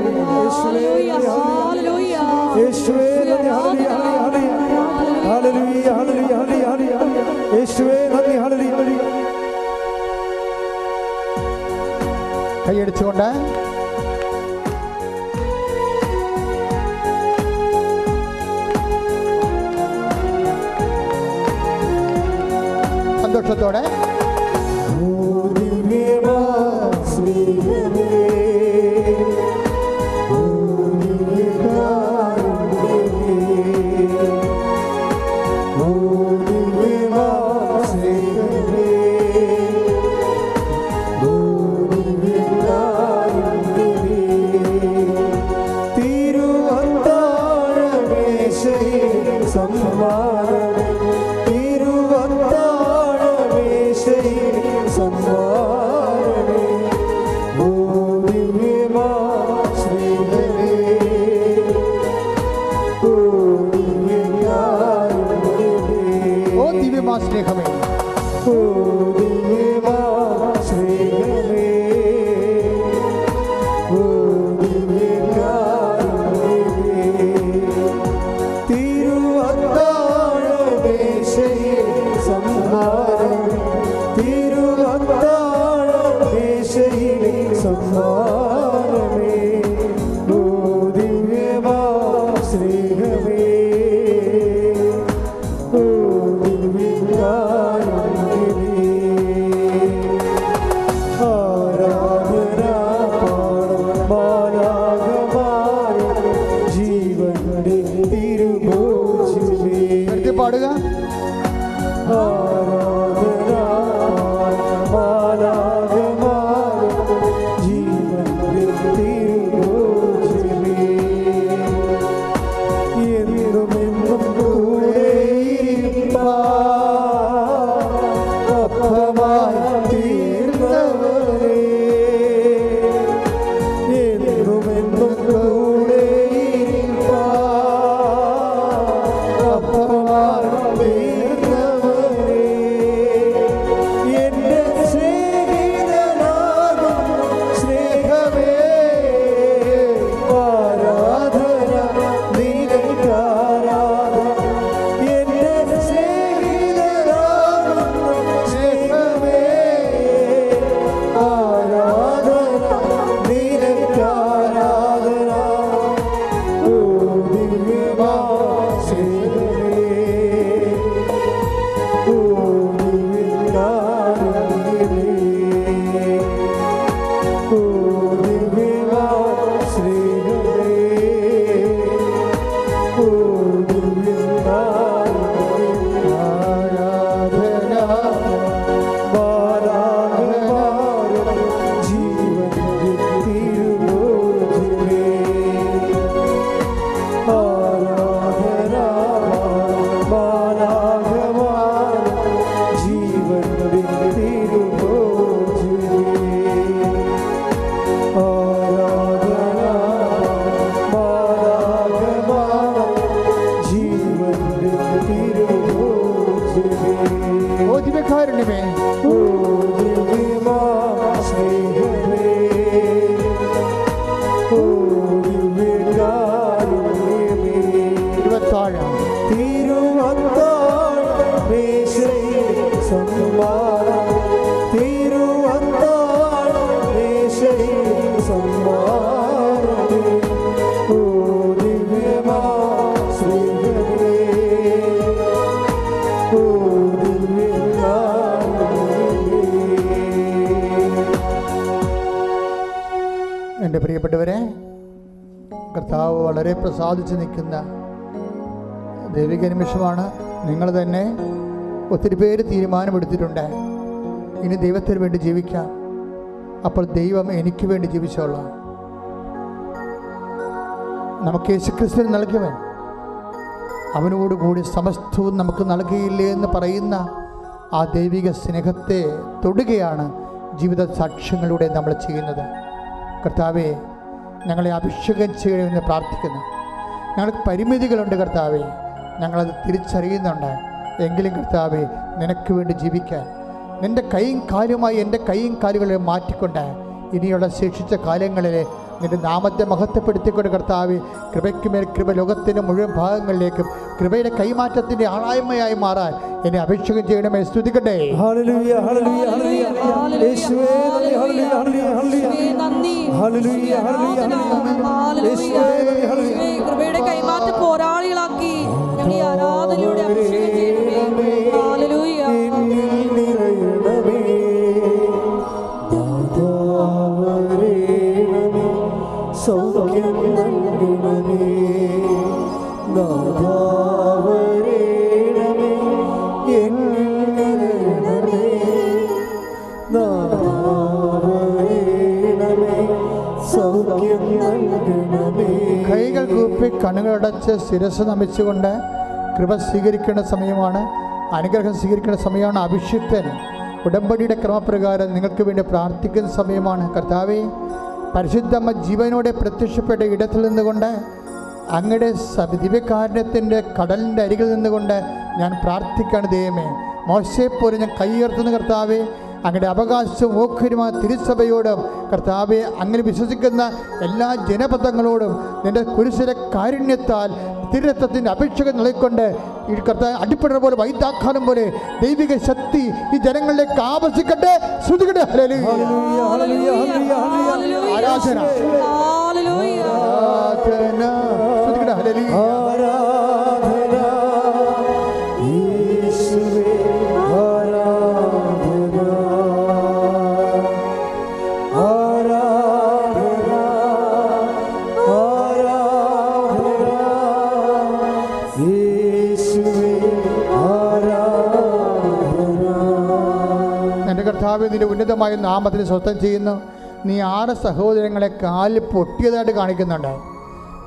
യേശുവേ ഗാനം ഹല്ലേലൂയ ശ്രുതിക്കട്ടെ കൈയടിച്ചുകൊണ്ട്. സന്തോഷത്തോടെ. ദൈവിക നിങ്ങൾ തന്നെ ഒത്തിരി പേര് തീരുമാനമെടുത്തിട്ടുണ്ട്. ഇനി ദൈവത്തിന് വേണ്ടി ജീവിക്കാം. അപ്പോൾ ദൈവം എനിക്ക് വേണ്ടി ജീവിച്ചോളാം. നമുക്ക് യേശുക്രിസ്തു നൽകിയവൻ അവനോടുകൂടി സമസ്തവും നമുക്ക് നൽകിയില്ലേ എന്ന് പറയുന്ന ആ ദൈവിക സ്നേഹത്തെ തൊടുകയാണ് ജീവിത സാക്ഷ്യങ്ങളിലൂടെ നമ്മൾ ചെയ്യുന്നത്. കർത്താവെ ഞങ്ങളെ അഭിഷേകം ചെയ്യണമെന്ന് പ്രാർത്ഥിക്കുന്നു. ഞങ്ങൾക്ക് പരിമിതികളുണ്ട് കർത്താവെ. ഞങ്ങളത് തിരിച്ചറിയുന്നുണ്ട്. എങ്കിലും കർത്താവെ നിനക്ക് വേണ്ടി ജീവിക്കാൻ. നിന്റെ കൈയും കാലുമായി എന്റെ കൈയും കാലുകളെ മാറ്റിക്കൊണ്ട് ഇനിയുള്ള ശേഷിച്ച കാലങ്ങളിൽ നിന്റെ നാമത്തെ മഹത്വപ്പെടുത്തിക്കൊണ്ട് കർത്താവ് കൃപയ്ക്ക് മേൽ കൃപ ലോകത്തിന്റെ മുഴുവൻ ഭാഗങ്ങളിലേക്കും കൃപയുടെ കൈമാറ്റത്തിന്റെ ആളായ്മയായി മാറാൻ എന്നെ അഭിഷേകം ചെയ്യണമേ സ്തുതിക്കട്ടെ. ഹല്ലേലൂയ ഹല്ലേലൂയ കൈകൾ കൂപ്പി കണ്ണുകളടച്ച് ശിരസ് നമിച്ചുകൊണ്ട് കൃപ സ്വീകരിക്കേണ്ട സമയമാണ് അനുഗ്രഹം സ്വീകരിക്കേണ്ട സമയമാണ് അഭിഷിക്തൻ ഉടമ്പടിയുടെ ക്രമപ്രകാരം നിങ്ങൾക്ക് വേണ്ടി പ്രാർത്ഥിക്കുന്ന സമയമാണ്. കർത്താവെ പരിശുദ്ധമ്മ ജീവനോടെ പ്രത്യക്ഷപ്പെട്ട ഇടത്തിൽ നിന്നുകൊണ്ട് അങ്ങയുടെ ദിവ്യകാരണത്തിന്റെ കടലിന്റെ അരികിൽ നിന്നുകൊണ്ട് ഞാൻ പ്രാർത്ഥിക്കാണ് ദൈവമേ. മോശയെപ്പോലെ ഞാൻ കൈയുയർത്തുന്ന കർത്താവെ. അങ്ങയുടെ അവകാശവും ഓഖരുമായ തിരുസഭയോടും കർത്താവെ അങ്ങനെ വിശ്വസിക്കുന്ന എല്ലാ ജനപഥങ്ങളോടും നിന്റെ കുരിശിലെ കാരുണ്യത്താൽ തിരുരത്വത്തിന്റെ അപേക്ഷകൾ നൽകിക്കൊണ്ട് ഈ കർത്താവ് അടിപ്പെടുന്ന പോലെ വൈദ്യാഘാതം പോലെ ദൈവിക ശക്തി ഈ ജനങ്ങളിലേക്ക് ആവശ്യിക്കട്ടെ ശ്രുതികട്ടെ. ആരാധന. ആരാധന. ഹല്ലേലൂയ. ആരാധന നിന്റെ ഉന്നതമായ നാമത്തിന് സ്വസ്ഥം ചെയ്യുന്നു. നീ ആറ് സഹോദരങ്ങളെ കാലിൽ പൊട്ടിയതായിട്ട് കാണിക്കുന്നുണ്ട്.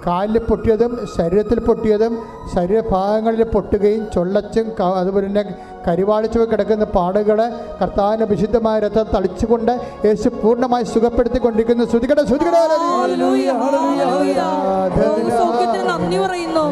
കാലിൽ പൊട്ടിയതും ശരീരത്തിൽ പൊട്ടിയതും ശരീരഭാഗങ്ങളിൽ പൊട്ടുകയും ചൊള്ളച്ചും അതുപോലെ തന്നെ കരിവാളിച്ചു കിടക്കുന്ന പാടുകൾ കർത്താവിന്റെ വിശുദ്ധമായ രഥം തളിച്ചുകൊണ്ട് യേശു പൂർണമായി സുഖപ്പെടുത്തിക്കൊണ്ടിരിക്കുന്നു. ശ്രുതികട ശ്രുതികട നന്ദി പറയുന്നു.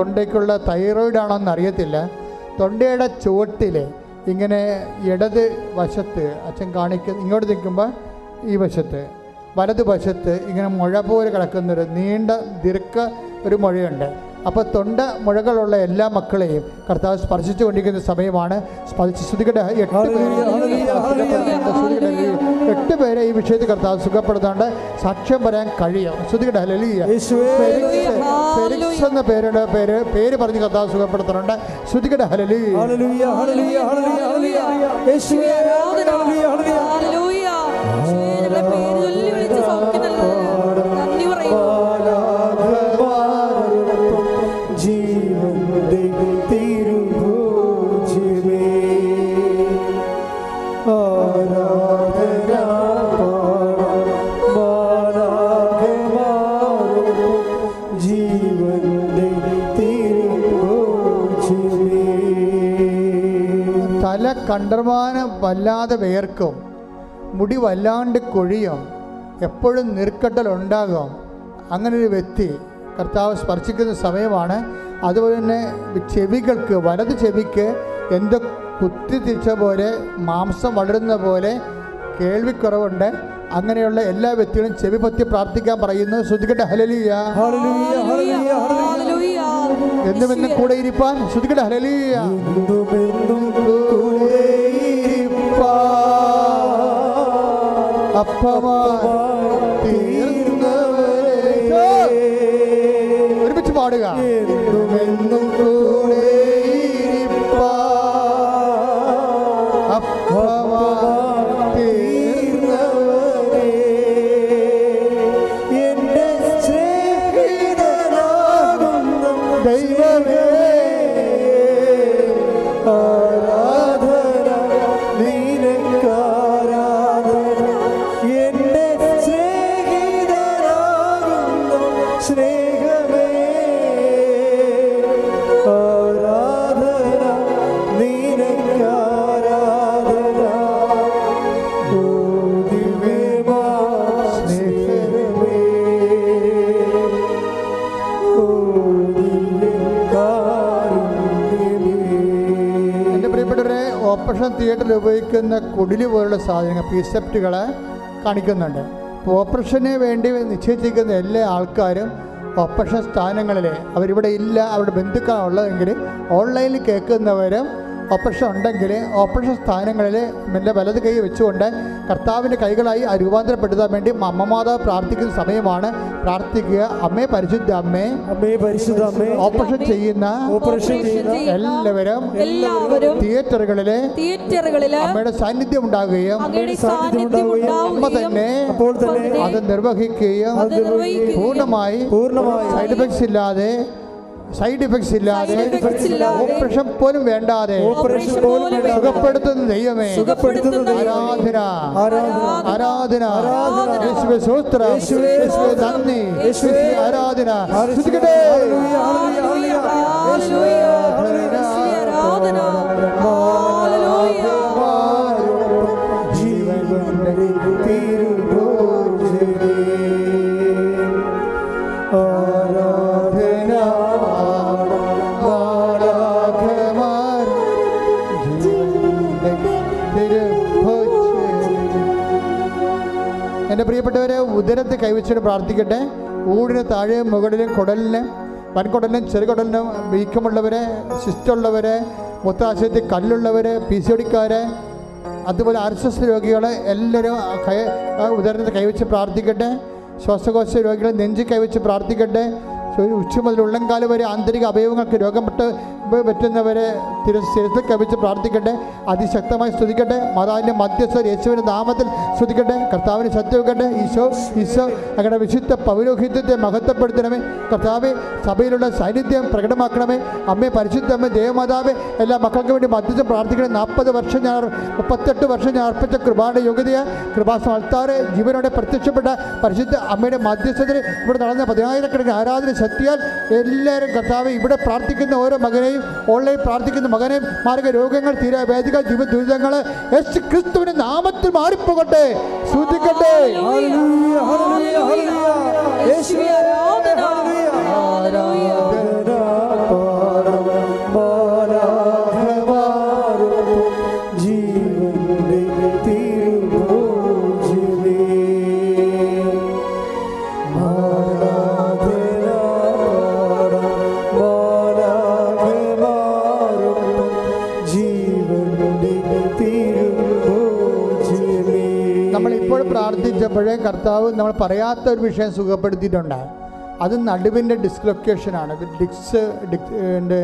തൊണ്ടയ്ക്കുള്ള തൈറോയിഡ് ആണോ എന്ന് അറിയത്തില്ല. തൊണ്ടയുടെ ചുവട്ടിൽ ഇങ്ങനെ ഇടത് വശത്ത് അച്ഛൻ കാണിക്കുന്ന ഇങ്ങോട്ട് നിൽക്കുമ്പോൾ ഈ വശത്ത് വലതുവശത്ത് ഇങ്ങനെ മുഴ പോലെ കിടക്കുന്നൊരു നീണ്ട ദീർഘ ഒരു മുഴയുണ്ട്. അപ്പോൾ തൊണ്ട മുഴകളുള്ള എല്ലാ മക്കളെയും കർത്താവ് സ്പർശിച്ചു കൊണ്ടിരിക്കുന്ന സമയമാണ്. സ്പർശിച്ച് ശ്രുതികടെ എട്ട് പേരെ എട്ട് പേരെ ഈ വിഷയത്തിൽ കർത്താവ് സുഖപ്പെടുത്താണ്ട് സാക്ഷ്യം പറയാൻ കഴിയും. ശ്രുതികടെ ഹല്ലേലൂയ. യേശുവേ. ഫെലിക്സ് ഫെലിക്സ് എന്ന പേരുടെ പേര് പേര് പറഞ്ഞ് കർത്താവ് സുഖപ്പെടുത്തുന്നുണ്ട്. ശ്രുതികടെ ഹല്ലേലൂയ. തല കണ്ടർമാനം വല്ലാതെ വേർക്കും. മുടി വല്ലാണ്ട് കൊഴിയും. എപ്പോഴും നിർക്കട്ടലുണ്ടാകും അങ്ങനൊരു വ്യക്തി കർത്താവ് സ്പർശിക്കുന്ന സമയമാണ് അതുപോലെ തന്നെ ചെവികൾക്ക് വലത് ചെവിക്ക് എന്തോ കുത്തി തിരിച്ച പോലെ മാംസം വളരുന്ന പോലെ കേൾവിക്കുറവുണ്ട്. അങ്ങനെയുള്ള എല്ലാ വ്യക്തികളും ചെവി പറ്റി പ്രാർത്ഥിക്കാൻ പറയുന്നു. ശ്രുതികട്ടെ ഹലലിയ ഹല്ലേലൂയ ഹല്ലേലൂയ ഹല്ലേലൂയ ഹല്ലേലൂയ. എന്നും എന്നും കൂടെ ഇരിപ്പാൻ. ശ്രുതികട്ടെ ഹലലിയ എന്നുമെന്നും ഒരുമിച്ച് പാടുക. എന്നുമെന്നും കൂടെയിരിപ്പാൻ തിയേറ്ററിൽ ഉപയോഗിക്കുന്ന കുടിൽ പോലുള്ള സാധനങ്ങൾ പിസെപ്റ്റുകൾ കാണിക്കുന്നുണ്ട്. അപ്പോൾ ഓപ്പറേഷന് വേണ്ടി നിശ്ചയിച്ചിരിക്കുന്ന എല്ലാ ആൾക്കാരും ഓപ്പറേഷൻ സ്ഥാനങ്ങളിൽ അവരിവിടെ ഇല്ല അവരുടെ ബന്ധുക്കളാണ് ഉള്ളതെങ്കിൽ ഓൺലൈനിൽ കേൾക്കുന്നവരും ഓപ്പറേഷൻ ഉണ്ടെങ്കിൽ ഓപ്പറേഷൻ സ്ഥാനങ്ങളിൽ എന്റെ വലത് കൈ വെച്ചുകൊണ്ട് കർത്താവിന്റെ കൈകളായി ആ രൂപാന്തരപ്പെടുത്താൻ വേണ്ടി അമ്മ മാതാവ് പ്രാർത്ഥിക്കുന്ന സമയമാണ്. പ്രാർത്ഥിക്കുക. അമ്മേ പരിശുദ്ധ അമ്മേ. അമ്മേ പരിശുദ്ധ അമ്മേ. ഓപ്പറേഷൻ ചെയ്യുന്ന ഓപ്പറേഷൻ ചെയ്യുന്ന എല്ലാവരും എല്ലാവരും തിയേറ്ററുകളിലെ തിയേറ്ററുകളിൽ അമ്മയുടെ സാന്നിധ്യം ഉണ്ടാകുകയും അങ്ങയുടെ സാന്നിധ്യം സാന്നിധ്യം ഉണ്ടാവുകയും അമ്മ തന്നെ അപ്പോൾ തന്നെ അത് നിർവഹിക്കുകയും പൂർണമായി പൂർണമായി സൈഡ് ഇഫക്ട്സ് ഇല്ലാതെ സൈഡ് ഇഫക്ട്സ് ഇല്ലാതെ ഓപ്പറേഷൻ പോലും വേണ്ടാതെ ഓപ്പറേഷൻ പോലും സുഖപ്പെടുത്തുന്ന ദൈവമേ. സുഖപ്പെടുത്തുന്ന. ആരാധന. ആരാധന. ആരാധന. യേശുവേ സ്തോത്രം. യേശുവേ യേശുവേ നന്ദി. യേശുവേ യേശുവേ ആരാധന. സ്തുതിക്കട്ടെ. ഹല്ലേലൂയ, ഹല്ലേലൂയ, ഹല്ലേലൂയ. പ്രിയപ്പെട്ടവരെ ഉദരത്തെ കൈവച്ചിട്ട് പ്രാർത്ഥിക്കട്ടെ. ഊടിന് താഴെയും മുകളിലും കുടലിന് വൻകുടലിനും ചെറുകുടലിനും വീക്കമുള്ളവരെ ശിസ്റ്റുള്ളവരെ മൂത്രാശയത്തിൽ കല്ലുള്ളവർ പി സി അതുപോലെ ആർ രോഗികളെ എല്ലാവരും കൈ ഉദരത്തെ കൈവച്ച് പ്രാർത്ഥിക്കട്ടെ. ശ്വാസകോശ രോഗികളെ നെഞ്ചി കൈവച്ച് പ്രാർത്ഥിക്കട്ടെ. ഉച്ച മുതൽ ഉള്ളംകാൽ വരെ ആന്തരിക അവയവങ്ങൾക്ക് രോഗപ്പെട്ട് പറ്റുന്നവരെ തിരസ്ഥിരത്തിൽ കവിച്ച് പ്രാർത്ഥിക്കട്ടെ അതിശക്തമായി സ്തുതിക്കട്ടെ മാതാവിന്റെ മധ്യസ്ഥർ യേശുവിന്റെ നാമത്തിൽ സ്തുതിക്കട്ടെ കർത്താവിന് സത്യവെക്കട്ടെ ഈശോ ഈശോ അങ്ങനെ വിശുദ്ധ പൗരോഹിത്യത്തെ മഹത്വപ്പെടുത്തണമേ കർത്താവെ സഭയിലുള്ള സാന്നിധ്യം പ്രകടമാക്കണമേ അമ്മേ പരിശുദ്ധമ്മ ദേവമാതാവെ എല്ലാ മക്കൾക്ക് വേണ്ടി മധ്യസ്ഥം പ്രാർത്ഥിക്കണേ നാൽപ്പത് വർഷം ഞാൻ മുപ്പത്തെട്ട് വർഷം ഞാൻ അർപ്പിച്ച കൃപാടെ യോഗ്യതയെ കൃപാസം അൾത്താറെ ജീവനോടെ പ്രത്യക്ഷപ്പെട്ട പരിശുദ്ധ അമ്മയുടെ മധ്യസ്ഥതയിൽ ഇവിടെ നടന്ന പതിനായിരക്കണക്കിന് ആരാധന ശക്തിയാൽ എല്ലാവരും കർത്താവ് ഇവിടെ പ്രാർത്ഥിക്കുന്ന ഓരോ മകനെയും ഓൺലൈൻ പ്രാർത്ഥിക്കുന്ന മകനെയും മാർഗ രോഗങ്ങൾ തീരാ വേദികൾ ജീവ ദുരിതങ്ങൾ യേശു ക്രിസ്തുവിന്റെ നാമത്തിൽ മാറിപ്പോകട്ടെ. സൂചിക്കട്ടെ ആരാധന. കർത്താവ് നമ്മൾ പറയാത്ത ഒരു വിഷയം സുഖപ്പെടുത്തിയിട്ടുണ്ട്. അത് നടുവിന്റെ ഡിസ്ലൊക്കേഷനാണ് ഡിക്സ് ഡിക്സിന്റെ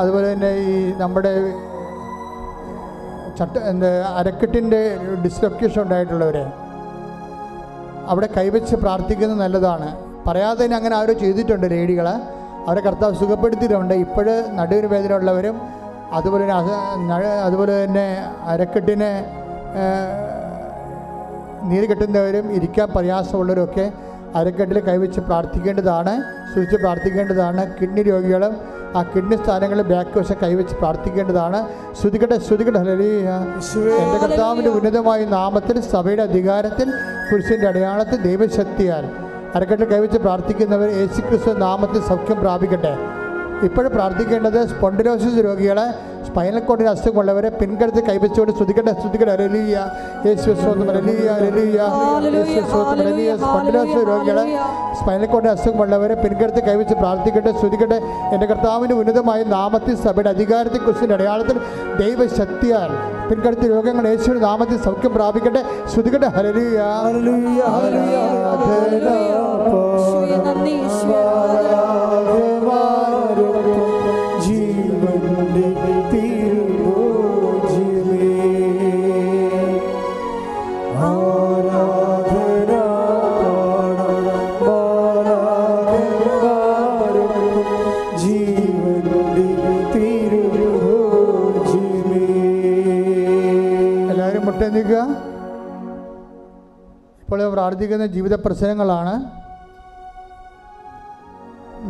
അതുപോലെ തന്നെ ഈ നമ്മുടെ ചട്ട എന്താ അരക്കെട്ടിന്റെ ഡിസ്ലൊക്കേഷൻ ഉണ്ടായിട്ടുള്ളവരെ. അവിടെ കൈവച്ച് പ്രാർത്ഥിക്കുന്നത് നല്ലതാണ്. പറയാതെ തന്നെ അങ്ങനെ ആരോ ചെയ്തിട്ടുണ്ട് ലേഡികൾ അവരെ കർത്താവ് സുഖപ്പെടുത്തിയിട്ടുണ്ട്. ഇപ്പോഴ് നടുവിന് വേദന ഉള്ളവരും അതുപോലെ തന്നെ അതുപോലെ തന്നെ അരക്കെട്ടിന് നീര് കെട്ടുന്നവരും ഇരിക്കാൻ പ്രയാസമുള്ളവരൊക്കെ അരക്കെട്ടിൽ കൈവച്ച് പ്രാർത്ഥിക്കേണ്ടതാണ് സൂചിച്ച് പ്രാർത്ഥിക്കേണ്ടതാണ്. കിഡ്നി രോഗികളും ആ കിഡ്നി സ്ഥാനങ്ങളിൽ ബാക്ക് വശം കൈവച്ച് പ്രാർത്ഥിക്കേണ്ടതാണ്. ശ്രുതികട്ടെ ശ്രുതികട്ടെ ഹല്ലേലൂയ. എന്റെ കർത്താവിന്റെ ഉന്നതമായ നാമത്തിൽ സഭയുടെ അധികാരത്തിൽ പുരുഷന്റെ അടയാളത്തിൽ ദൈവശക്തിയാൽ അരക്കെട്ടിൽ കൈവച്ച് പ്രാർത്ഥിക്കുന്നവർ യേശുക്രിസ്തു നാമത്തിൽ സൗഖ്യം പ്രാപിക്കട്ടെ. ഇപ്പോഴും പ്രാർത്ഥിക്കേണ്ടത് സ്പോണ്ടിനോസിസ് രോഗികളെ സ്പൈനൽ കോഡിന് അസുഖമുള്ളവരെ പിൻകരുത്ത് കൈവച്ചുകൊണ്ട് സ്തുതിക്കട്ടെ സ്തുതിക്കട്ടെ അരലിയ യേശു സ്വന്തം യേശു രോഗികളെ സ്പൈനൽ കോഡിന് അസുഖമുള്ളവരെ പിൻകരുത്ത് കൈവച്ച് പ്രാർത്ഥിക്കട്ടെ ശ്രദ്ധിക്കട്ടെ എന്റെ കർത്താവിന്റെ ഉന്നതമായ നാമത്തിൽ സഭയുടെ അധികാരത്തിൽ കുറിച്ചിന്റെ അടയാളത്തിൽ ദൈവശക്തിയാൽ പിൻകടുത്ത് രോഗങ്ങൾ യേശുവിന്റെ നാമത്തിൽ സൗഖ്യം പ്രാപിക്കട്ടെ ശ്രുതികട്ടെ ഹരലിയ ഹല്ലേലൂയ, ഹല്ലേലൂയ, പ്രാർത്ഥിക്കുന്ന ജീവിത പ്രശ്നങ്ങളാണ്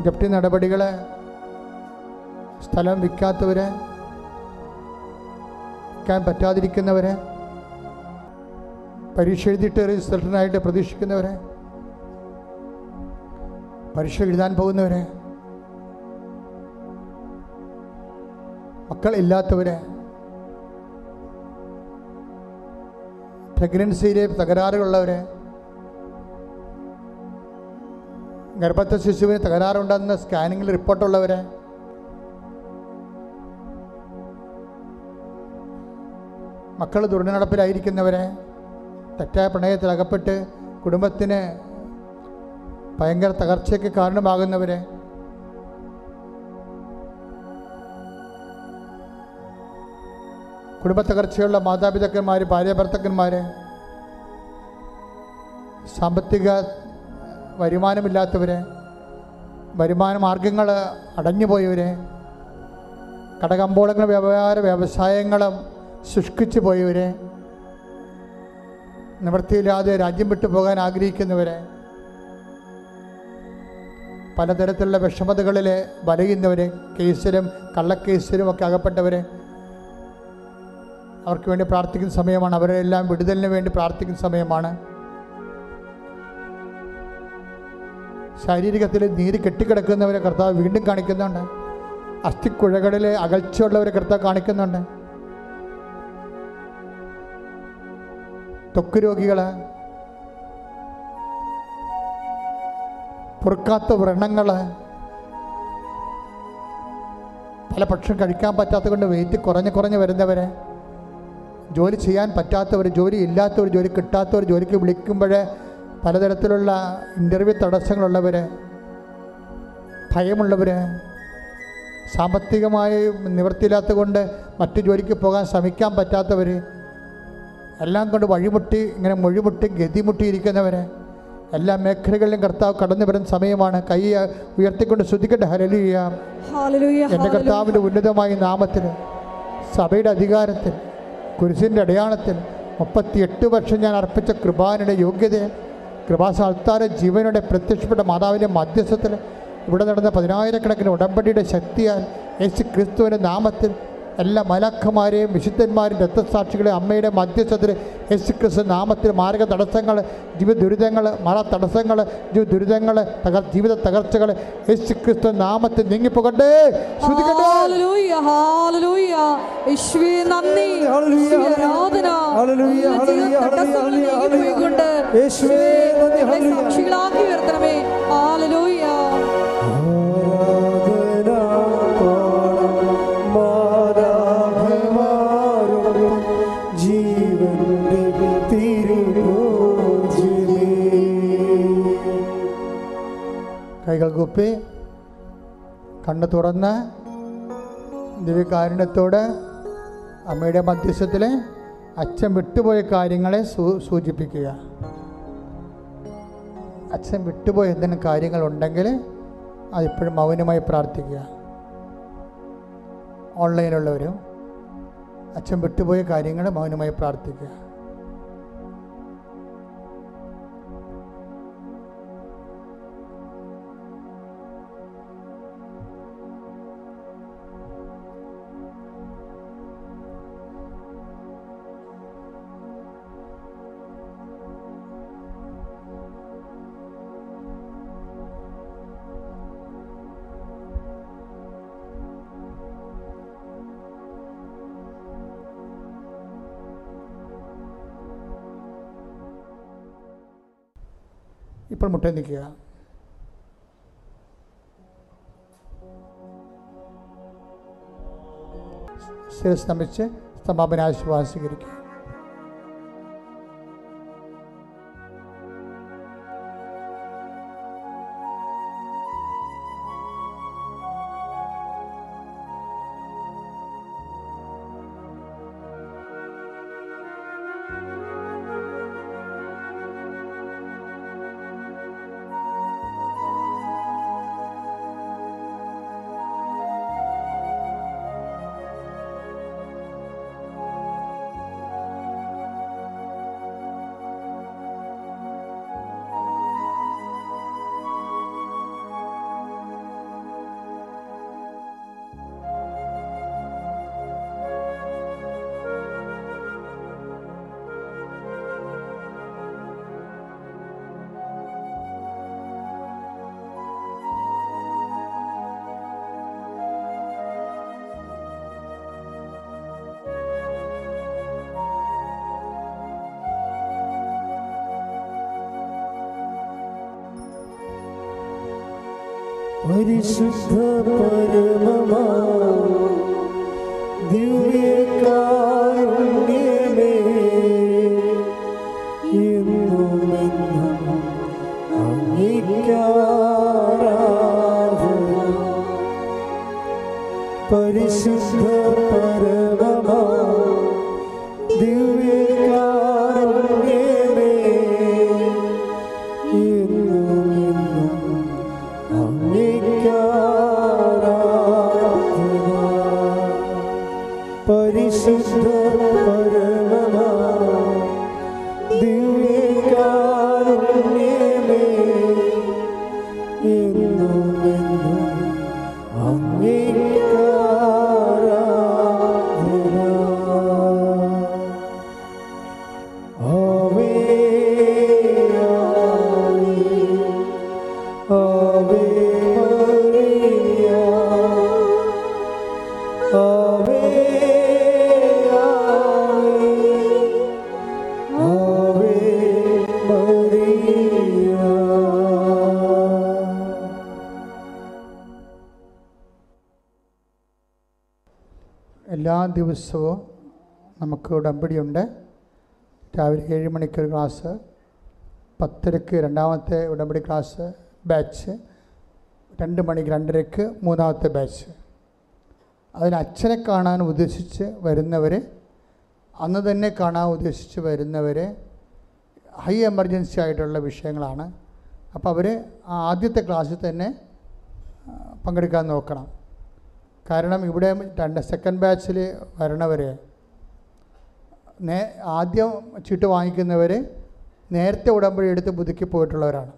ജപ്തി നടപടികൾ സ്ഥലം വിൽക്കാത്തവരെ വിൽക്കാൻ പറ്റാതിരിക്കുന്നവരെ പരീക്ഷ എഴുതിയിട്ട് റിസൾട്ടിനായിട്ട് പ്രതീക്ഷിക്കുന്നവരെ പരീക്ഷ എഴുതാൻ പോകുന്നവരെ മക്കളില്ലാത്തവരെ പ്രഗ്നൻസിയിലെ തകരാറുകളുള്ളവരെ ഗർഭസ്ഥ ശിശുവിന് തകരാറുണ്ടെന്ന് സ്കാനിങ്ങിൽ റിപ്പോർട്ടുള്ളവരെ? മക്കൾ ദുർനടപ്പിലായിരിക്കുന്നവരെ? തെറ്റായ പ്രണയത്തിൽ അകപ്പെട്ട് കുടുംബത്തിന് ഭയങ്കര തകർച്ചയ്ക്ക് കാരണമാകുന്നവരെ? കുടുംബ തകർച്ചയുള്ള മാതാപിതാക്കന്മാർ ഭാര്യ ഭർത്തക്കന്മാർ സാമ്പത്തിക വരുമാനമില്ലാത്തവരെ വരുമാന മാർഗങ്ങൾ അടഞ്ഞുപോയവരെ കടകമ്പോളങ്ങൾ വ്യവഹാര വ്യവസായങ്ങളും ശുഷ്കിച്ച് പോയവരെ നിവൃത്തിയില്ലാതെ രാജ്യം വിട്ടു പോകാൻ ആഗ്രഹിക്കുന്നവരെ പലതരത്തിലുള്ള വിഷമതകളിൽ വലയുന്നവരെ കേസിലും കള്ളക്കേസിലും ഒക്കെ അകപ്പെട്ടവരെ അവർക്ക് വേണ്ടി പ്രാർത്ഥിക്കുന്ന സമയമാണ്. അവരെല്ലാം വിടുതലിന് വേണ്ടി പ്രാർത്ഥിക്കുന്ന സമയമാണ്. ശാരീരികത്തിൽ നീര് കെട്ടിക്കിടക്കുന്നവരെ കർത്താവ് വീണ്ടും കാണിക്കുന്നുണ്ട്. അസ്ഥിക്കുഴകളിൽ അകൽച്ചയുള്ളവരെ കർത്താവ് കാണിക്കുന്നുണ്ട്. ത്വക്ക് രോഗികൾ പൊറുക്കാത്ത വ്രണങ്ങൾ പല ഭക്ഷണം കഴിക്കാൻ പറ്റാത്ത കൊണ്ട് വെയിറ്റ് കുറഞ്ഞ് കുറഞ്ഞ് വരുന്നവരെ ജോലി ചെയ്യാൻ പറ്റാത്തവർ ജോലി ഇല്ലാത്തവർ ജോലി കിട്ടാത്തവർ ജോലിക്ക് വിളിക്കുമ്പോൾ പലതരത്തിലുള്ള ഇന്റർവ്യൂ തടസ്സങ്ങളുള്ളവർ ഭയമുള്ളവർ സാമ്പത്തികമായി നിവൃത്തിയില്ലാത്ത കൊണ്ട് മറ്റു ജോലിക്ക് പോകാൻ ശ്രമിക്കാൻ പറ്റാത്തവർ എല്ലാം കൊണ്ട് വഴിമുട്ടി ഇങ്ങനെ മൊഴിമുട്ടി ഗതിമുട്ടിയിരിക്കുന്നവർ എല്ലാ മേഖലകളിലും കർത്താവ് കടന്നു വരുന്ന സമയമാണ്. കൈ ഉയർത്തിക്കൊണ്ട് ശ്രദ്ധിക്കട്ടെ. ഹരലിയ എന്റെ കർത്താവിന്റെ ഉന്നതമായ നാമത്തിൽ സഭയുടെ അധികാരത്തിൽ കുരിശിന്റെ അടയാളത്തിൽ മുപ്പത്തിയെട്ട് വർഷം ഞാൻ അർപ്പിച്ച കൃപാനയുടെ യോഗ്യതയെ കൃപാസാൽത്താര ജീവനോടെ പ്രത്യക്ഷപ്പെട്ട മാതാവിന്റെ മധ്യസ്ഥത്തിൽ ഇവിടെ നടന്ന പതിനായിരക്കണക്കിന് ഉടമ്പടിയുടെ ശക്തിയാൽ യേശു ക്രിസ്തുവിന്റെ നാമത്തിൽ എല്ലാ മലക്കന്മാരെയും വിശുദ്ധന്മാരും രക്തസാക്ഷികളെ അമ്മയുടെ മധ്യസ്ഥത്തിൽ യേശു ക്രിസ്തു നാമത്തിൽ മാർഗ തടസ്സങ്ങൾ ജീവിത ദുരിതങ്ങൾ മഴ തടസ്സങ്ങൾ ജീവിത ദുരിതങ്ങൾ തകർ ജീവിത തകർച്ചകൾ യേശു ക്രിസ്തു നാമത്തിൽ നീങ്ങിപ്പോകട്ടെ. സാക്ഷികളാക്കി ഹല്ലേലൂയ ഹല്ലേലൂയ. കൈകൾ കുപ്പി കണ്ണ് തുറന്ന് ദിവ്യകാരുണ്യത്തോട് അമ്മയുടെ മധ്യസ്ഥത്തിൽ അച്ഛൻ വിട്ടുപോയ കാര്യങ്ങളെ സൂചിപ്പിക്കുക. അച്ഛൻ വിട്ടുപോയ എന്തെങ്കിലും കാര്യങ്ങളുണ്ടെങ്കിൽ അതിപ്പോഴും മൗനമായി പ്രാർത്ഥിക്കുക. ഓൺലൈനിലുള്ളവരും അച്ഛൻ വിട്ടുപോയ കാര്യങ്ങൾ മൗനമായി പ്രാർത്ഥിക്കുക. ഇപ്പോൾ മുട്ടേ നിൽക്കുക ശിരസ് നമിച്ച് സമാപനാശീർവാദം സ്വീകരിക്കുക പരിശുദ്ധ എല്ലാ ദിവസവും നമുക്ക് ഉടമ്പടിയുണ്ട്. രാവിലെ ഏഴ് മണിക്കൊരു ക്ലാസ് പത്തരക്ക് രണ്ടാമത്തെ ഉടമ്പടി ക്ലാസ് ബാച്ച് രണ്ട് മണിക്ക് രണ്ടരക്ക് മൂന്നാമത്തെ ബാച്ച്. അതിന് അച്ഛനെ കാണാൻ ഉദ്ദേശിച്ച് വരുന്നവർ അന്ന് തന്നെ കാണാൻ ഉദ്ദേശിച്ച് വരുന്നവർ ഹൈ എമർജൻസി ആയിട്ടുള്ള വിഷയങ്ങളാണ്. അപ്പോൾ അവർ ആദ്യത്തെ ക്ലാസ്സിൽ തന്നെ പങ്കെടുക്കാൻ നോക്കണം. കാരണം ഇവിടെ രണ്ട് സെക്കൻഡ് ബാച്ചിൽ വരണവർ നേ ആദ്യം ചിട്ട് വാങ്ങിക്കുന്നവർ നേരത്തെ ഉടമ്പടി എടുത്ത് പുതുക്കി പോയിട്ടുള്ളവരാണ്.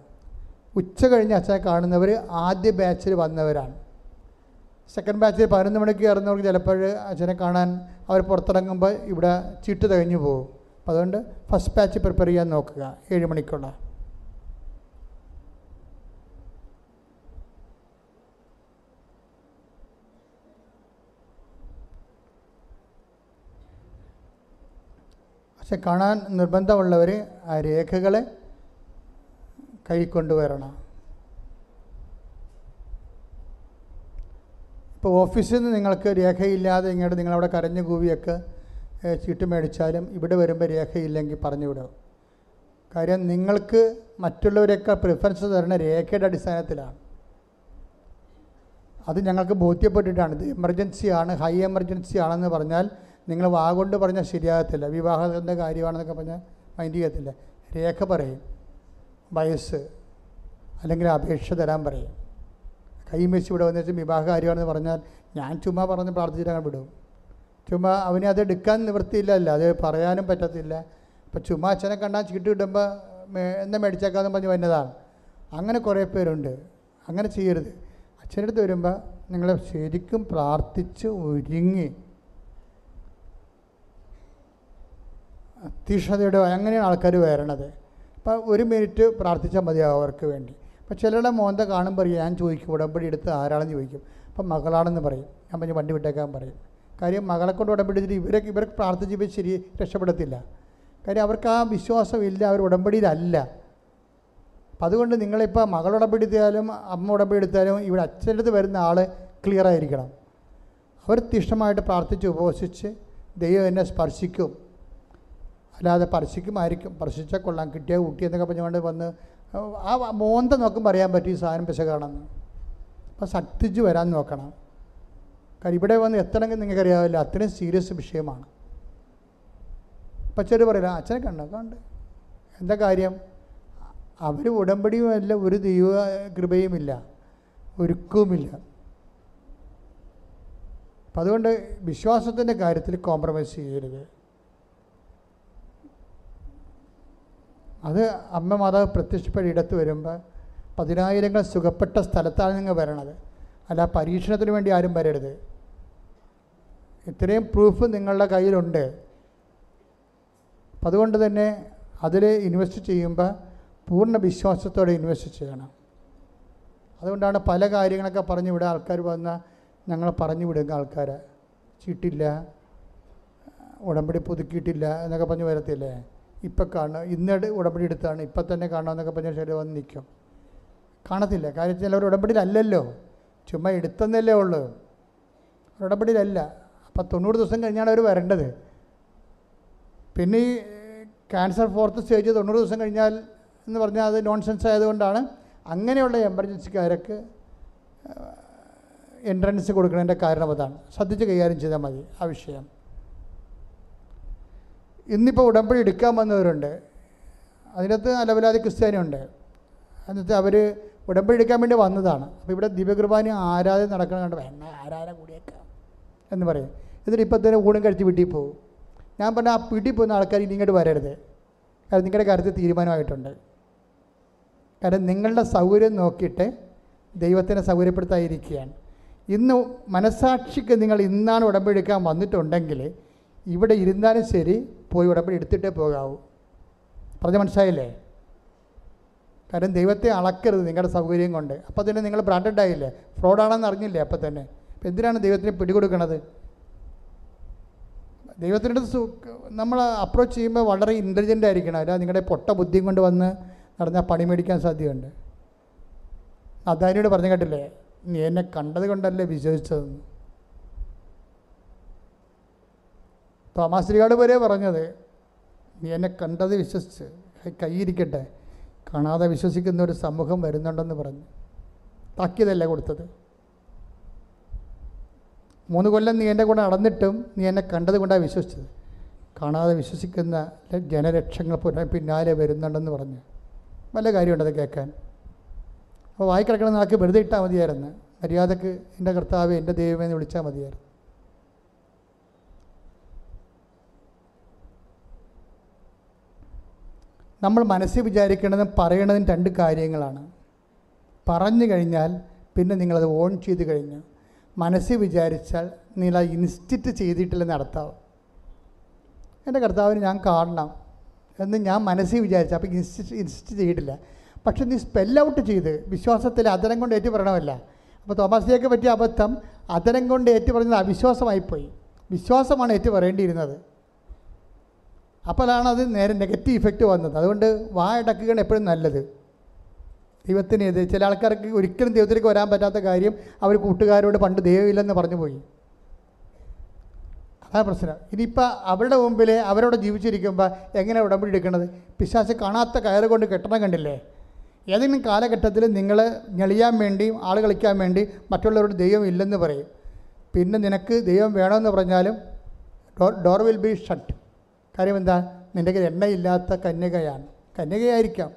ഉച്ച കഴിഞ്ഞ് അച്ഛനെ കാണുന്നവർ ആദ്യ ബാച്ചിൽ വന്നവരാണ്. സെക്കൻഡ് ബാച്ചിൽ പതിനൊന്ന് മണിക്ക് ഇറങ്ങുന്നവർക്ക് ചിലപ്പോൾ അച്ഛനെ കാണാൻ അവർ പുറത്തിറങ്ങുമ്പോൾ ഇവിടെ ചിട്ട് തികഞ്ഞു പോകും. അതുകൊണ്ട് ഫസ്റ്റ് ബാച്ച് പ്രിപ്പയർ ചെയ്യാൻ നോക്കുക ഏഴ് മണിക്കുള്ള. പക്ഷെ കാണാൻ നിർബന്ധമുള്ളവർ ആ രേഖകളെ കൈ കൊണ്ടുവരണം ഇപ്പോൾ ഓഫീസിൽ നിന്ന് നിങ്ങൾക്ക് രേഖയില്ലാതെ ഇങ്ങോട്ട് നിങ്ങളവിടെ കരഞ്ഞു കൂവിയൊക്കെ ചീട്ട് മേടിച്ചാലും ഇവിടെ വരുമ്പോൾ രേഖയില്ലെങ്കിൽ പറഞ്ഞു വിടും കാര്യം നിങ്ങൾക്ക് മറ്റുള്ളവരെയൊക്കെ പ്രിഫറൻസ് തരുന്ന രേഖയുടെ അടിസ്ഥാനത്തിലാണ്. അത് ഞങ്ങൾക്ക് ബോധ്യപ്പെട്ടിട്ടാണ്. ഇത് എമർജൻസി ആണ് ഹൈ എമർജൻസി ആണെന്ന് പറഞ്ഞാൽ നിങ്ങൾ വാ കൊണ്ട് പറഞ്ഞാൽ ശരിയാകത്തില്ല. വിവാഹത്തിന്റെ കാര്യമാണെന്നൊക്കെ പറഞ്ഞാൽ മൈൻഡ് ചെയ്യത്തില്ല. രേഖ പറയും. വയസ്സ് അല്ലെങ്കിൽ അപേക്ഷ തരാൻ പറയും. കൈ വെച്ച് ഇവിടെ വന്നു വെച്ചാൽ വിവാഹ കാര്യമാണെന്ന് പറഞ്ഞാൽ ഞാൻ ചുമ്മാ പറഞ്ഞ് പ്രാർത്ഥിച്ചിട്ട് അങ്ങനെ വിടും. ചുമ്മാ അവനെ അത് എടുക്കാൻ നിവൃത്തിയില്ലല്ല. അത് പറയാനും പറ്റത്തില്ല. ഇപ്പം ചുമ്മാ അച്ഛനെ കണ്ടാൽ ചീട്ട് കിട്ടുമ്പോൾ എന്നെ മേടിച്ചേക്കാന്ന് പറഞ്ഞ് വന്നതാണ്. അങ്ങനെ കുറേ പേരുണ്ട്. അങ്ങനെ ചെയ്യരുത്. അച്ഛന്റെ അടുത്ത് വരുമ്പോൾ നിങ്ങളെ ശരിക്കും പ്രാർത്ഥിച്ച് ഒരുങ്ങി തീഷ്ണതയോടെ അങ്ങനെയാണ് ആൾക്കാർ വരണത്. അപ്പോൾ ഒരു മിനിറ്റ് പ്രാർത്ഥിച്ചാൽ മതിയാവും അവർക്ക് വേണ്ടി. അപ്പോൾ ചിലരുടെ മോന്ത കാണുമ്പോൾ പറയും ഞാൻ ചോദിക്കും ഉടമ്പടി എടുത്ത് ആരാണെന്ന് ചോദിക്കും. അപ്പം മകളാണെന്ന് പറയും. ഞാൻ പറഞ്ഞ് വണ്ടി വിട്ടേക്കാൻ പറയും. കാര്യം മകളെ കൊണ്ട് ഉടമ്പടി എടുത്തിട്ട് ഇവരെ ഇവർക്ക് പ്രാർത്ഥിച്ച് ഇവർ ശരി രക്ഷപ്പെടത്തില്ല. കാര്യം അവർക്ക് ആ വിശ്വാസമില്ല അവർ ഉടമ്പടിയിലല്ല. അപ്പം അതുകൊണ്ട് നിങ്ങളിപ്പോൾ മകൾ ഉടമ്പടി എടുത്താലും അമ്മ ഉടമ്പടി എടുത്താലും ഇവിടെ അച്ഛന്റെ അടുത്ത് വരുന്ന ആൾ ക്ലിയർ ആയിരിക്കണം അവർ തീഷ്ണമായിട്ട് പ്രാർത്ഥിച്ച് ഉപവസിച്ച് ദൈവം എന്നെ സ്പർശിക്കും. അല്ലാതെ സ്പർശിക്കുമായിരിക്കും സ്പർശിച്ചാൽ കൊള്ളാം കിട്ടിയ കുട്ടി എന്നൊക്കെ പറഞ്ഞുകൊണ്ട് വന്ന് ആ മോന്ത നോക്കുമ്പോൾ അറിയാൻ പറ്റും ഈ സാധനം പിശകാണെന്ന് അപ്പോൾ സട്ടിച്ച് വരാൻ നോക്കണം. കാര്യം ഇവിടെ വന്ന് എത്തണമെങ്കിൽ നിങ്ങൾക്കറിയാവില്ല അത്രയും സീരിയസ് വിഷയമാണ്. അപ്പം പറയില്ല അച്ഛനെ കണ്ടോ കണ്ട് എന്താ കാര്യം? അവർ ഉടമ്പടിയുമല്ല ഒരു ദൈവ കൃപയുമില്ല ഒരുക്കവുമില്ല. അപ്പം അതുകൊണ്ട് വിശ്വാസത്തിന്റെ കാര്യത്തിൽ കോംപ്രമൈസ് ചെയ്യരുത്. അത് അമ്മ മാതാവ് പ്രത്യക്ഷപ്പെട്ട ഇടത്ത് വരുമ്പോൾ പതിനായിരങ്ങൾ സുഖപ്പെട്ട സ്ഥലത്താണ് നിങ്ങൾ വരണത്. അല്ല പരീക്ഷണത്തിന് വേണ്ടി ആരും വരരുത്. ഇത്രയും പ്രൂഫ് നിങ്ങളുടെ കയ്യിലുണ്ട്. അപ്പം അതുകൊണ്ട് തന്നെ അതിൽ ഇൻവെസ്റ്റ് ചെയ്യുമ്പോൾ പൂർണ വിശ്വാസത്തോടെ ഇൻവെസ്റ്റ് ചെയ്യണം. അതുകൊണ്ടാണ് പല കാര്യങ്ങളൊക്കെ പറഞ്ഞു വിടുക ആൾക്കാർ വന്ന ഞങ്ങൾ പറഞ്ഞു വിടുക ആൾക്കാരെ. ചീട്ടില്ല ഉടമ്പടി പുതുക്കിയിട്ടില്ല എന്നൊക്കെ പറഞ്ഞ് വരത്തില്ലേ? ഇപ്പം കാണുക. ഇന്ന് ഉടമ്പടി എടുത്താണ്. ഇപ്പം തന്നെ കാണാമെന്നൊക്കെ പറഞ്ഞാൽ ശരി വന്ന് നിൽക്കും കാണത്തില്ല. കാര്യം ചിലവർ ഉടമ്പടിയിലല്ലല്ലോ. ചുമ്മാ എടുത്തെന്നല്ലേ ഉള്ളൂ. ഉടമ്പടിയിലല്ല. അപ്പം തൊണ്ണൂറ് ദിവസം കഴിഞ്ഞാണ് അവർ വരേണ്ടത്. പിന്നെ ഈ ക്യാൻസർ ഫോർത്ത് സ്റ്റേജ് തൊണ്ണൂറ് ദിവസം കഴിഞ്ഞാൽ എന്ന് പറഞ്ഞാൽ അത് നോൺസെൻസ് ആയതുകൊണ്ടാണ് അങ്ങനെയുള്ള എമർജൻസിക്കാർക്ക് എൻട്രൻസ് കൊടുക്കുന്നതിന്റെ കാരണം അതാണ്. ശ്രദ്ധിച്ച് കൈകാര്യം ചെയ്താൽ മതി ആ വിഷയം. ഇന്നിപ്പോൾ ഉടമ്പടി എടുക്കാൻ വന്നവരുണ്ട്. അതിനകത്ത് അലവലാതി ക്രിസ്ത്യാനിയുണ്ട്. എന്നിട്ട് അവർ ഉടമ്പടി എടുക്കാൻ വേണ്ടി വന്നതാണ്. അപ്പോൾ ഇവിടെ ദിവ്യകുർബാന ആരാധന നടക്കണം കണ്ട്? എന്നെ ആരാധന കൂടിയേക്കാം എന്ന് പറയും. എന്നിട്ട് ഇപ്പം തന്നെ ഊണും കഴിച്ച് വീട്ടിൽ പോകും ഞാൻ പറഞ്ഞ ആ വീട്ടിൽ പോകുന്ന ആൾക്കാർ ഇനി ഇങ്ങോട്ട് വരരുത്. കാരണം നിങ്ങളുടെ കാര്യത്തിൽ തീരുമാനമായിട്ടുണ്ട്. കാരണം നിങ്ങളുടെ സൗകര്യം നോക്കിയിട്ട് ദൈവത്തിനെ സൗകര്യപ്പെടുത്താതിരിക്കുകയാണ്. ഇന്ന് മനസാക്ഷിക്ക് നിങ്ങൾ ഇന്നാണ് ഉടമ്പെടുക്കാൻ വന്നിട്ടുണ്ടെങ്കിൽ ഇവിടെ ഇരുന്നാലും ശരി പോയി ഉടമ്പടി എടുത്തിട്ടേ പോകാവൂ. പറഞ്ഞ മനസ്സിലായില്ലേ? കാരണം ദൈവത്തെ അളക്കരുത് നിങ്ങളുടെ സൗകര്യം കൊണ്ട്. അപ്പോൾ തന്നെ നിങ്ങൾ ബ്രാൻഡഡ് ആയില്ലേ? ഫ്രോഡാണെന്ന് അറിഞ്ഞില്ലേ അപ്പോൾ തന്നെ? അപ്പം എന്തിനാണ് ദൈവത്തിന് പിടികൊടുക്കണത്? ദൈവത്തിന്റെ സു- നമ്മൾ അപ്രോച്ച് ചെയ്യുമ്പോൾ വളരെ ഇന്റലിജന്റ് ആയിരിക്കണം. അല്ല നിങ്ങളുടെ പൊട്ട ബുദ്ധിയും കൊണ്ട് വന്ന് നടന്നാൽ പണി മേടിക്കാൻ സാധ്യതയുണ്ട്. അദാനിയോട് പറഞ്ഞു കേട്ടില്ലേ? നീ എന്നെ കണ്ടത് കൊണ്ടല്ലേ വിശ്വസിച്ചതെന്ന്? തോമാശ്രീയോട് വരെ പറഞ്ഞത് നീ എന്നെ കണ്ടത് വിശ്വസിച്ച് കൈയിരിക്കട്ടെ കാണാതെ വിശ്വസിക്കുന്ന ഒരു സമൂഹം വരുന്നുണ്ടെന്ന് പറഞ്ഞു. താക്കിയതല്ലേ കൊടുത്തത്? മൂന്ന് കൊല്ലം നീ എന്റെ കൂടെ നടന്നിട്ടും നീ എന്നെ കണ്ടത് കൊണ്ടാണ് വിശ്വസിച്ചത്. കാണാതെ വിശ്വസിക്കുന്ന ജനരക്ഷങ്ങൾ പുന- പിന്നാലെ വരുന്നുണ്ടെന്ന് പറഞ്ഞു. നല്ല കാര്യമുണ്ട് അത് കേൾക്കാൻ. അപ്പോൾ വായിക്കിടക്കണം നാക്ക് വെറുതെ ഇട്ടാൽ മതിയായിരുന്നു. മര്യാദയ്ക്ക് എന്റെ കർത്താവ് എന്റെ ദൈവമേ എന്ന് വിളിച്ചാൽ മതിയായിരുന്നു. നമ്മൾ മനസ്സിൽ വിചാരിക്കേണ്ടതും പറയണതും രണ്ട് കാര്യങ്ങളാണ്. പറഞ്ഞു കഴിഞ്ഞാൽ പിന്നെ നിങ്ങളത് ഓൺ ചെയ്ത് കഴിഞ്ഞു മനസ്സിൽ വിചാരിച്ചാൽ നിങ്ങൾ അത് ഇൻസ്റ്റിറ്റ് ചെയ്തിട്ടില്ല നടത്താവ് എന്റെ കർത്താവിന് ഞാൻ കാണണം എന്ന് ഞാൻ മനസ്സിൽ വിചാരിച്ചു. അപ്പോൾ ഇൻസ്റ്റിറ്റ് ഇൻസ്റ്റിറ്റ് ചെയ്തിട്ടില്ല. പക്ഷെ നീ സ്പെൽ ഔട്ട് ചെയ്ത് വിശ്വാസത്തിൽ അതരം കൊണ്ട് ഏറ്റു പറയണമല്ല അപ്പോൾ തോമസിലേക്ക് പറ്റിയ അബദ്ധം അതരം കൊണ്ട് ഏറ്റു പറഞ്ഞത് അവിശ്വാസമായിപ്പോയി. വിശ്വാസമാണ് ഏറ്റു പറയേണ്ടിയിരുന്നത് അപ്പോഴാണ് അത് നേരെ നെഗറ്റീവ് ഇഫക്റ്റ് വന്നത്. അതുകൊണ്ട് വാ എപ്പോഴും നല്ലത്. ദൈവത്തിന് ഇത് ചില ആൾക്കാർക്ക് ഒരിക്കലും ദൈവത്തിലേക്ക് വരാൻ പറ്റാത്ത കാര്യം അവർ കൂട്ടുകാരോട് പണ്ട് ദൈവമില്ലെന്ന് പറഞ്ഞു പോയി. അതാണ് പ്രശ്നം. ഇനിയിപ്പോൾ അവരുടെ മുമ്പിൽ അവരോട് ജീവിച്ചിരിക്കുമ്പോൾ എങ്ങനെ ഉടമ്പടി എടുക്കണത്? പിശാസ് കാണാത്ത കയറ് കൊണ്ട് കെട്ടണം കണ്ടില്ലേ? ഏതെങ്കിലും കാലഘട്ടത്തിൽ നിങ്ങൾ ഞെളിയാൻ വേണ്ടി ആൾ കളിക്കാൻ വേണ്ടി മറ്റുള്ളവരോട് ദൈവം ഇല്ലെന്ന് പറയും. പിന്നെ നിനക്ക് ദൈവം വേണമെന്ന് പറഞ്ഞാലും ഡോർ വിൽ ബി ഷട്ട് കാര്യം എന്താ? നിന്റെ കയ്യിൽ എണ്ണയില്ലാത്ത കന്യകയാണ്. കന്യകയായിരിക്കാം.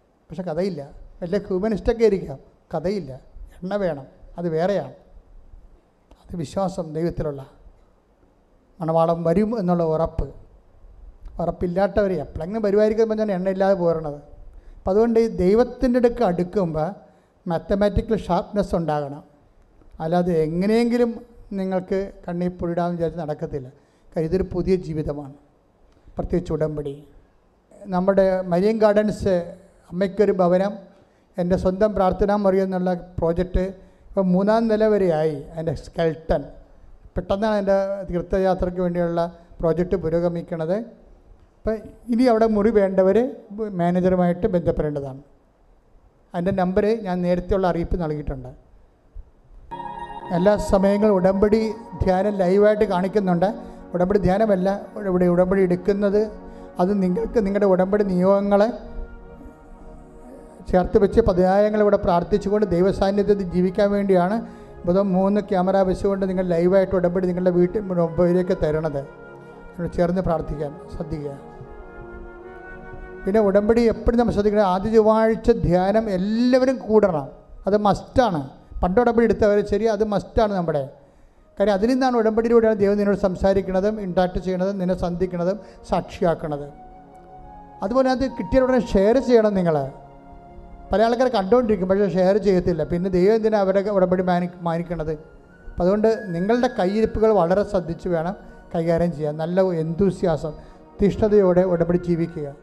പക്ഷെ കഥയില്ല. വലിയ ഹ്യൂമനിസ്റ്റൊക്കെ ആയിരിക്കാം. കഥയില്ല. എണ്ണ വേണം. അത് വേറെയാണ്. അത് വിശ്വാസം ദൈവത്തിലുള്ള മണവാളം വരും എന്നുള്ള ഉറപ്പ്. ഉറപ്പില്ലാത്തവർ എപ്പോഴെങ്കിലും വരുമായിരിക്കും പറഞ്ഞാൽ എണ്ണയില്ലാതെ പോരണത്. അപ്പം അതുകൊണ്ട് ഈ ദൈവത്തിന്റെ അടുക്ക് അടുക്കുമ്പോൾ മാത്തമാറ്റിക്കൽ ഷാർപ്നെസ് ഉണ്ടാകണം. അല്ലാതെ എങ്ങനെയെങ്കിലും നിങ്ങൾക്ക് കണ്ണീർ വിചാരിച്ച് നടക്കത്തില്ല. കാര്യം ഇതൊരു പുതിയ ജീവിതമാണ്. പ്രത്യേകിച്ച് ഉടമ്പടി. നമ്മുടെ മരിയൻ ഗാർഡൻസ് അമ്മയ്ക്കൊരു ഭവനം എന്റെ സ്വന്തം പ്രാർത്ഥനാ മുറി എന്നുള്ള പ്രോജക്റ്റ് ഇപ്പം മൂന്നാം നില വരെയായി. അതിന്റെ സ്കെൽട്ടൺ പെട്ടെന്നാണ് എന്റെ തീർത്ഥയാത്രയ്ക്ക് വേണ്ടിയുള്ള പ്രോജക്റ്റ് പുരോഗമിക്കുന്നത്. അപ്പം ഇനി അവിടെ മുറി വേണ്ടവർ മാനേജറുമായിട്ട് ബന്ധപ്പെടേണ്ടതാണ്. അതിന്റെ നമ്പർ ഞാൻ നേരത്തെയുള്ള അറിയിപ്പ് നൽകിയിട്ടുണ്ട്. എല്ലാ സമയങ്ങളും ഉടമ്പടി ധ്യാനം ലൈവായിട്ട് കാണിക്കുന്നുണ്ട്. ഉടമ്പടി ധ്യാനമല്ല. ഇവിടെ ഉടമ്പടി എടുക്കുന്നത് അത് നിങ്ങൾക്ക് നിങ്ങളുടെ ഉടമ്പടി നിയോഗങ്ങളെ ചേർത്ത് വെച്ച് പതിനായിരങ്ങൾ ഇവിടെ പ്രാർത്ഥിച്ചുകൊണ്ട് ദൈവസാന്നിധ്യത്തിൽ ജീവിക്കാൻ വേണ്ടിയാണ് ഇപ്പോൾ മൂന്ന് ക്യാമറ വെച്ചുകൊണ്ട് നിങ്ങൾ ലൈവായിട്ട് ഉടമ്പടി നിങ്ങളുടെ വീട്ടിൽ മൊബൈലിലേക്ക് തരണത്. ചേർന്ന് പ്രാർത്ഥിക്കാൻ ശ്രദ്ധിക്കുക. പിന്നെ ഉടമ്പടി എപ്പോഴും നമ്മൾ ശ്രദ്ധിക്കണം. ആദ്യ ചൊവ്വാഴ്ച ധ്യാനം എല്ലാവരും കൂടണം. അത് മസ്റ്റാണ് പണ്ട് ഉടമ്പടി എടുത്തവർ ശരി അത് മസ്റ്റാണ് നമ്മുടെ. കാര്യം അതിൽ നിന്നാണ് ഉടമ്പടിയിലൂടെയാണ് ദൈവം നിന്നോട് സംസാരിക്കുന്നതും ഇൻട്രാക്ട് ചെയ്യണതും നിന്നെ സന്ധിക്കുന്നതും സാക്ഷിയാക്കണത്. അതുപോലെ അത് കിട്ടിയ ഉടനെ ഷെയർ ചെയ്യണം നിങ്ങൾ പല ആൾക്കാർ കണ്ടുകൊണ്ടിരിക്കും പക്ഷേ ഷെയർ ചെയ്യത്തില്ല. പിന്നെ ദൈവം എന്തിനാണ് അവരുടെ ഉടമ്പടി മാനി മാനിക്കണത്? അപ്പം അതുകൊണ്ട് നിങ്ങളുടെ കയ്യിരിപ്പുകൾ വളരെ ശ്രദ്ധിച്ച് വേണം കൈകാര്യം ചെയ്യാൻ. നല്ല എന്തൂസ്യാസം തിഷ്ഠതയോടെ ഉടമ്പടി ജീവിക്കുക.